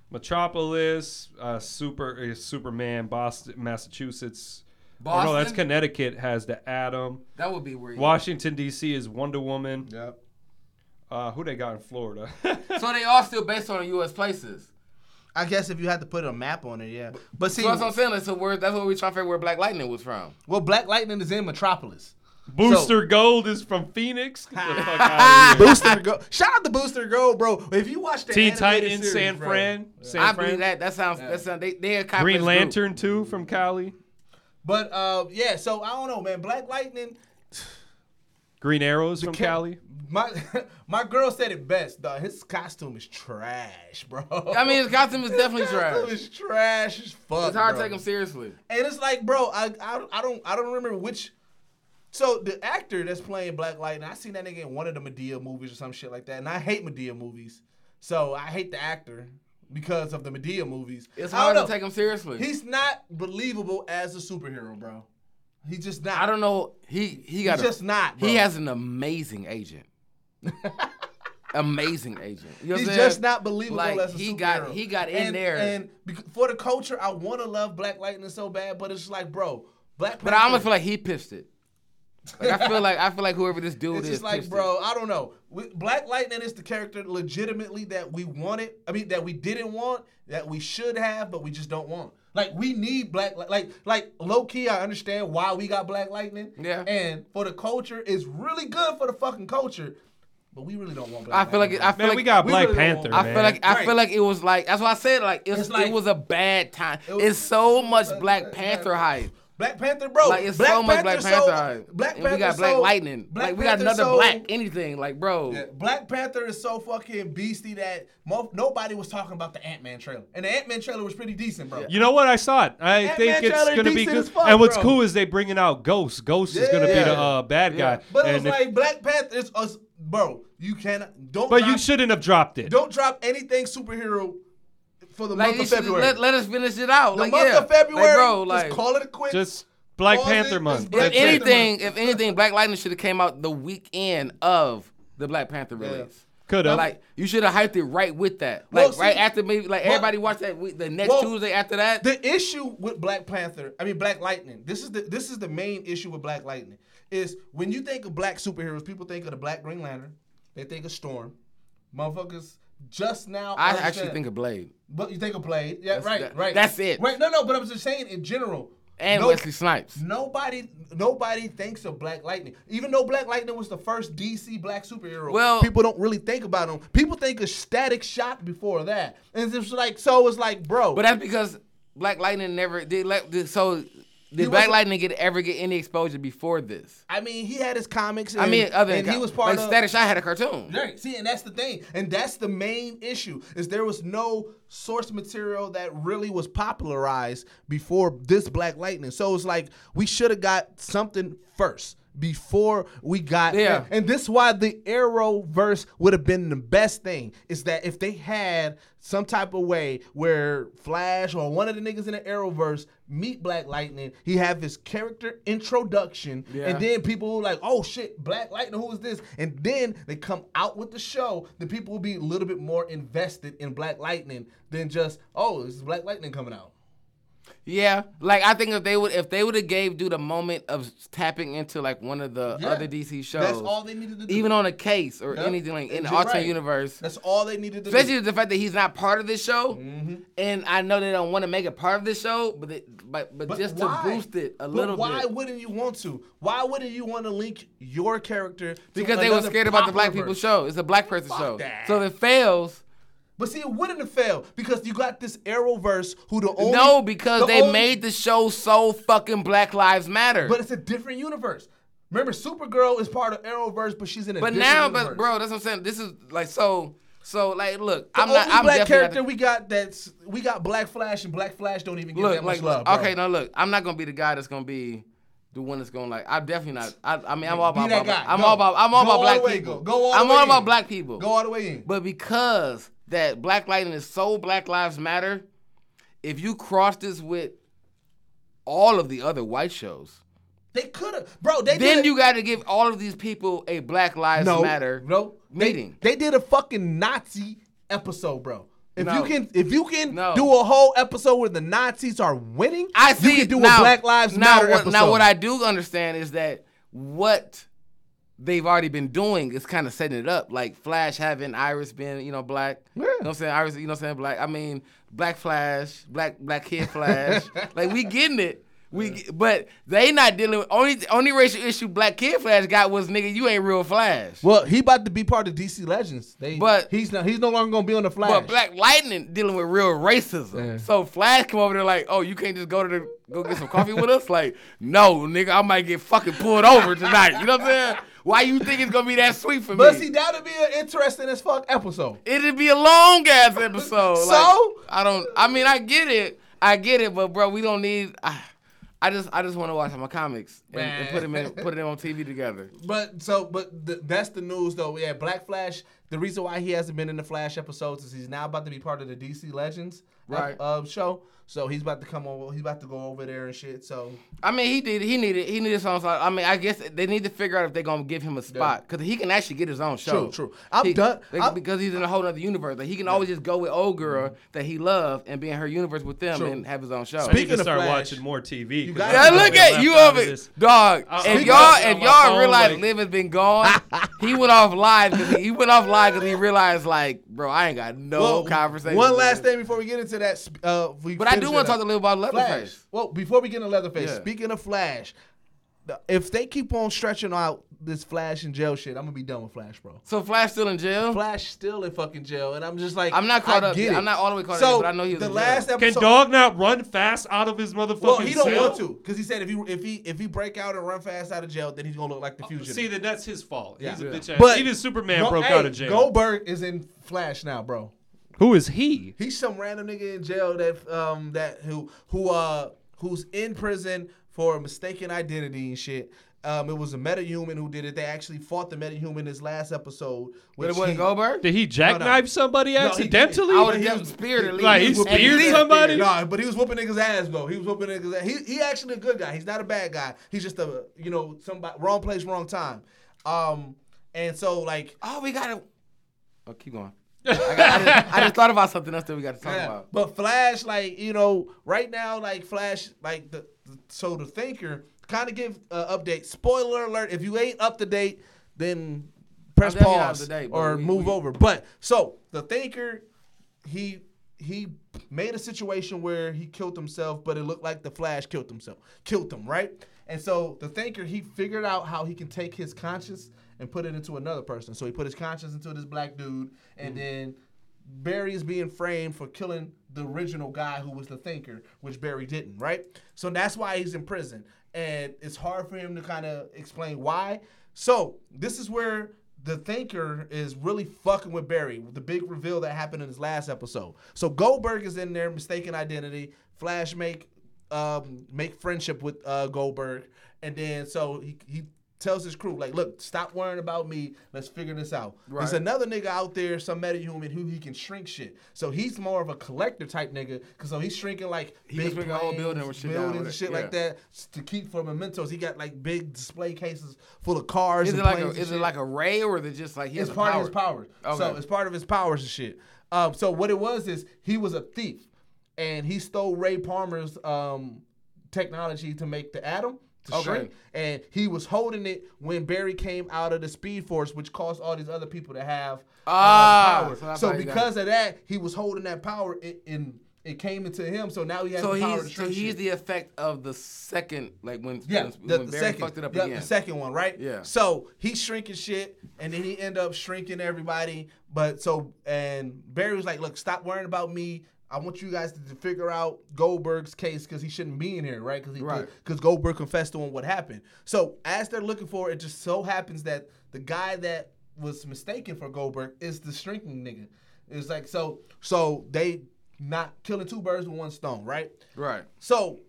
Metropolis, uh, Super uh, Superman, Boston, Massachusetts. Oh, no, that's Connecticut. Has the Atom. That would be where. Washington D.C. is Wonder Woman. Yep. Uh, who they got in Florida? so they all still based on U.S. places. I guess if you had to put a map on it, yeah. But see, So that's what I'm saying. Like, so where that's what we trying to figure where Black Lightning was from. well, Black Lightning is in Metropolis. Booster Gold is from Phoenix. Get the fuck outta here. Booster Go. Shout out to Booster Gold, bro. If you watch the Teen animated Titans, series, San bro. Fran, San I Fran. believe that. That sounds. That sounds. They they a Green of this group. Lantern too from Cali. But uh, yeah. So I don't know, man. Black Lightning. Green Arrows from Ca- Cali. My my girl said it best. Dog. His costume is trash, bro. I mean, his costume is definitely His costume trash. is trash as fuck. It's hard bro. to take him seriously. And it's like, bro, I, I I don't I don't remember which. So the actor that's playing Black Lightning, I seen that nigga in one of the Madea movies or some shit like that, and I hate Madea movies. So I hate the actor because of the Madea movies. It's hard to take him seriously. He's not believable as a superhero, bro. He's just not. I don't know. He he got He's a- just not. Bro. He has an amazing agent. amazing agent. You know He's just not believable Like, as a he superhero. got- he got in and, there. And for the culture, I want to love Black Lightning so bad, but it's like, bro, Black Panther. But I almost feel like he pissed it. Like I feel like I feel like whoever this dude It's is, just like, bro, I don't know. We- Black Lightning is the character legitimately that we wanted. I mean, that we didn't want, that we should have, but we just don't want. Like we need Black, like, like low key. I understand why we got Black Lightning. Yeah. And for the culture, it's really good for the fucking culture, but we really don't want Black. I feel like Lightning, I feel Man, like we got we Black really Panther, want- I man. feel like I Right. feel like it was like that's why I said like it's, It's like- it was a bad time. It was- it's so much uh, Black uh, Panther uh, hype. Black Panther, bro. Like it's Black so much Black Panther Panther so- hype. Black and Panther we got Black so- Lightning. Black like we got Panther another so- Black anything. Like bro, Yeah, Black Panther is so fucking beastie that mo- nobody was talking about the Ant Man trailer, and the Ant Man trailer was pretty decent, bro. You know what? I saw it. I Ant-Man think it's gonna be good. as fuck, and what's bro. cool is they bringing out Ghost. Ghost is gonna be the uh, bad guy. But it And was if- like Black Panther is us, bro. You cannot don't. but drop, you shouldn't have dropped it. don't drop anything superhero for the like month of February. let, let us finish it out. the like month yeah. of February, like, bro, like just call it a quit. Just Black Pause it, Panther it's month. Black if Panther anything, month. if anything, Black Lightning should have came out the weekend of the Black Panther release. Could have. Like you should have hyped it right with that. Well, Like right after maybe like well- everybody watched that week, the next well, Tuesday after that. The issue with Black Panther, I mean Black Lightning. This is the this is the main issue with Black Lightning. Is when you think of black superheroes, people think of the Black Green Lantern. They think of Storm. Motherfuckers just now. I understand- actually think of Blade But you think of Blade. Yeah, That's- right, that- right. that's it. Right. No, no, but I'm just saying in general. and no- Wesley Snipes. Nobody nobody thinks of Black Lightning. Even though Black Lightning was the first DC black superhero, Well- people don't really think about him. People think of Static Shock before that. And it's just like so it's like, bro. But that's because Black Lightning never did. Like, so did Black Lightning get ever get any exposure before this? I mean, he had his comics. And, I mean, other and than he was part like of Static Shock had a cartoon. Right. See, and that's the thing, and that's the main issue is there was no source material that really was popularized before this Black Lightning. So it's like we should have got something first before we got Yeah. and this why the Arrowverse would have been the best thing is that if they had some type of way where Flash or one of the niggas in the Arrowverse meet Black Lightning, he have his character introduction, Yeah. and then people were like, "Oh shit, Black Lightning, who is this?" And then they come out with the show, The people will be a little bit more invested in Black Lightning than just, "Oh, this is Black Lightning coming out." Yeah, like I think if they would if they would have gave dude a moment of tapping into like one of the Yeah. other DC shows, That's all they needed to do. even on a case or Yep. anything like in the alternate right. universe. That's all they needed to Especially do. Especially the fact that he's not part of this show, Mm-hmm. and I know they don't want to make it part of this show, but they, but, but But just why? to boost it a little bit. But little why bit. wouldn't you want to? Why wouldn't you want to link your character? to Because they were scared about the black people show. It's a black person Fuck show. that. So if it fails, But see, it wouldn't have failed because you got this Arrowverse who the only no, because the they only- made the show so fucking Black Lives Matter. But it's a different universe. Remember, Supergirl is part of Arrowverse, but she's in a But now, universe. but bro, that's what I'm saying. This is like so. So like, look, The I'm not. I'm black character not, we got that's we got Black Flash and Black Flash don't even get look that much like. love. Bro. okay, no, look, I'm not gonna be the guy that's gonna be the one that's gonna like. I'm definitely not. I, I mean, I'm all about. Be that guy. I'm Go. all about. I'm all Go about all black the way, people. go. Go all I'm way all about black people. Go all the way in. But because that Black Lightning is so Black Lives Matter, if you cross this with all of the other white shows, They could have, bro. They then you got to give all of these people a Black Lives no, Matter no they- meeting. They, did a fucking Nazi episode, bro. If No. you can, if you can No. do a whole episode where the Nazis are winning, I see. you can do now, a Black Lives now Matter what, episode. Now, what I do understand is that what they've already been doing is kind of setting it up. Like Flash having Iris being, you know, black. You know what I'm saying? Iris, you know what I'm saying? Black. I mean, Black Flash, Black Black Kid Flash. like we getting it. We, but they not dealing with only only racial issue Black Kid Flash got was nigga you ain't real Flash. well, he about to be part of DC Legends. They, But- he's not. He's no longer gonna be on the Flash. But Black Lightning dealing with real racism. Yeah. So Flash come over there like, oh, you can't just go to the go get some coffee with us? Like, no, nigga, I might get fucking pulled over tonight. You know what I'm saying? Why you think it's gonna be that sweet for But me? see, that'd be an interesting as fuck episode. It'd be a long ass episode. So? Like, I don't. I mean, I get it. I get it, but bro, we don't need. I, I just, I just want to watch my comics and, and put them in, put them on TV together. But so, but th- that's the news though. Yeah, Black Flash. The reason why he hasn't been in the Flash episodes is he's now about to be part of the DC Legends uh, Right. uh, show. So he's about to come over. He's about to go over there and shit. So I mean, he did. He needed. He needed something. I mean, I guess they need to figure out if they're gonna give him a spot because he can actually get his own show. True, true. I'm He- done- they- I'm- because he's in a whole other universe. Like he can always just go with old girl that he loved and be in her universe with them True. and have his own show. I need Speaking to of start Flash, watching more TV. you 'cause gotta- Yeah, look at you out of it, dog. I- if y'all, if y'all phone, realize like- Liv has been gone, he went off live because he, he went off live because he realized, like, bro, I ain't got no Well, conversation. One last thing before we get into that. Uh, we but I finish do it want to talk a little about Flash. Leatherface. Well, before we get into Leatherface, Yeah. speaking of Flash, if they keep on stretching out this Flash in jail shit, I'm gonna be done with Flash, bro. So Flash still in jail. Flash still in fucking jail, and I'm just like, I'm not caught I up Get yet. it. I'm not all the way caught up so yet, but I know he was the in jail. last Can. Dog not run fast out of his motherfucking well, he don't cell? want to because he said if he if he if he break out and run fast out of jail, then he's gonna look like the uh, fugitive. See, then that's his fault. Yeah. He's a bitch ass. But Even Superman Go- broke hey, out of jail. Goldberg is in Flash now, bro. Who is he? He's some random nigga in jail that um that who who uh who's in prison for a mistaken identity and shit. Um, it was a metahuman who did it. They actually fought the metahuman in this last episode. But it which wasn't Goldberg. Did he jackknife somebody he accidentally? didn't. I would he have was- got speared at least. Like, he At speared least somebody? Nah, but he was whooping niggas ass though. He was whooping niggas ass. He he actually a good guy. He's not a bad guy. He's just a you know somebody wrong place, wrong time. Um, and so like Oh, we got to. Oh, keep going. I, got, I, just, I just thought about something else that we got to talk Yeah. about. But Flash, like you know, right now, like Flash, like the, the so the Thinker kind of give uh, update. Spoiler alert: if you ain't up to date, then press I'm definitely not pause date, or we- move we- over. But so the Thinker, he he made a situation where he killed himself, but it looked like the Flash killed himself, killed him, right? And so the Thinker, he figured out how he can take his conscience and put it into another person. So he put his conscience into this black dude, and then Barry is being framed for killing the original guy who was the thinker, which Barry didn't, right? So that's why he's in prison. And it's hard for him to kind of explain why. So this is where the thinker is really fucking with Barry, the big reveal that happened in his last episode. So Goldberg is in there, mistaken identity. Flash make um, make friendship with uh, Goldberg, and then so he he tells his crew like, look, stop worrying about me. Let's figure this out. There's another nigga out there, some metahuman who he can shrink shit. So he's more of a collector type nigga, cause so he's shrinking like He big whole building with shit buildings and it, shit like that to keep for mementos. He got like big display cases full of cars. Is and it like a planes is it like a ray or is it just like he has It's part power? of his powers. So it's part of his powers and shit. Um, so what it was is he was a thief, and he stole Ray Palmer's um, technology to make the atom to Okay. shrink, and he was holding it when Barry came out of the Speed Force, which caused all these other people to have um, Ah, power. so So, how he got because of that, he was holding that power. It, in it came into him, so now he has So the power to he's so he's shit. the effect of the second like when Yeah, when, the, when the Barry second, fucked it up yeah, again. the second one, right? Yeah. So he's shrinking shit, and then he end up shrinking everybody. But so and Barry was like, "Look, stop worrying about me. I want you guys to, to figure out Goldberg's case because he shouldn't be in here, right? Because Right. because Goldberg confessed to him what happened. So as they're looking for it, just so happens that the guy that was mistaken for Goldberg is the shrinking nigga. It's like so so they not killing two birds with one stone, right? Right. So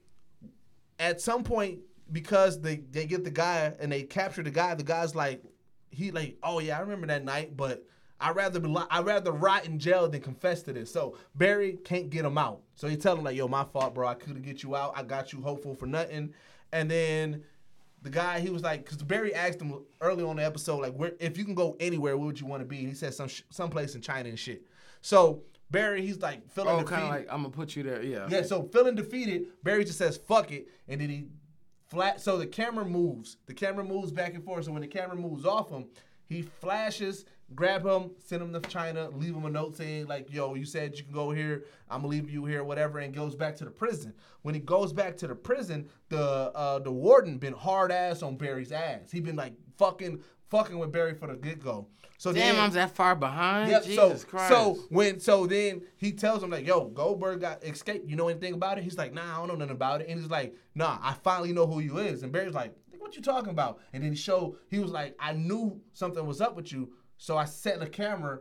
at some point, because they, they get the guy and they capture the guy, the guy's like, he like, oh yeah, I remember that night, but I'd rather be li- I'd rather rot in jail than confess to this. So Barry can't get him out. So he tell him like, yo, my fault, bro. I couldn't get you out. I got you hopeful for nothing. And then the guy, he was like, because Barry asked him early on the episode, like, where if you can go anywhere, where would you want to be? And he said some sh- someplace in China and shit. So Barry, he's like feeling Oh, defeated. kind of like I'm gonna put you there. Yeah. Yeah, so feeling defeated, Barry just says fuck it, and then he flat. So the camera moves. The camera moves back and forth. So when the camera moves off him, he flashes, grab him, send him to China, leave him a note saying like, "Yo, you said you can go here. I'm gonna leave you here, whatever," and goes back to the prison. When he goes back to the prison, the uh, the warden been hard ass on Barry's ass. He been like fucking fucking with Barry for the get go. So Damn, then, I'm that far behind. Yep. Jesus so, Christ. so when so then he tells him like, "Yo, Goldberg got escaped. You know anything about it?" He's like, "Nah, I don't know nothing about it." And he's like, "Nah, I finally know who you is." And Barry's like, "What you talking about?" And then he showed he was like, "I knew something was up with you, so I set the camera,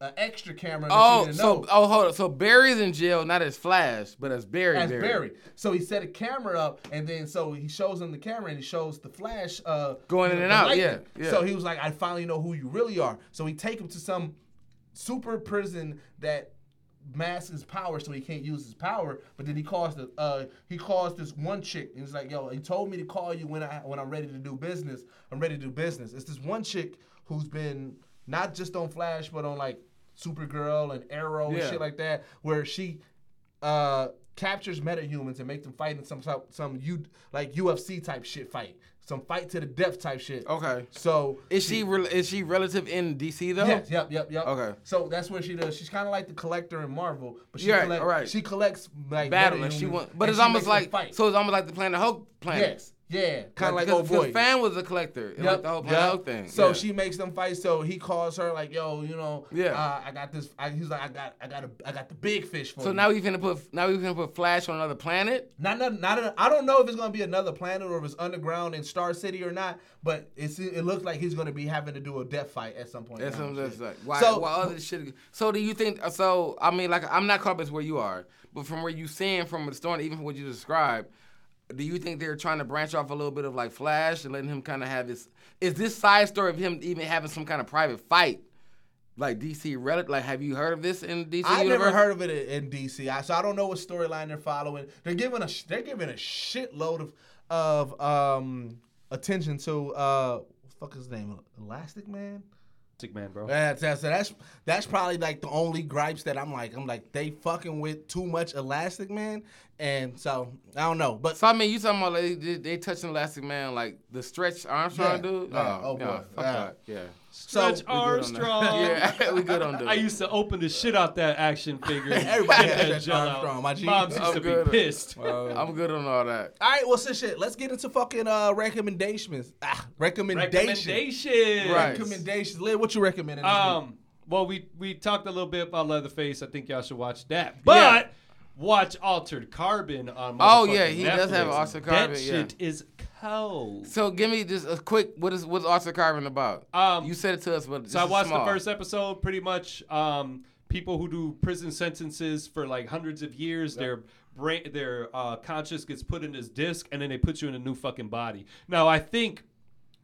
an extra camera oh, so know." oh, hold on. So Barry's in jail, not as Flash, but as Barry. as Barry. So he set a camera up, and then so he shows him the camera, and he shows the flash uh, Going in the and out, yeah, yeah. So he was like, "I finally know who you really are." So he take him to some super prison that masks his power, so he can't use his power. But then he calls the uh, he calls this one chick, and he's like, "Yo, he told me to call you when I when I'm ready to do business. I'm ready to do business." It's this one chick who's been not just on Flash, but on like Supergirl and Arrow and shit like that, where she uh, captures metahumans and make them fight in some some U, like UFC type shit fight, some fight to the death type shit. Okay. So Is she re- is she relative in DC though? Yes, yep, yep, yep. Okay. So that's what she does. She's kind of like the collector in Marvel, but she Yeah, collect, she collects like Battle she went, but it's almost like so it's almost like the Planet Hulk planet. yes, yeah, kind of like because old boy. Fan was a collector. Yep. Like the whole yep. Thing. So yeah. she makes them fight. So he calls her like, "Yo, you know, Yeah. uh, I got this." I, he's like, "I got, I got, a, I got the big fish for So you." now we finna put now we finna put Flash on another planet. Not, not, not. A, I don't know if it's gonna be another planet or if it's underground in Star City or not. But it's it looks like he's gonna be having to do a death fight at some point. That's what the that's shit. like. Why, So- why other shit? So do you think? So I mean, like I'm not caught up as where you are, but from where you seeing from the story, even from what you described, do you think they're trying to branch off a little bit of like Flash and letting him kind of have this? Is this side story of him even having some kind of private fight, like DC relic? Like, have you heard of this in DC I universe? never heard of it in in DC, I, so I don't know what storyline they're following. They're giving a they're giving a shitload of of um attention to uh what the fuck is his name Elastic Man. Sick man, bro. That's, that's that's that's probably like the only gripes that I'm like I'm like they fucking with too much Elastic Man, and so I don't know, but So I mean, you talking about like, they, they touching Elastic Man like the Stretch Armstrong Yeah, dude? yeah, Oh, oh, yeah, boy, fuck yeah. that. Yeah. Stretch So- Armstrong. Yeah, we good on dude. I used to open the shit out that action figure. Everybody Get that Stretch gel out. Armstrong, my G. Moms used I'm to be good. pissed. I'm good on all that. all right, well, so shit, let's get into fucking uh recommendations. Ah, recommendations. Recommendations. Right. Recommendations. Liv, what you recommending? this week? Um, well, we we talked a little bit about Leatherface. I think y'all should watch that. But watch Altered Carbon on. Oh, yeah, motherfucking he does have Altered Carbon, That yeah. shit is So give me just a quick. What is what's Altered Carbon about? Um, you said it to us, but So I watched small. the first episode. Pretty much, um, people who do prison sentences for like hundreds of years, their brain, their uh, conscious gets put in this disc, and then they put you in a new fucking body. Now, I think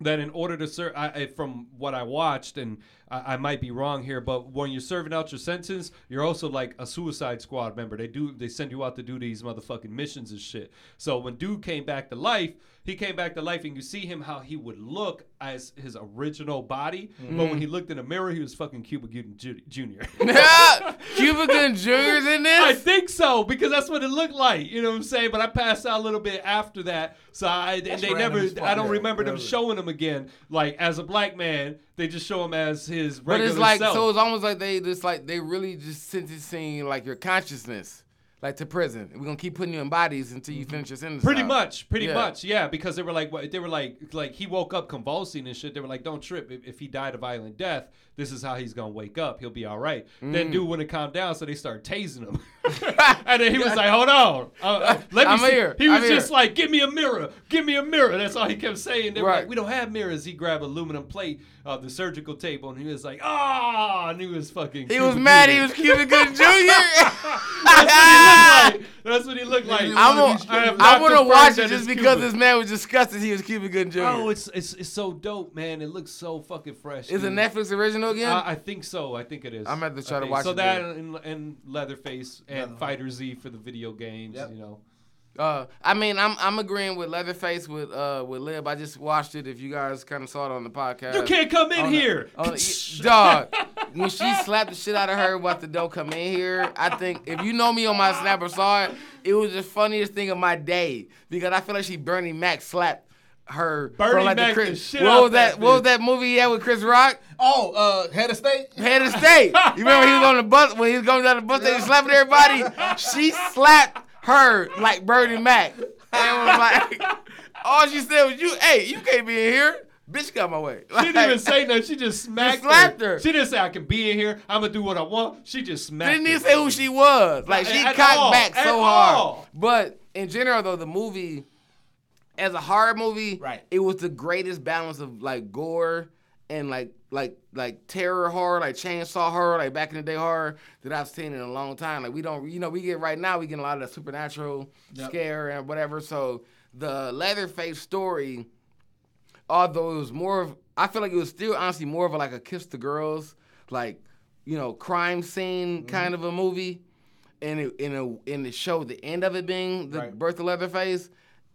that in order to serve, I, I, from what I watched, and I, I might be wrong here, but when you're serving out your sentence, you're also like a Suicide Squad member. They do, they send you out to do these motherfucking missions and shit. So when dude came back to life, he came back to life, and you see him how he would look as his original body, but when mm-hmm. he looked in the mirror, he was fucking Cuba Gooding Jr. Cuba Gooding Jr.'s in this? I think so because that's what it looked like. You know what I'm saying? But I passed out a little bit after that, so I and That's they never. as. I don't Yeah, remember them showing him again. Like as a black man, they just show him as his regular. But it's like self. so. It's almost like they just like they really just sentencing like your consciousness, like to prison. We're gonna keep putting you in bodies until you mm-hmm. finish your sentence. Pretty out. much, pretty Yeah. much, yeah. Because they were like, they were like, like he woke up convulsing and shit. They were like, don't trip. If, if he died a violent death, this is how he's gonna wake up. He'll be all right. Mm. Then dude wouldn't calm down, so they started tasing him. and then he was like, hold on, uh, uh, let me I'm see. here. He was I'm just here. like, give me a mirror, give me a mirror. That's all he kept saying. They Right. like, we don't have mirrors. He grabbed aluminum plate of the surgical table and he was like, ah, and he was fucking. He was Cuba mad. He was Cuba Good Jr. That's what he looked like. That's what he looked like. I'm gonna, I have I not want to watch it just because Cuba. this man was disgusted. He was Cuba Good Jr. Oh, it's it's it's so dope, man. It looks so fucking fresh. is it dude. Netflix original again? Uh, I think so. I think it is. I'm at the have to I try to think- watch so it that and, and Leatherface and Fighter Z for the video games. Yep. You know. Uh, I mean, I'm I'm agreeing with Leatherface with uh with Liv. I just watched it. If you guys kind of saw it on the podcast, You can't come in on the- here. on the- dog. When she slapped the shit out of her about the don't come in here, I think if you know me on my snap or saw it, it was the funniest thing of my day because I feel like she Bernie Mac slapped her. From like the Chris, what was that? that What was that movie he had with Chris Rock? oh, uh, head of state. Head of state. You remember he was on the bus when he was going down the bus station slapping everybody? She slapped her like Bernie Mac. And was like, all she said was, "You, hey, you can't be in here." bitch, got my way. She didn't even say nothing. She just smacked slapped her. She didn't say I can be in here. I'm gonna do what I want. She just smacked. Didn't her. even say who she was. Like she At cocked all. back so all. hard. But in general, though, the movie, as a horror movie, Right. it was the greatest balance of like gore and like like like terror horror, like chainsaw horror, like back in the day horror that I've seen in a long time. Like we don't, you know, we get right now we get a lot of the supernatural Yep. scare and whatever. So the Leatherface story, although it was more of, I feel like it was still honestly more of a, like a kiss the girls, like you know, crime scene Mm-hmm. kind of a movie, and it, in a in the show, the end of it being the Right. birth of Leatherface.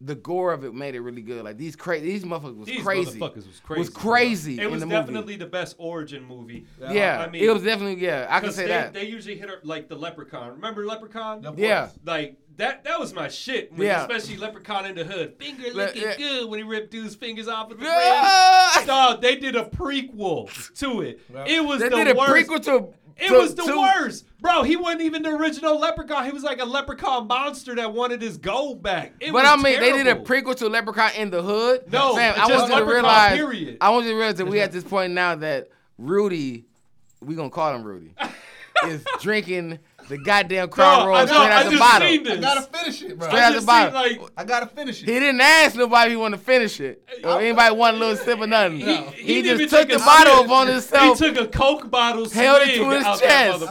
The gore of it made it really good. Like these crazy, these motherfuckers was These crazy. motherfuckers was crazy. Was crazy It in was the definitely movie. the best origin movie. Yeah, I mean, it was definitely yeah. I can 'cause say they, that. They usually hit her like the Leprechaun. Remember Leprechaun? Of Yeah. course. Like that. That was my shit. When, Yeah. Especially Leprechaun in the Hood. Finger Le- looking yeah. good when he ripped dude's fingers off with the Yeah. fringe. Dog, they did a prequel to it. Well, it was They the did a worst. prequel to. It to- was the to- worst, bro. He wasn't even the original Leprechaun. He was like a Leprechaun monster that wanted his gold back. It But I mean, they did a prequel to Leprechaun in the Hood. No, Fam, I want you to realize. period. I want you to realize that we at this point now that Rudy, we gonna call him Rudy, is drinking the goddamn crown Bro, roll I straight out I the just bottle. seen I gotta finish it, bro. Straight I out just the bottle. seen, like I gotta finish it. He didn't ask nobody if he wanted to finish it. Or anybody want a little sip or nothing. he, He, didn't just took the bottle sip. upon himself He took a Coke bottle, Held it to his chest.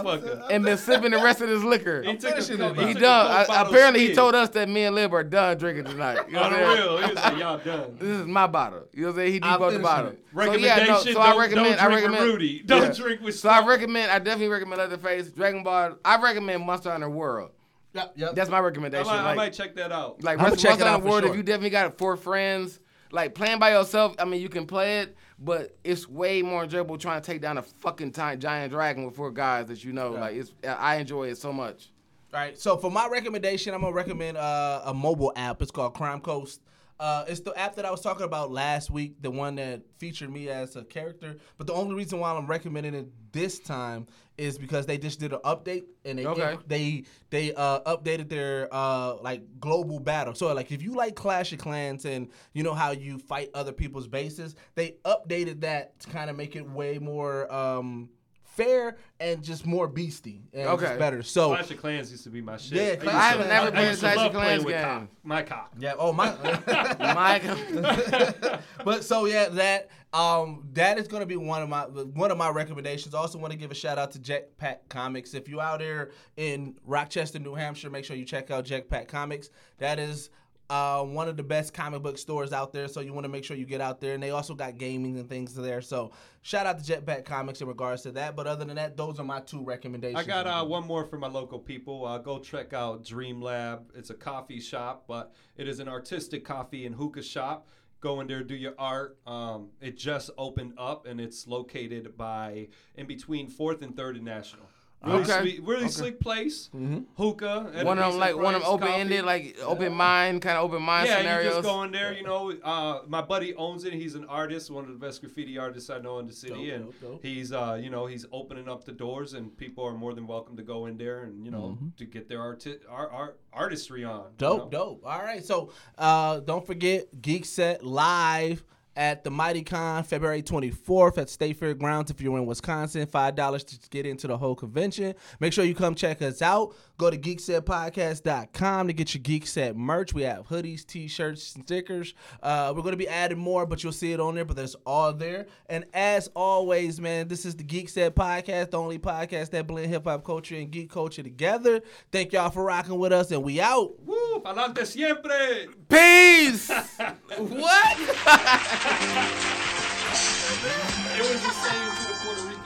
And been sipping the rest of his liquor. He took a Coke- it, he bro. He took a done. I- bottle, apparently, he told us that me and Liv are done drinking tonight. You know what I'm saying? real, he was like, y'all done. This is my bottle. You know what I'm saying? He I'm the bottle. So, yeah, Recommendation: no, so I recommend. I recommend. Rudy. Don't drink with. So I recommend. I definitely recommend Leatherface, Dragon Ball. I recommend Monster Hunter World. Yep, yep. That's my I recommendation. might, I might check that out. like I'ma Monster check it Hunter World. sure. If you definitely got four friends, like playing by yourself. I mean, you can play it, but it's way more enjoyable trying to take down a fucking ti- giant dragon with four guys that you know. Yeah. Like it's. I enjoy it so much. All right. So for my recommendation, I'm gonna recommend uh, a mobile app. It's called Crime Coast. Uh, it's the app that I was talking about last week, the one that featured me as a character. But the only reason why I'm recommending it this time is because they just did an update and they Okay. they they uh, updated their uh, like global battle. So like if you like Clash of Clans and you know how you fight other people's bases, they updated that to kind of make it way more um, fair and just more beastie and just Okay. better. So Clash of Clans used to be my shit. Yeah, Clash to- I have never I played used to Clash of love playing Clans with game. cock. My cock. Yeah. Oh my. Mike. but so yeah, that um that is gonna be one of my one of my recommendations. Also want to give a shout out to Jetpack Comics. If you're out there in Rochester, New Hampshire, make sure you check out Jetpack Comics. That is. Uh, one of the best comic book stores out there, so you want to make sure you get out there. And they also got gaming and things there. So shout out to Jetpack Comics in regards to that. But other than that, those are my two recommendations. I got uh, one more for my local people. Uh, go check out Dream Lab. It's a coffee shop, but it is an artistic coffee and hookah shop. Go in there, do your art. Um, it just opened up, and it's located by in between Fourth and Third and National. Really, Okay. sweet, really Okay. slick place. Hookah. at a one of them like one of them open ended, like open mind, kind of open mind yeah, scenarios. you just go in there. You know, uh, my buddy owns it. He's an artist, one of the best graffiti artists I know in the city, Dope, and dope, dope. he's, uh, you know, he's opening up the doors, and people are more than welcome to go in there and you know to get their arti- art, art artistry on. you Dope, know? dope. All right. So uh, don't forget GeekSet live at the Mighty Con February 24th at State Fair Grounds if you're in Wisconsin. $5 to get into the whole convention. Make sure you come check us out. Go to geeksetpodcast.com to get your GeekSet merch. We have hoodies, t-shirts, stickers. Uh, we're going to be adding more, but you'll see it on there, but that's all there. And as always, man, this is the GeekSet Podcast, the only podcast that blend hip-hop culture and geek culture together. Thank y'all for rocking with us, and we out. Woo! Pa'lante siempre! Peace. what? It was the same the Puerto.